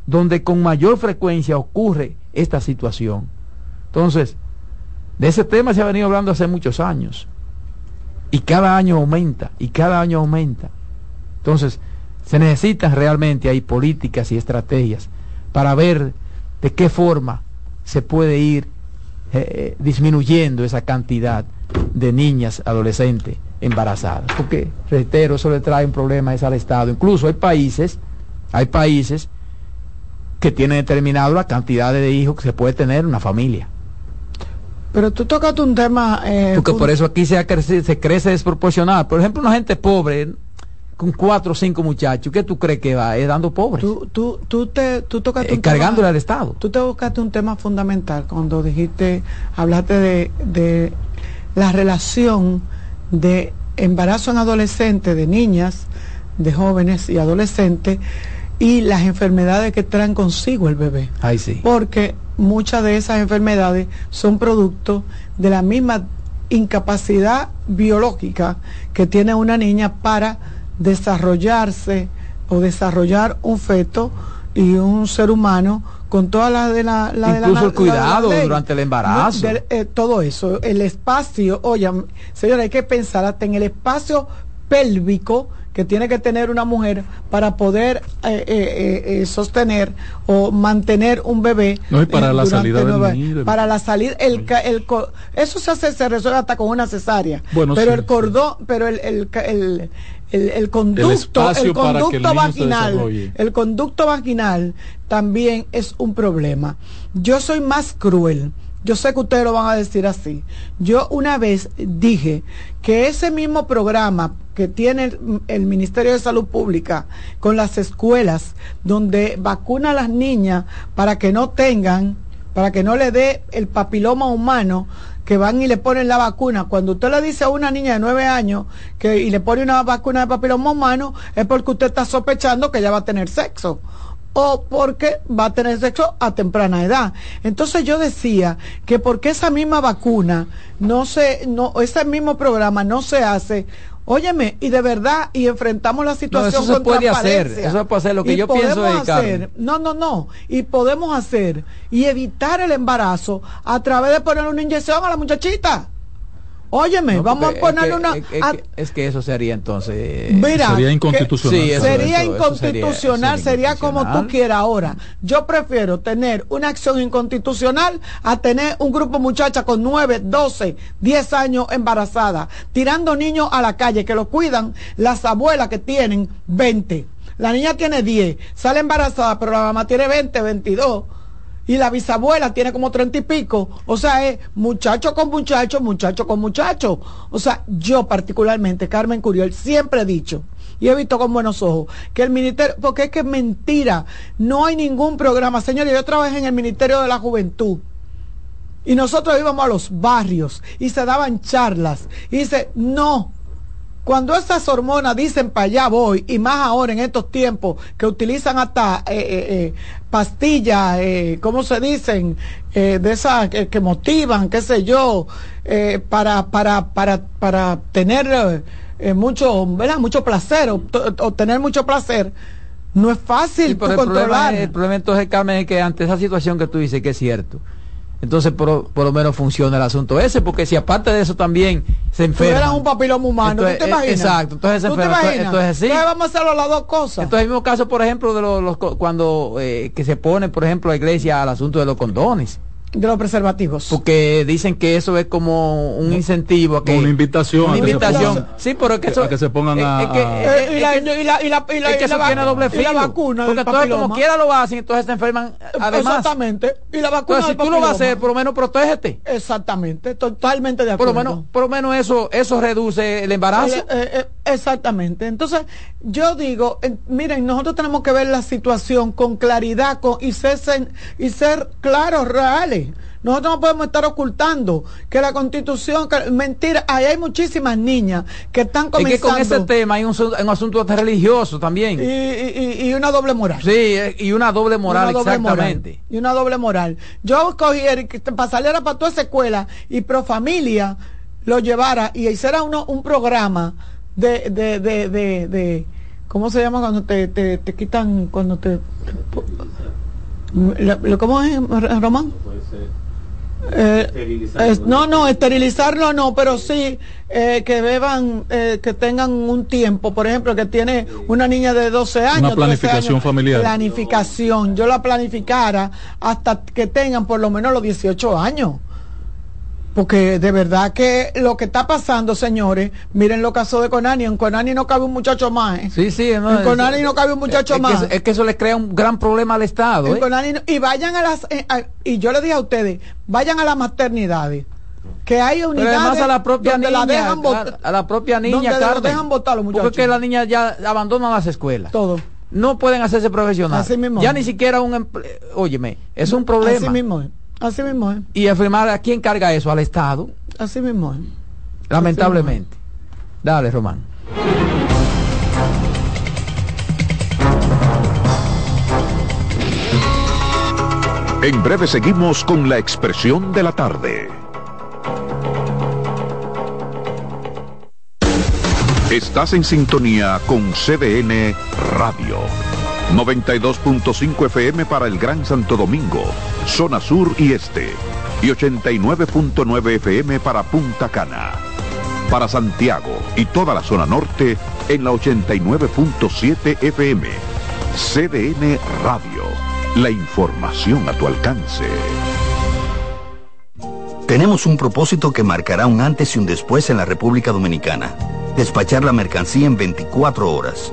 [SPEAKER 3] donde con mayor frecuencia ocurre esta situación. Entonces, de ese tema se ha venido hablando hace muchos años. Y cada año aumenta, y cada año aumenta. Entonces, se necesitan realmente hay políticas y estrategias para ver de qué forma se puede ir eh, eh, disminuyendo esa cantidad de niñas adolescentes embarazadas. Porque, reitero, eso le trae un problema al Estado. Incluso hay países, hay países que tienen determinado la cantidad de hijos que se puede tener en una familia.
[SPEAKER 4] Pero tú tocas un tema...
[SPEAKER 3] Eh, Porque por eso aquí se, crece, se crece desproporcional. Por ejemplo, una gente pobre con cuatro o cinco muchachos, ¿qué tú crees que va? Es dando pobres.
[SPEAKER 4] Tú, tú, tú, te, tú tocaste
[SPEAKER 3] eh, Cargándole al Estado.
[SPEAKER 4] Tú te buscaste un tema fundamental cuando dijiste, hablaste de, de la relación de embarazo en adolescentes, de niñas, de jóvenes y adolescentes, y las enfermedades que traen consigo el bebé.
[SPEAKER 3] Ay, sí.
[SPEAKER 4] Porque muchas de esas enfermedades son producto de la misma incapacidad biológica que tiene una niña para desarrollarse o desarrollar un feto y un ser humano con toda la de la,
[SPEAKER 3] incluso el cuidado durante el embarazo
[SPEAKER 4] eh, todo eso el espacio oye señora hay que pensar hasta en el espacio pélvico que tiene que tener una mujer para poder eh, eh, eh, sostener o mantener un bebé.
[SPEAKER 5] No, y para la salida del
[SPEAKER 4] Para la salida, el, el, eso se hace, se resuelve hasta con una cesárea. pero el cordón, pero el, el, el conducto, el, conducto vaginal, el conducto vaginal también es un problema. Yo soy más cruel yo sé que ustedes lo van a decir así. Yo una vez dije que ese mismo programa que tiene el, Ministerio de Salud Pública con las escuelas, donde vacuna a las niñas para que no tengan, para que no le dé el papiloma humano, que van y le ponen la vacuna. Cuando usted le dice a una niña de nueve años que y le pone una vacuna de papiloma humano, es porque usted está sospechando que ella va a tener sexo o porque va a tener sexo a temprana edad. Entonces yo decía que porque esa misma vacuna no se, no, ese mismo programa no se hace Óyeme, y de verdad, y enfrentamos la situación
[SPEAKER 3] no, eso se puede hacer, eso puede hacer lo que yo pienso
[SPEAKER 4] hacer, No, no, no, y podemos hacer y evitar el embarazo a través de poner una inyección a la muchachita. Óyeme, vamos a ponerle una...
[SPEAKER 3] Es que, eso sería entonces...
[SPEAKER 5] Mira, sería inconstitucional.
[SPEAKER 4] sería inconstitucional, sería, como tú quieras ahora. Yo prefiero tener una acción inconstitucional a tener un grupo de muchachas con 9, 12, 10 años embarazadas, tirando niños a la calle que lo cuidan las abuelas que tienen 20. La niña tiene 10, sale embarazada, pero la mamá tiene 20, 22 y la bisabuela tiene como treinta y pico. O sea, es muchacho con muchacho, muchacho con muchacho. O sea, yo particularmente, Carmen Curiel, siempre he dicho y he visto con buenos ojos que el ministerio, porque es que es mentira, no hay ningún programa. Señores, yo trabajé en el Ministerio de la Juventud. Y nosotros íbamos a los barrios y se daban charlas. Y dice, no, cuando esas hormonas dicen para allá voy, y más ahora en estos tiempos que utilizan hasta eh, eh, eh pastillas, eh, ¿cómo se dicen? De esas que, motivan, qué sé yo, para, para, para, para tener mucho, ¿verdad? mucho placer, obtener mucho placer. No es fácil
[SPEAKER 3] controlar. el problema entonces, Carmen, es que ante esa situación que tú dices que es cierto, entonces por, lo menos funciona el asunto ese, porque si aparte de eso también se enferma.
[SPEAKER 4] un papiloma humano, ¿tú te
[SPEAKER 3] eh,
[SPEAKER 4] imaginas?
[SPEAKER 3] Exacto, entonces se enferma. Entonces, sí.
[SPEAKER 4] vamos a hacerlo las dos cosas.
[SPEAKER 3] Entonces el mismo caso, por ejemplo, de los, cuando eh, que se pone, por ejemplo, la iglesia al asunto de los condones
[SPEAKER 4] de los preservativos.
[SPEAKER 3] Porque dicen que eso es como un incentivo a que
[SPEAKER 5] una invitación,
[SPEAKER 3] una invitación. Sí, pero es que eso
[SPEAKER 5] a que se pongan a,
[SPEAKER 4] y la y la y la y
[SPEAKER 3] eso tiene doble filo.
[SPEAKER 4] Y la vacuna
[SPEAKER 3] porque entonces como quiera lo hacen, entonces se enferman además.
[SPEAKER 4] Exactamente. Y la vacuna
[SPEAKER 3] entonces, si tú lo vas a hacer, por lo menos protégete.
[SPEAKER 4] Exactamente, totalmente de acuerdo.
[SPEAKER 3] Por lo menos por lo menos eso eso reduce el embarazo.
[SPEAKER 4] Eh, eh, exactamente. Entonces, yo digo, miren, nosotros tenemos que ver la situación con claridad con, y ser y ser claros, reales. Nosotros no podemos estar ocultando que la constitución, mentira, ahí hay muchísimas niñas que están comenzando.
[SPEAKER 3] Que con ese tema hay un, asunto religioso también.
[SPEAKER 4] Y, una doble moral.
[SPEAKER 3] Sí, eh, y una doble moral, exactamente.
[SPEAKER 4] y una doble moral. Yo escogí para salir para toda esa escuela y pro familia lo llevara y hiciera uno un programa de, de, de, de, ¿cómo se llama cuando te, te, te quitan, cuando te... ¿Cómo es, Román? Eh, no, no, esterilizarlo no, pero sí eh, que beban, eh, que tengan un tiempo, por ejemplo, que tiene una niña de 12 años.
[SPEAKER 5] Una planificación familiar.
[SPEAKER 4] Planificación, yo la planificara hasta que tengan por lo menos los 18 años. Porque de verdad que lo que está pasando, señores, miren lo caso de Conani. En Conani no cabe un muchacho más. ¿eh?
[SPEAKER 3] Sí, sí.
[SPEAKER 4] No, en Conani no cabe un muchacho más.
[SPEAKER 3] es que eso le crea un gran problema al Estado.
[SPEAKER 4] ¿eh? y vayan a las. Eh, y yo le dije a ustedes, vayan a las maternidades. Que hay unidades
[SPEAKER 3] además a la propia niña, la dejan a, la propia niña,
[SPEAKER 4] donde dejan votar los muchachos.
[SPEAKER 3] Porque la niña ya abandonan las escuelas.
[SPEAKER 4] Todo.
[SPEAKER 3] No pueden hacerse profesionales.
[SPEAKER 4] Así mismo.
[SPEAKER 3] Ya ni siquiera un. Óyeme, es un problema.
[SPEAKER 4] Así mismo. Así mismo es.
[SPEAKER 3] Y afirmar a quién carga eso, al Estado.
[SPEAKER 4] Así mismo es.
[SPEAKER 3] Lamentablemente. Dale, Román.
[SPEAKER 1] En breve seguimos con la expresión de la tarde. Estás en sintonía con CDN Radio. 92.5 FM para el Gran Santo Domingo, zona sur y este, y 89.9 FM para Punta Cana. Para Santiago y toda la zona norte en la 89.7 FM. CDN Radio, la información a tu alcance.
[SPEAKER 22] Tenemos un propósito que marcará un antes y un después en la República Dominicana. Despachar la mercancía en 24 horas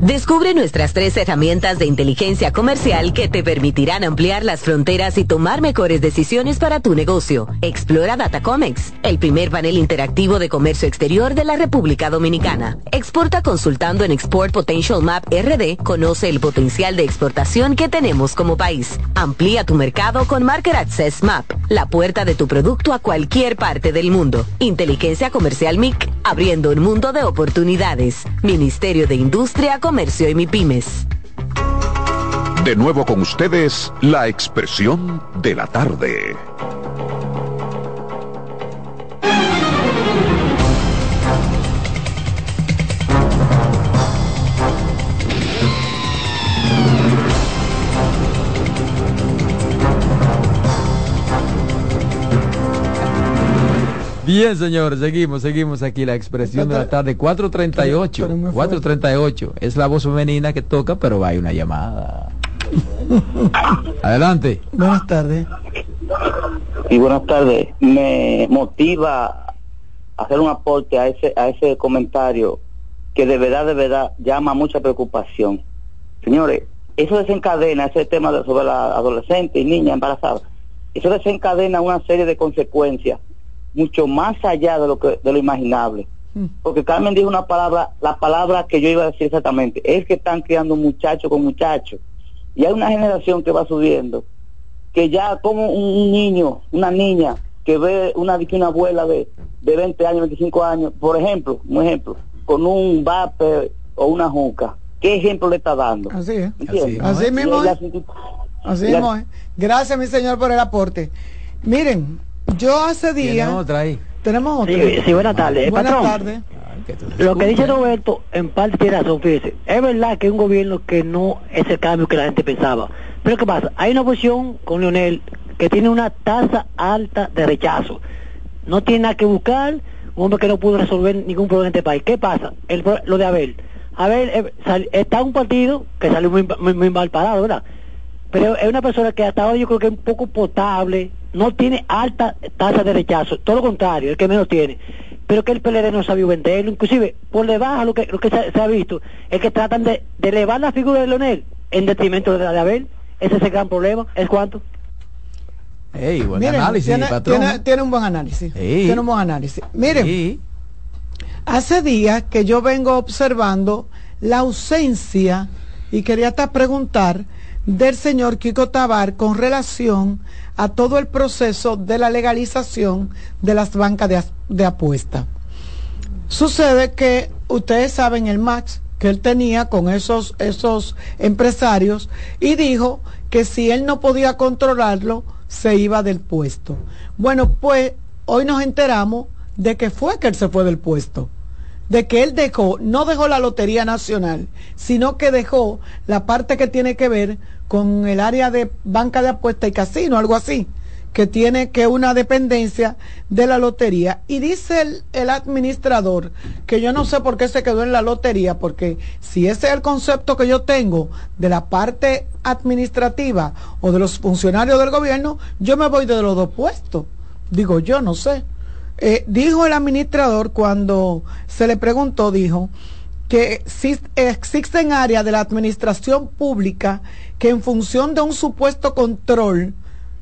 [SPEAKER 7] Descubre nuestras tres herramientas de inteligencia comercial que te permitirán ampliar las fronteras y tomar mejores decisiones para tu negocio. Explora Datacomex, el primer panel interactivo de comercio exterior de la República Dominicana. Exporta consultando en Export Potential Map RD. Conoce el potencial de exportación que tenemos como país. Amplía tu mercado con Market Access Map, la puerta de tu producto a cualquier parte del mundo. Inteligencia Comercial MIC, abriendo un mundo de oportunidades. Ministerio de Industria, Comercio y MIPIMES.
[SPEAKER 1] De nuevo con ustedes, la expresión de la tarde.
[SPEAKER 3] Bien, señores, seguimos, seguimos aquí la expresión de la tarde 438. 438. Es la voz femenina que toca, pero hay una llamada. Adelante.
[SPEAKER 12] Buenas tardes.
[SPEAKER 16] Y buenas tardes. Me motiva hacer un aporte a ese a ese comentario que de verdad, de verdad llama mucha preocupación. Señores, eso desencadena ese tema de, sobre la adolescente y niña embarazada. Eso desencadena una serie de consecuencias mucho más allá de lo que de lo imaginable. Porque Carmen dijo una palabra, la palabra que yo iba a decir exactamente, es que están criando muchacho con muchacho. Y hay una generación que va subiendo, que ya como un niño, una niña, que ve una, una abuela de, de 20 años, 25 años, por ejemplo, un ejemplo, con un vape o una juca, ¿qué ejemplo le está dando?
[SPEAKER 4] Así es. Así, mismo es. Así mismo es. Gracias, mi señor, por el aporte. Miren, yo hace días.
[SPEAKER 3] otra ahí?
[SPEAKER 4] Tenemos otra.
[SPEAKER 24] Sí, sí buenas tardes.
[SPEAKER 4] Buenas
[SPEAKER 24] Patrón,
[SPEAKER 4] tardes.
[SPEAKER 24] Lo que dice Roberto, en parte tiene razón, fíjese. Es verdad que es un gobierno que no es el cambio que la gente pensaba. Pero ¿qué pasa? Hay una oposición con Leonel que tiene una tasa alta de rechazo. No tiene nada que buscar, un hombre que no pudo resolver ningún problema en este país. ¿Qué pasa? El, lo de Abel. Abel eh, sal, está un partido que salió muy, muy, muy mal parado, ¿verdad? Pero es una persona que hasta ahora yo creo que es un poco potable, no tiene alta tasa de rechazo, todo lo contrario, el que menos tiene. Pero que el PLD no sabido venderlo, inclusive por debajo lo que, lo que se, se ha visto, es que tratan de, de, elevar la figura de Leonel en detrimento de la de Abel. Ese es el gran problema. ¿Es cuánto?
[SPEAKER 3] Hey, buen
[SPEAKER 4] Miren,
[SPEAKER 3] análisis,
[SPEAKER 4] tiene,
[SPEAKER 3] patrón.
[SPEAKER 4] tiene, tiene un buen análisis.
[SPEAKER 3] Sí.
[SPEAKER 4] Tiene un buen análisis. Miren, hace días que yo vengo observando la ausencia, y quería hasta preguntar, del señor Kiko Tabar con relación a todo el proceso de la legalización de las bancas de, apuesta. Sucede que ustedes saben el match que él tenía con esos, esos empresarios y dijo que si él no podía controlarlo, se iba del puesto. Bueno, pues hoy nos enteramos de que fue que él se fue del puesto de que él dejó, no dejó la Lotería Nacional, sino que dejó la parte que tiene que ver con el área de banca de apuesta y casino, algo así, que tiene que una dependencia de la lotería. Y dice el, el administrador que yo no sé por qué se quedó en la lotería, porque si ese es el concepto que yo tengo de la parte administrativa o de los funcionarios del gobierno, yo me voy de los dos puestos. Digo, yo no sé. Eh, dijo el administrador cuando se le preguntó, dijo que existen áreas de la administración pública que en función de un supuesto control,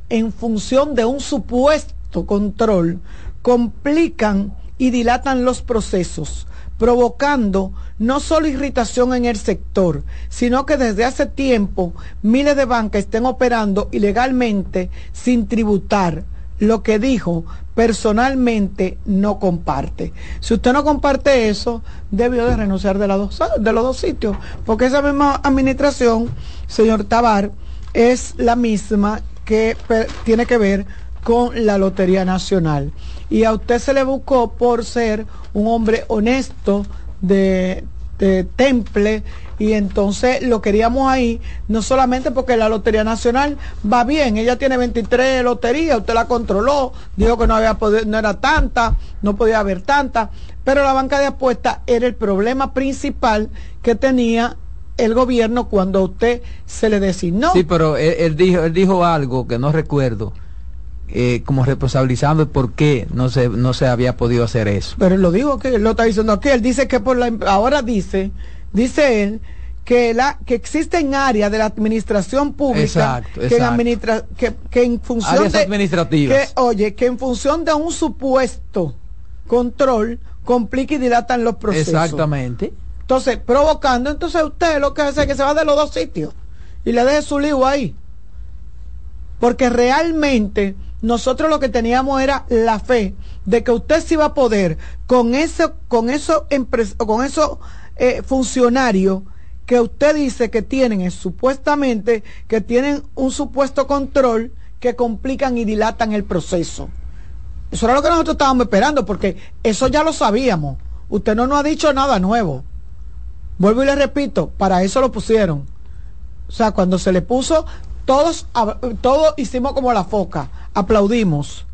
[SPEAKER 4] en función de un supuesto control, complican y dilatan los procesos, provocando no solo irritación en el sector, sino que desde hace tiempo miles de bancas estén operando ilegalmente sin tributar lo que dijo personalmente no comparte. Si usted no comparte eso, debió de renunciar de, dos, los dos sitios, porque esa misma administración, señor Tabar, es la misma que tiene que ver con la Lotería Nacional. Y a usted se le buscó por ser un hombre honesto, de temple, y entonces lo queríamos ahí, no solamente porque la Lotería Nacional va bien, ella tiene 23 loterías, usted la controló, dijo que no, había podido- no era tanta, no podía haber tanta, pero la banca de apuestas era el problema principal que tenía el gobierno cuando a usted se le designó.
[SPEAKER 3] Sí, pero él, él dijo, él dijo algo que no recuerdo, eh, como responsabilizando el por qué no se, no se había podido hacer eso.
[SPEAKER 4] Pero él lo dijo que él lo está diciendo aquí. Él dice que por la ahora dice, dice él que la que existen áreas de la administración pública
[SPEAKER 3] Exacto,
[SPEAKER 4] que, en
[SPEAKER 3] exacto.
[SPEAKER 4] administra- que, que en función
[SPEAKER 3] Áreas
[SPEAKER 4] de
[SPEAKER 3] administrativas.
[SPEAKER 4] que, oye que en función de un supuesto control complica y dilatan los procesos.
[SPEAKER 3] Exactamente.
[SPEAKER 4] Entonces, provocando, entonces usted lo que hace es que se va de los dos sitios y le deje su lío ahí. Porque realmente nosotros lo que teníamos era la fe de que usted sí iba a poder con eso, con empres- con esos eh, funcionarios que usted dice que tienen es supuestamente que tienen un supuesto control que complican y dilatan el proceso. Eso era lo que nosotros estábamos esperando, porque eso ya lo sabíamos. Usted no nos ha dicho nada nuevo. Vuelvo y le repito, para eso lo pusieron. O sea, cuando se le puso, todos, todos hicimos como la foca, aplaudimos,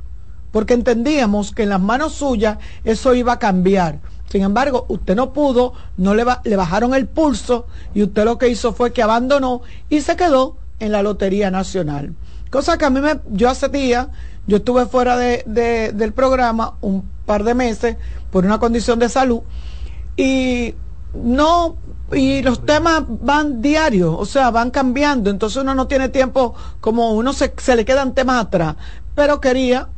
[SPEAKER 4] porque entendíamos que en las manos suyas eso iba a cambiar. Sin embargo, usted no pudo, no le, le bajaron el pulso y usted lo que hizo fue que abandonó y se quedó en la Lotería Nacional. Cosa que a mí me, yo hace días, yo estuve fuera de, del programa un par de meses por una condición de salud y no, y los temas van diarios, o sea, van cambiando, entonces uno no tiene tiempo, como uno se, se le quedan temas atrás, pero quería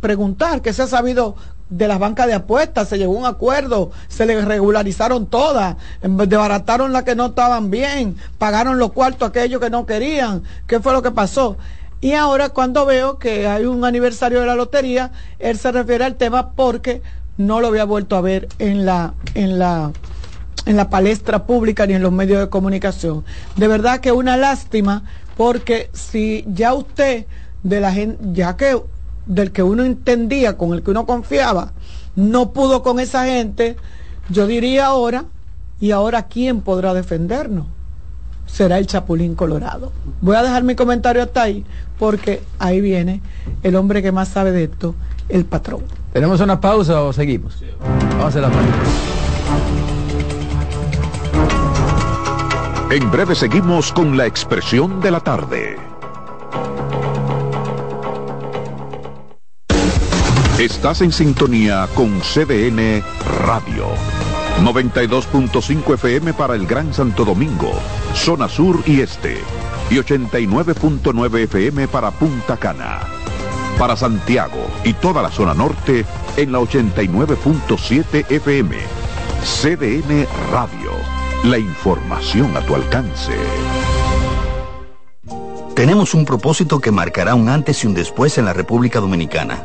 [SPEAKER 4] preguntar qué se ha sabido de las bancas de apuestas, se llegó a un acuerdo, se le regularizaron todas, desbarataron las que no estaban bien, pagaron los cuartos a aquellos que no querían, qué fue lo que pasó. Y ahora cuando veo que hay un aniversario de la lotería, él se refiere al tema porque no lo había vuelto a ver en la, en la, en la palestra pública ni en los medios de comunicación. De verdad que una lástima porque si ya usted de la gente, ya que del que uno entendía, con el que uno confiaba, no pudo con esa gente, yo diría ahora, ¿y ahora quién podrá defendernos? será el Chapulín Colorado. Voy a dejar mi comentario hasta ahí porque ahí viene el hombre que más sabe de esto, el patrón.
[SPEAKER 3] ¿Tenemos una pausa o seguimos? Vamos a hacer la pausa.
[SPEAKER 1] En breve seguimos con la expresión de la tarde. Estás en sintonía con CDN Radio. 92.5 FM para el Gran Santo Domingo, zona sur y este, y 89.9 FM para Punta Cana. Para Santiago y toda la zona norte en la 89.7 FM. CDN Radio, la información a tu alcance.
[SPEAKER 22] Tenemos un propósito que marcará un antes y un después en la República Dominicana.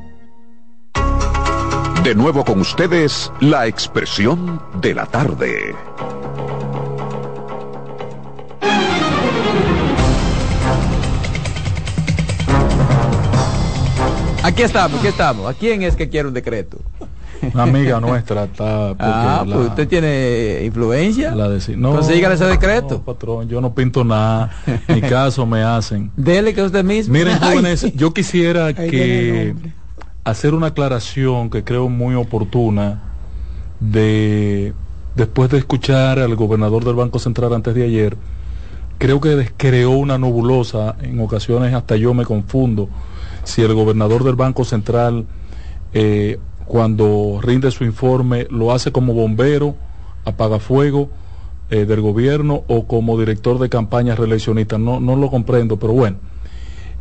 [SPEAKER 1] De nuevo con ustedes, la expresión de la tarde.
[SPEAKER 3] Aquí estamos, aquí estamos. ¿A quién es que quiere un decreto?
[SPEAKER 5] Una amiga nuestra está.
[SPEAKER 3] Ah, pues usted tiene influencia.
[SPEAKER 5] La de, no,
[SPEAKER 3] ese decreto.
[SPEAKER 5] patrón, yo no pinto nada. Ni caso me hacen.
[SPEAKER 3] Dele que usted mismo.
[SPEAKER 5] Miren, jóvenes, yo quisiera que hacer una aclaración que creo muy oportuna de después de escuchar al gobernador del Banco Central antes de ayer, creo que descreó una nebulosa, en ocasiones hasta yo me confundo si el gobernador del Banco Central, eh, cuando rinde su informe, lo hace como bombero, apagafuego eh, del gobierno o como director de campaña reeleccionista. No, no lo comprendo, pero bueno.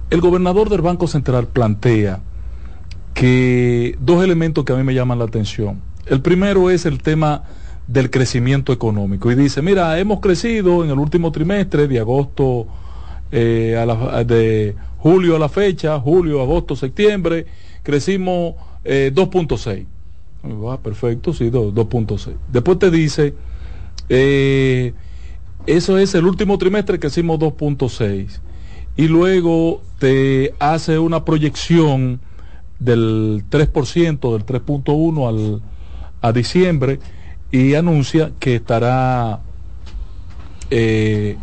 [SPEAKER 5] El gobernador del Banco Central plantea que dos elementos que a mí me llaman la atención. El primero es el tema del crecimiento económico y dice, mira, hemos crecido en el último trimestre de agosto eh, a la, de julio a la fecha, julio, agosto, septiembre, crecimos 2.6. Eh, ah, perfecto, sí, 2.6. Después te dice, eh, eso es el último trimestre, crecimos 2.6. Y luego te hace una proyección del 3%, del 3.1 al a diciembre y anuncia que estará eh,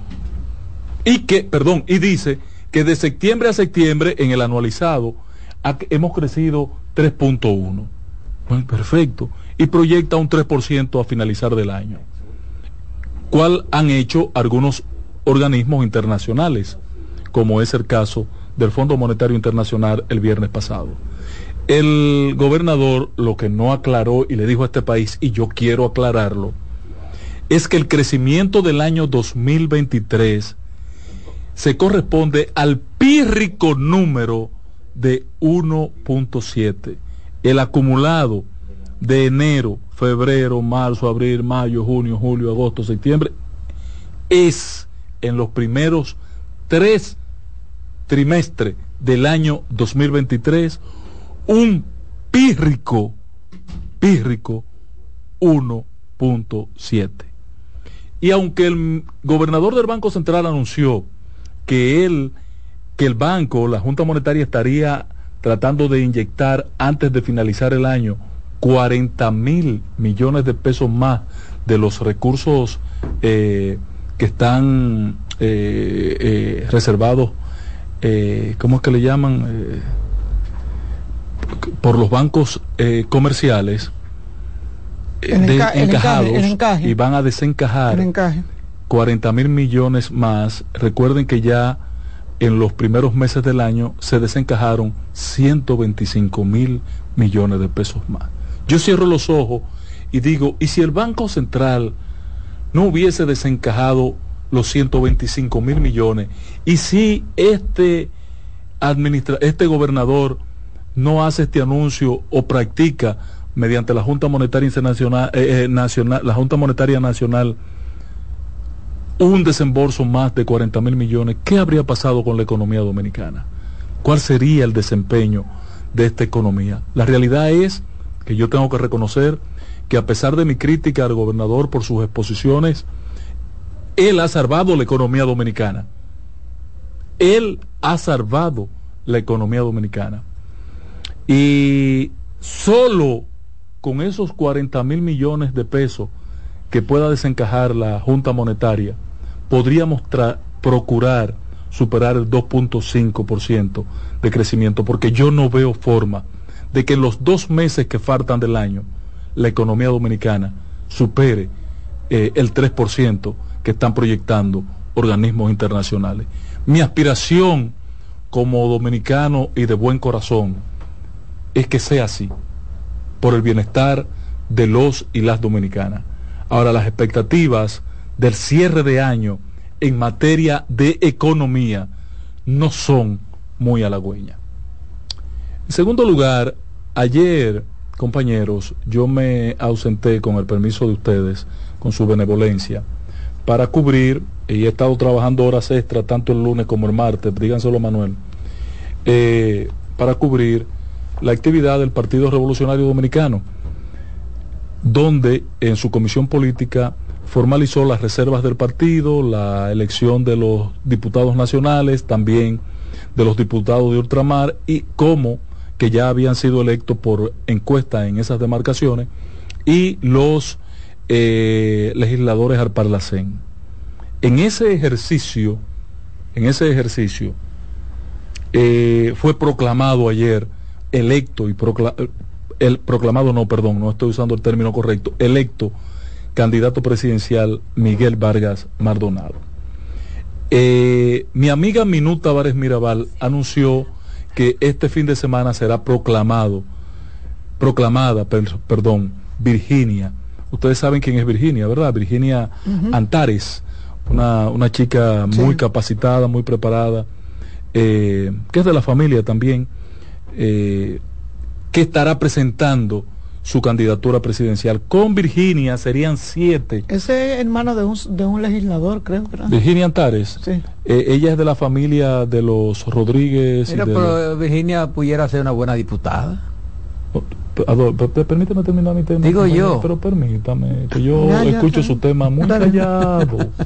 [SPEAKER 5] y que, perdón, y dice que de septiembre a septiembre en el anualizado hemos crecido 3.1. Bueno, perfecto. Y proyecta un 3% a finalizar del año. ¿Cuál han hecho algunos organismos internacionales, como es el caso del Fondo Monetario Internacional el viernes pasado? El gobernador lo que no aclaró y le dijo a este país, y yo quiero aclararlo, es que el crecimiento del año 2023 se corresponde al pírrico número de 1.7. El acumulado de enero, febrero, marzo, abril, mayo, junio, julio, agosto, septiembre, es en los primeros tres trimestres del año 2023 un pírrico, pírrico 1.7. Y aunque el gobernador del Banco Central anunció que él, que el banco, la Junta Monetaria estaría tratando de inyectar antes de finalizar el año 40 mil millones de pesos más de los recursos eh, que están eh, eh, reservados, ¿cómo es que le llaman? Por los bancos comerciales encajados y van a desencajar 40 mil millones más. Recuerden que ya en los primeros meses del año se desencajaron 125 mil millones de pesos más. Yo cierro los ojos y digo, ¿y si el Banco Central no hubiese desencajado los 125 mil millones? ¿Y si este, administra este gobernador no hace este anuncio o practica mediante la Junta Monetaria eh, eh, Nacional, la Junta Monetaria Nacional, un desembolso más de 40 mil millones, ¿qué habría pasado con la economía dominicana? ¿Cuál sería el desempeño de esta economía? La realidad es que yo tengo que reconocer que a pesar de mi crítica al gobernador por sus exposiciones, él ha salvado la economía dominicana. Él ha salvado la economía dominicana. Y solo con esos 40 mil millones de pesos que pueda desencajar la Junta Monetaria, podríamos procurar superar el 2.5% de crecimiento, porque yo no veo forma de que en los dos meses que faltan del año la economía dominicana supere eh, el 3% que están proyectando organismos internacionales. Mi aspiración como dominicano y de buen corazón es que sea así, por el bienestar de los y las dominicanas. Ahora, las expectativas del cierre de año en materia de economía no son muy halagüeñas. En segundo lugar, ayer, compañeros, yo me ausenté con el permiso de ustedes, con su benevolencia, para cubrir, y he estado trabajando horas extras tanto el lunes como el martes, díganselo Manuel, eh, para cubrir la actividad del Partido Revolucionario Dominicano, donde en su comisión política formalizó las reservas del partido, la elección de los diputados nacionales, también de los diputados de ultramar y como que ya habían sido electos por encuesta en esas demarcaciones y los eh, legisladores al Parlacén. En ese ejercicio, en ese ejercicio, eh, fue proclamado ayer electo y el proclamado no, perdón, no estoy usando el término correcto, electo candidato presidencial Miguel Vargas Maldonado. Eh, mi amiga Minuta Vares Mirabal anunció que este fin de semana será proclamado, proclamada, perdón, Virginia. Ustedes saben quién es Virginia, ¿verdad? Virginia Antares, una, chica muy capacitada, muy preparada, eh, que es de la familia también eh, que estará presentando su candidatura presidencial. Con Virginia serían siete.
[SPEAKER 4] Ese es hermano de un, de un legislador, creo.
[SPEAKER 5] Virginia Antares. Sí. Eh, ella es de la familia de los Rodríguez.
[SPEAKER 3] pero Virginia pudiera ser una buena diputada.
[SPEAKER 5] Oh, permíteme terminar mi tema.
[SPEAKER 3] Digo yo.
[SPEAKER 5] Pero permítame, que yo escucho su tema muy callado.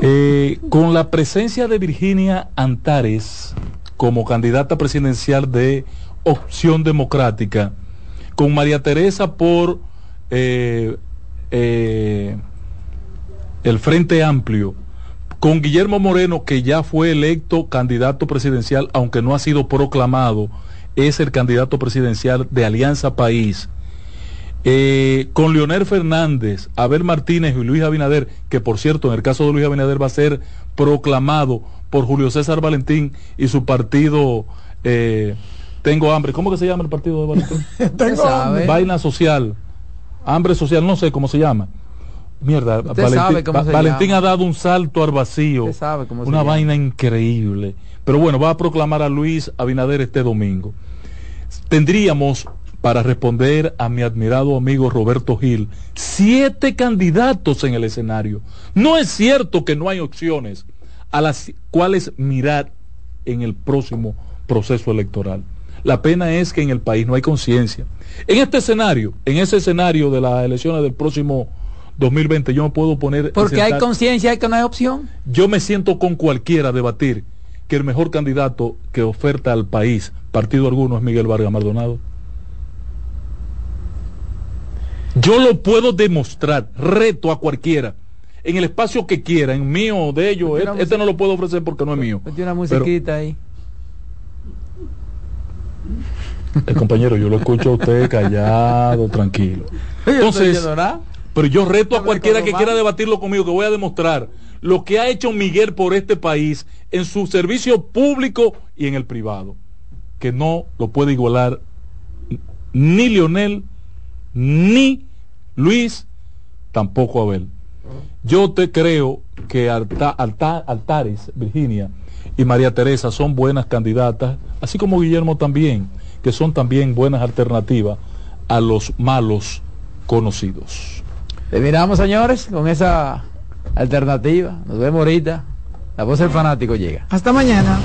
[SPEAKER 5] Eh, con la presencia de Virginia Antares, como candidata presidencial de Opción Democrática, con María Teresa por eh, eh, el Frente Amplio, con Guillermo Moreno, que ya fue electo candidato presidencial, aunque no ha sido proclamado, es el candidato presidencial de Alianza País. Eh, con Leonel Fernández, Abel Martínez y Luis Abinader, que por cierto en el caso de Luis Abinader va a ser proclamado por Julio César Valentín y su partido eh, Tengo Hambre. ¿Cómo que se llama el partido de Valentín?
[SPEAKER 4] Tengo hambre.
[SPEAKER 5] Vaina Social. Hambre Social, no sé cómo se llama. Mierda, Valentín, ha dado un salto al vacío. una vaina increíble. Pero bueno, va a proclamar a Luis Abinader este domingo. Tendríamos, para responder a mi admirado amigo Roberto Gil, siete candidatos en el escenario. No es cierto que no hay opciones a las cuales mirar en el próximo proceso electoral. La pena es que en el país no hay conciencia. En este escenario, en ese escenario de las elecciones del próximo 2020 yo me puedo poner...
[SPEAKER 3] Porque hay conciencia y que no hay opción.
[SPEAKER 5] Yo me siento con cualquiera a debatir que el mejor candidato que oferta al país, partido alguno, es Miguel Vargas Maldonado. Yo lo puedo demostrar, reto a cualquiera, en el espacio que quiera, en mío de ellos. Este, este no lo puedo ofrecer porque no es mío.
[SPEAKER 3] una musiquita ahí.
[SPEAKER 5] El compañero, yo lo escucho a usted callado, tranquilo. Entonces, pero yo reto a cualquiera que quiera debatirlo conmigo, que voy a demostrar lo que ha hecho Miguel por este país en su servicio público y en el privado, que no lo puede igualar ni Lionel, ni Luis, tampoco Abel. Yo te creo que Altares, Virginia y María Teresa son buenas candidatas, así como Guillermo también, que son también buenas alternativas a los malos conocidos.
[SPEAKER 3] Terminamos, señores, con esa alternativa. Nos vemos ahorita. La voz del fanático llega.
[SPEAKER 4] Hasta mañana.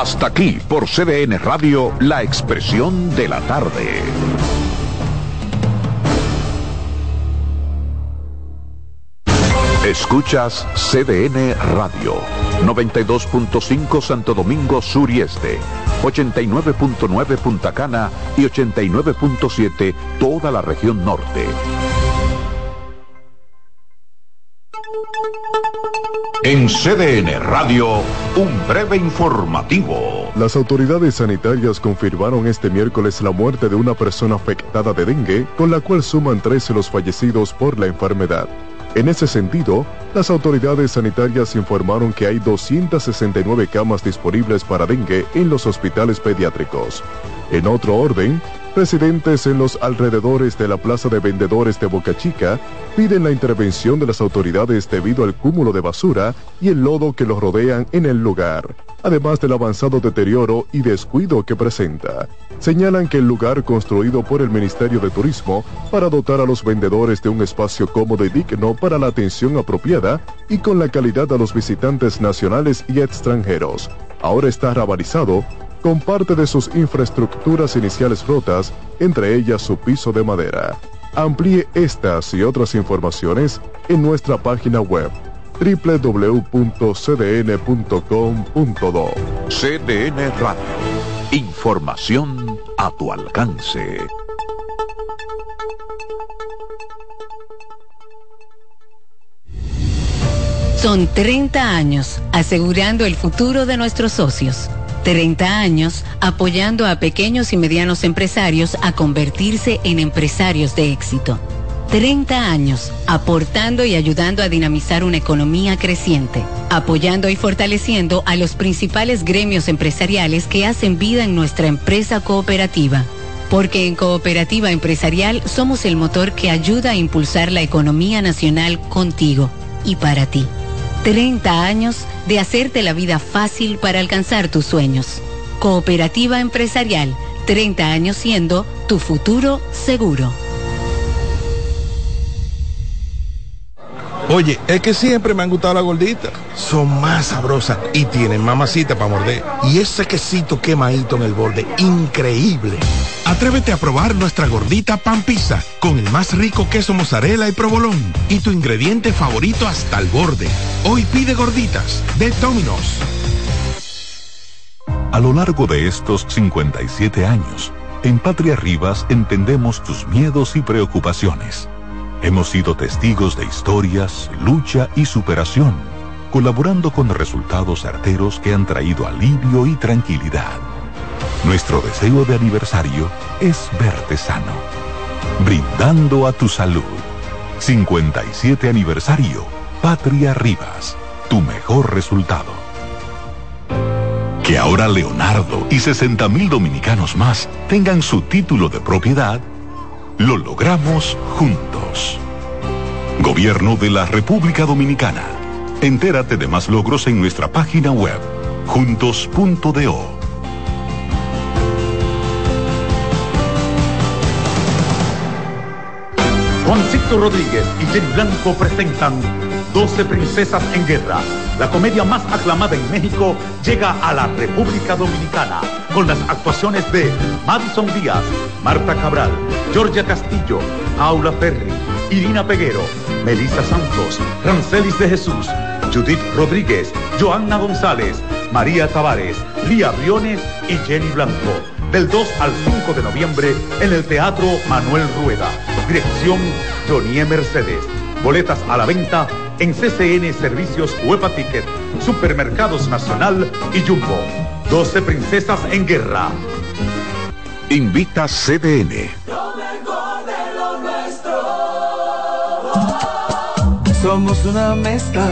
[SPEAKER 25] Hasta aquí por CDN Radio, la expresión de la tarde. Escuchas CDN Radio, 92.5 Santo Domingo Sur y Este 89.9 Punta Cana y 89.7 toda la región norte. En CDN Radio, un breve informativo.
[SPEAKER 26] Las autoridades sanitarias confirmaron este miércoles la muerte de una persona afectada de dengue, con la cual suman 13 los fallecidos por la enfermedad. En ese sentido, las autoridades sanitarias informaron que hay 269 camas disponibles para dengue en los hospitales pediátricos. En otro orden, residentes en los alrededores de la plaza de vendedores de Boca Chica piden la intervención de las autoridades debido al cúmulo de basura y el lodo que los rodean en el lugar además del avanzado deterioro y descuido que presenta. Señalan que el lugar construido por el Ministerio de Turismo para dotar a los vendedores de un espacio cómodo y digno para la atención apropiada y con la calidad a los visitantes nacionales y extranjeros, ahora está rabarizado con parte de sus infraestructuras iniciales rotas, entre ellas su piso de madera. Amplíe estas y otras informaciones en nuestra página web www.cdn.com.do.
[SPEAKER 25] CDN Radio. Información a tu alcance.
[SPEAKER 27] Son 30 años asegurando el futuro de nuestros socios. 30 años apoyando a pequeños y medianos empresarios a convertirse en empresarios de éxito. 30 años aportando y ayudando a dinamizar una economía creciente, apoyando y fortaleciendo a los principales gremios empresariales que hacen vida en nuestra empresa cooperativa. Porque en Cooperativa Empresarial somos el motor que ayuda a impulsar la economía nacional contigo y para ti. 30 años de hacerte la vida fácil para alcanzar tus sueños. Cooperativa Empresarial, 30 años siendo tu futuro seguro.
[SPEAKER 28] Oye, es que siempre me han gustado las gorditas. Son más sabrosas y tienen mamacita para morder. Y ese quesito quemadito en el borde, increíble.
[SPEAKER 29] Atrévete a probar nuestra gordita pan pizza con el más rico queso mozzarella y provolón y tu ingrediente favorito hasta el borde. Hoy pide gorditas de Domino's.
[SPEAKER 25] A lo largo de estos 57 años, en Patria Rivas entendemos tus miedos y preocupaciones Hemos sido testigos de historias, lucha y superación, colaborando con resultados certeros que han traído alivio y tranquilidad. Nuestro deseo de aniversario es verte sano, brindando a tu salud. 57 aniversario, Patria Rivas, tu mejor resultado. Que ahora Leonardo y 60 mil dominicanos más tengan su título de propiedad
[SPEAKER 1] lo logramos juntos. Gobierno de la República Dominicana. Entérate de más logros en nuestra página web, juntos.do.
[SPEAKER 30] Juancito Rodríguez y Jenny Blanco presentan 12 Princesas en Guerra. La comedia más aclamada en México llega a la República Dominicana con las actuaciones de Madison Díaz, Marta Cabral, Georgia Castillo, Aula Ferri, Irina Peguero, Melissa Santos, Rancelis de Jesús, Judith Rodríguez, Joanna González, María Tavares, Lía Briones y Jenny Blanco. Del 2 al 5 de noviembre en el Teatro Manuel Rueda. Dirección Jonie Mercedes. Boletas a la venta en CCN Servicios Huepa Ticket, Supermercados Nacional y Jumbo. 12 Princesas en Guerra.
[SPEAKER 1] Invita CDN.
[SPEAKER 31] Somos una mezcla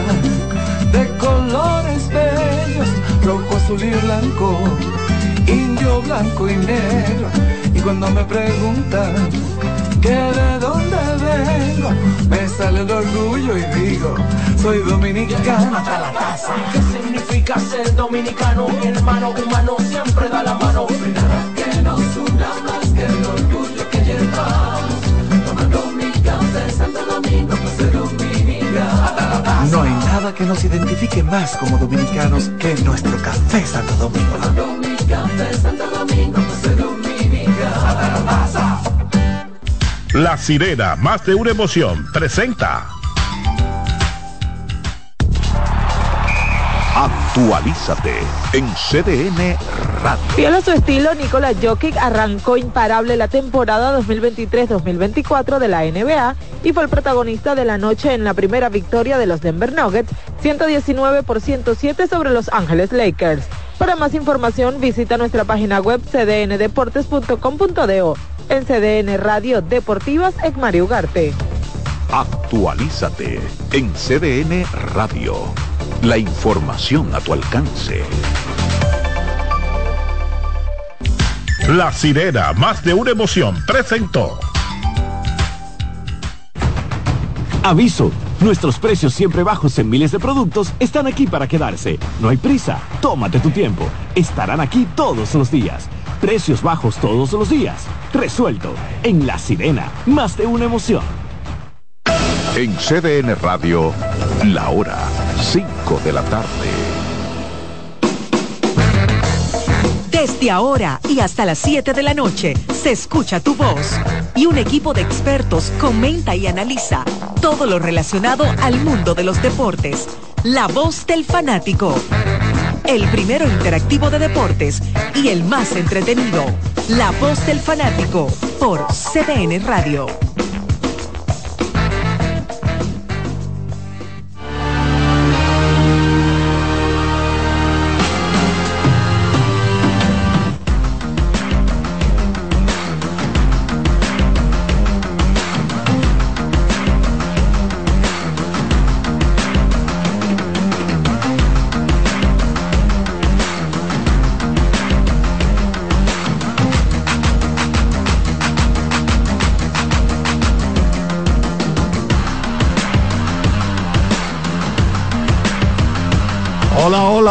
[SPEAKER 31] de colores bellos, rojo, azul y blanco, indio, blanco y negro. Y cuando me preguntan que de dónde vengo, sale el orgullo y digo, soy dominicano hasta la casa.
[SPEAKER 32] ¿Qué significa ser dominicano? Mi hermano humano siempre da la mano. Nada que nos una más que el orgullo que llevamos. Tomando mi café Santo Domingo, pues ser dominicano.
[SPEAKER 33] No hay nada que nos identifique más como dominicanos que nuestro café Santo Domingo.
[SPEAKER 32] Tomando mi café Santo Domingo,
[SPEAKER 34] La sirena, más de una emoción, presenta.
[SPEAKER 1] Actualízate en CDN Radio.
[SPEAKER 35] Fiel a su estilo, Nikola Jokic arrancó imparable la temporada 2023-2024 de la NBA y fue el protagonista de la noche en la primera victoria de los Denver Nuggets, 119 por 107 sobre los Ángeles Lakers. Para más información, visita nuestra página web cdndeportes.com.do. En CDN Radio Deportivas, Mario Ugarte.
[SPEAKER 1] Actualízate en CDN Radio. La información a tu alcance.
[SPEAKER 34] La sirena, más de una emoción, presentó.
[SPEAKER 25] Aviso, nuestros precios siempre bajos en miles de productos están aquí para quedarse. No hay prisa, tómate tu tiempo. Estarán aquí todos los días. Precios bajos todos los días. Resuelto. En La Sirena, más de una emoción.
[SPEAKER 1] En CDN Radio, la hora 5 de la tarde.
[SPEAKER 36] Desde ahora y hasta las 7 de la noche se escucha tu voz y un equipo de expertos comenta y analiza todo lo relacionado al mundo de los deportes. La voz del fanático. El primero interactivo de deportes y el más entretenido. La voz del fanático por CDN Radio.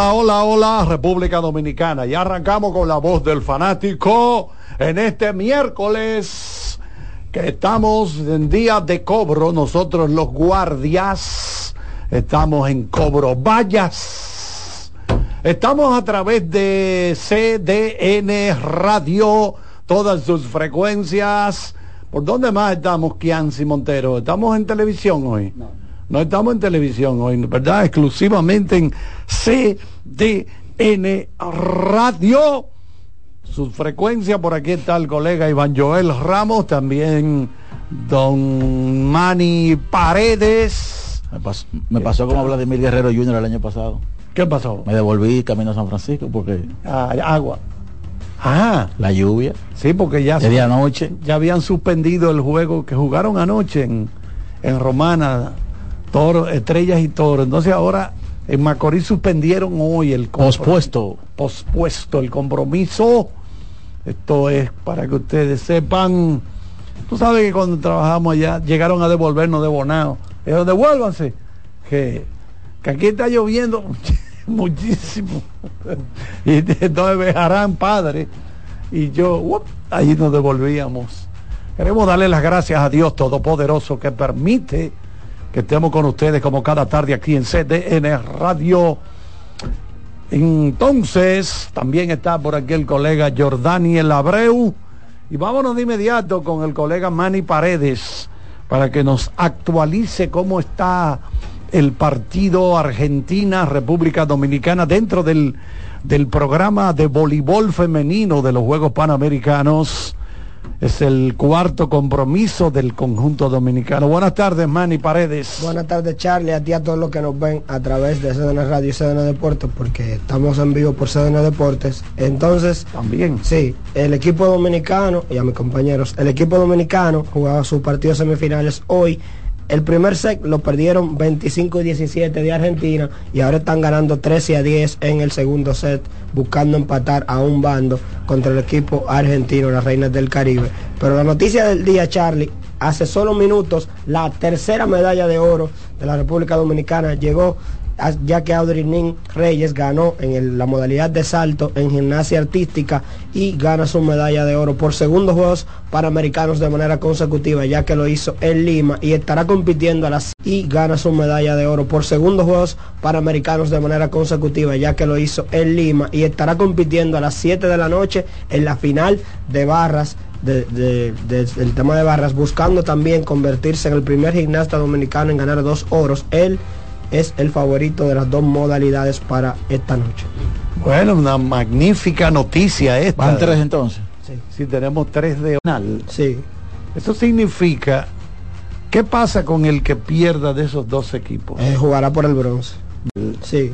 [SPEAKER 37] Hola, hola, hola, República Dominicana. Ya arrancamos con la voz del fanático en este miércoles que estamos en día de cobro. Nosotros los guardias estamos en cobro. Vallas. Estamos a través de CDN Radio, todas sus frecuencias. ¿Por dónde más estamos, Kianci Montero? ¿Estamos en televisión hoy? No estamos en televisión hoy, ¿verdad? Exclusivamente en CDN Radio. Su frecuencia, por aquí está el colega Iván Joel Ramos, también don Manny Paredes.
[SPEAKER 38] Me pasó, como Vladimir Guerrero Jr. el año pasado.
[SPEAKER 37] ¿Qué pasó?
[SPEAKER 38] Me devolví camino a San Francisco porque...
[SPEAKER 37] Ah, agua. Ah.
[SPEAKER 38] La lluvia.
[SPEAKER 37] Sí, porque ya...
[SPEAKER 38] De anoche.
[SPEAKER 37] Ya habían suspendido el juego que jugaron anoche en, en Romana Toro, estrellas y toro. Entonces ahora en Macorís suspendieron hoy el
[SPEAKER 38] pospuesto.
[SPEAKER 37] Pospuesto el compromiso. Esto es para que ustedes sepan. Tú sabes que cuando trabajamos allá llegaron a devolvernos de bonao. Pero devuélvanse. Que, que aquí está lloviendo muchísimo. y entonces dejarán padre. Y yo, ¡up! allí nos devolvíamos. Queremos darle las gracias a Dios Todopoderoso que permite que estemos con ustedes como cada tarde aquí en CDN Radio. Entonces, también está por aquí el colega Jordaniel Abreu. Y vámonos de inmediato con el colega Manny Paredes para que nos actualice cómo está el partido Argentina-República Dominicana dentro del, del programa de voleibol femenino de los Juegos Panamericanos. Es el cuarto compromiso del conjunto dominicano. Buenas tardes, Manny Paredes.
[SPEAKER 39] Buenas tardes, Charlie, a ti a todos los que nos ven a través de CDN Radio y CDN Deportes, porque estamos en vivo por CDN Deportes. Entonces,
[SPEAKER 37] también.
[SPEAKER 39] Sí, el equipo dominicano, y a mis compañeros, el equipo dominicano jugaba sus partidos semifinales hoy. El primer set lo perdieron 25 y 17 de Argentina y ahora están ganando 13 a 10 en el segundo set, buscando empatar a un bando contra el equipo argentino, las Reinas del Caribe. Pero la noticia del día, Charlie, hace solo minutos, la tercera medalla de oro de la República Dominicana llegó ya que Audrey Reyes ganó en la modalidad de salto en gimnasia artística y gana su medalla de oro por segundos Juegos Panamericanos de manera consecutiva, ya que lo hizo en Lima y estará compitiendo a las y gana su medalla de oro por segundos Juegos Panamericanos de manera consecutiva, ya que lo hizo en Lima y estará compitiendo a las 7 de la noche en la final de barras de- de- de- del tema de barras, buscando también convertirse en el primer gimnasta dominicano en ganar dos oros. Él es el favorito de las dos modalidades para esta noche.
[SPEAKER 37] Bueno, una magnífica noticia esta.
[SPEAKER 38] Van tres entonces.
[SPEAKER 37] Sí. tenemos tres de final.
[SPEAKER 39] Sí.
[SPEAKER 37] Eso significa, ¿qué pasa con el que pierda de esos dos equipos?
[SPEAKER 39] Eh, jugará por el bronce. Sí.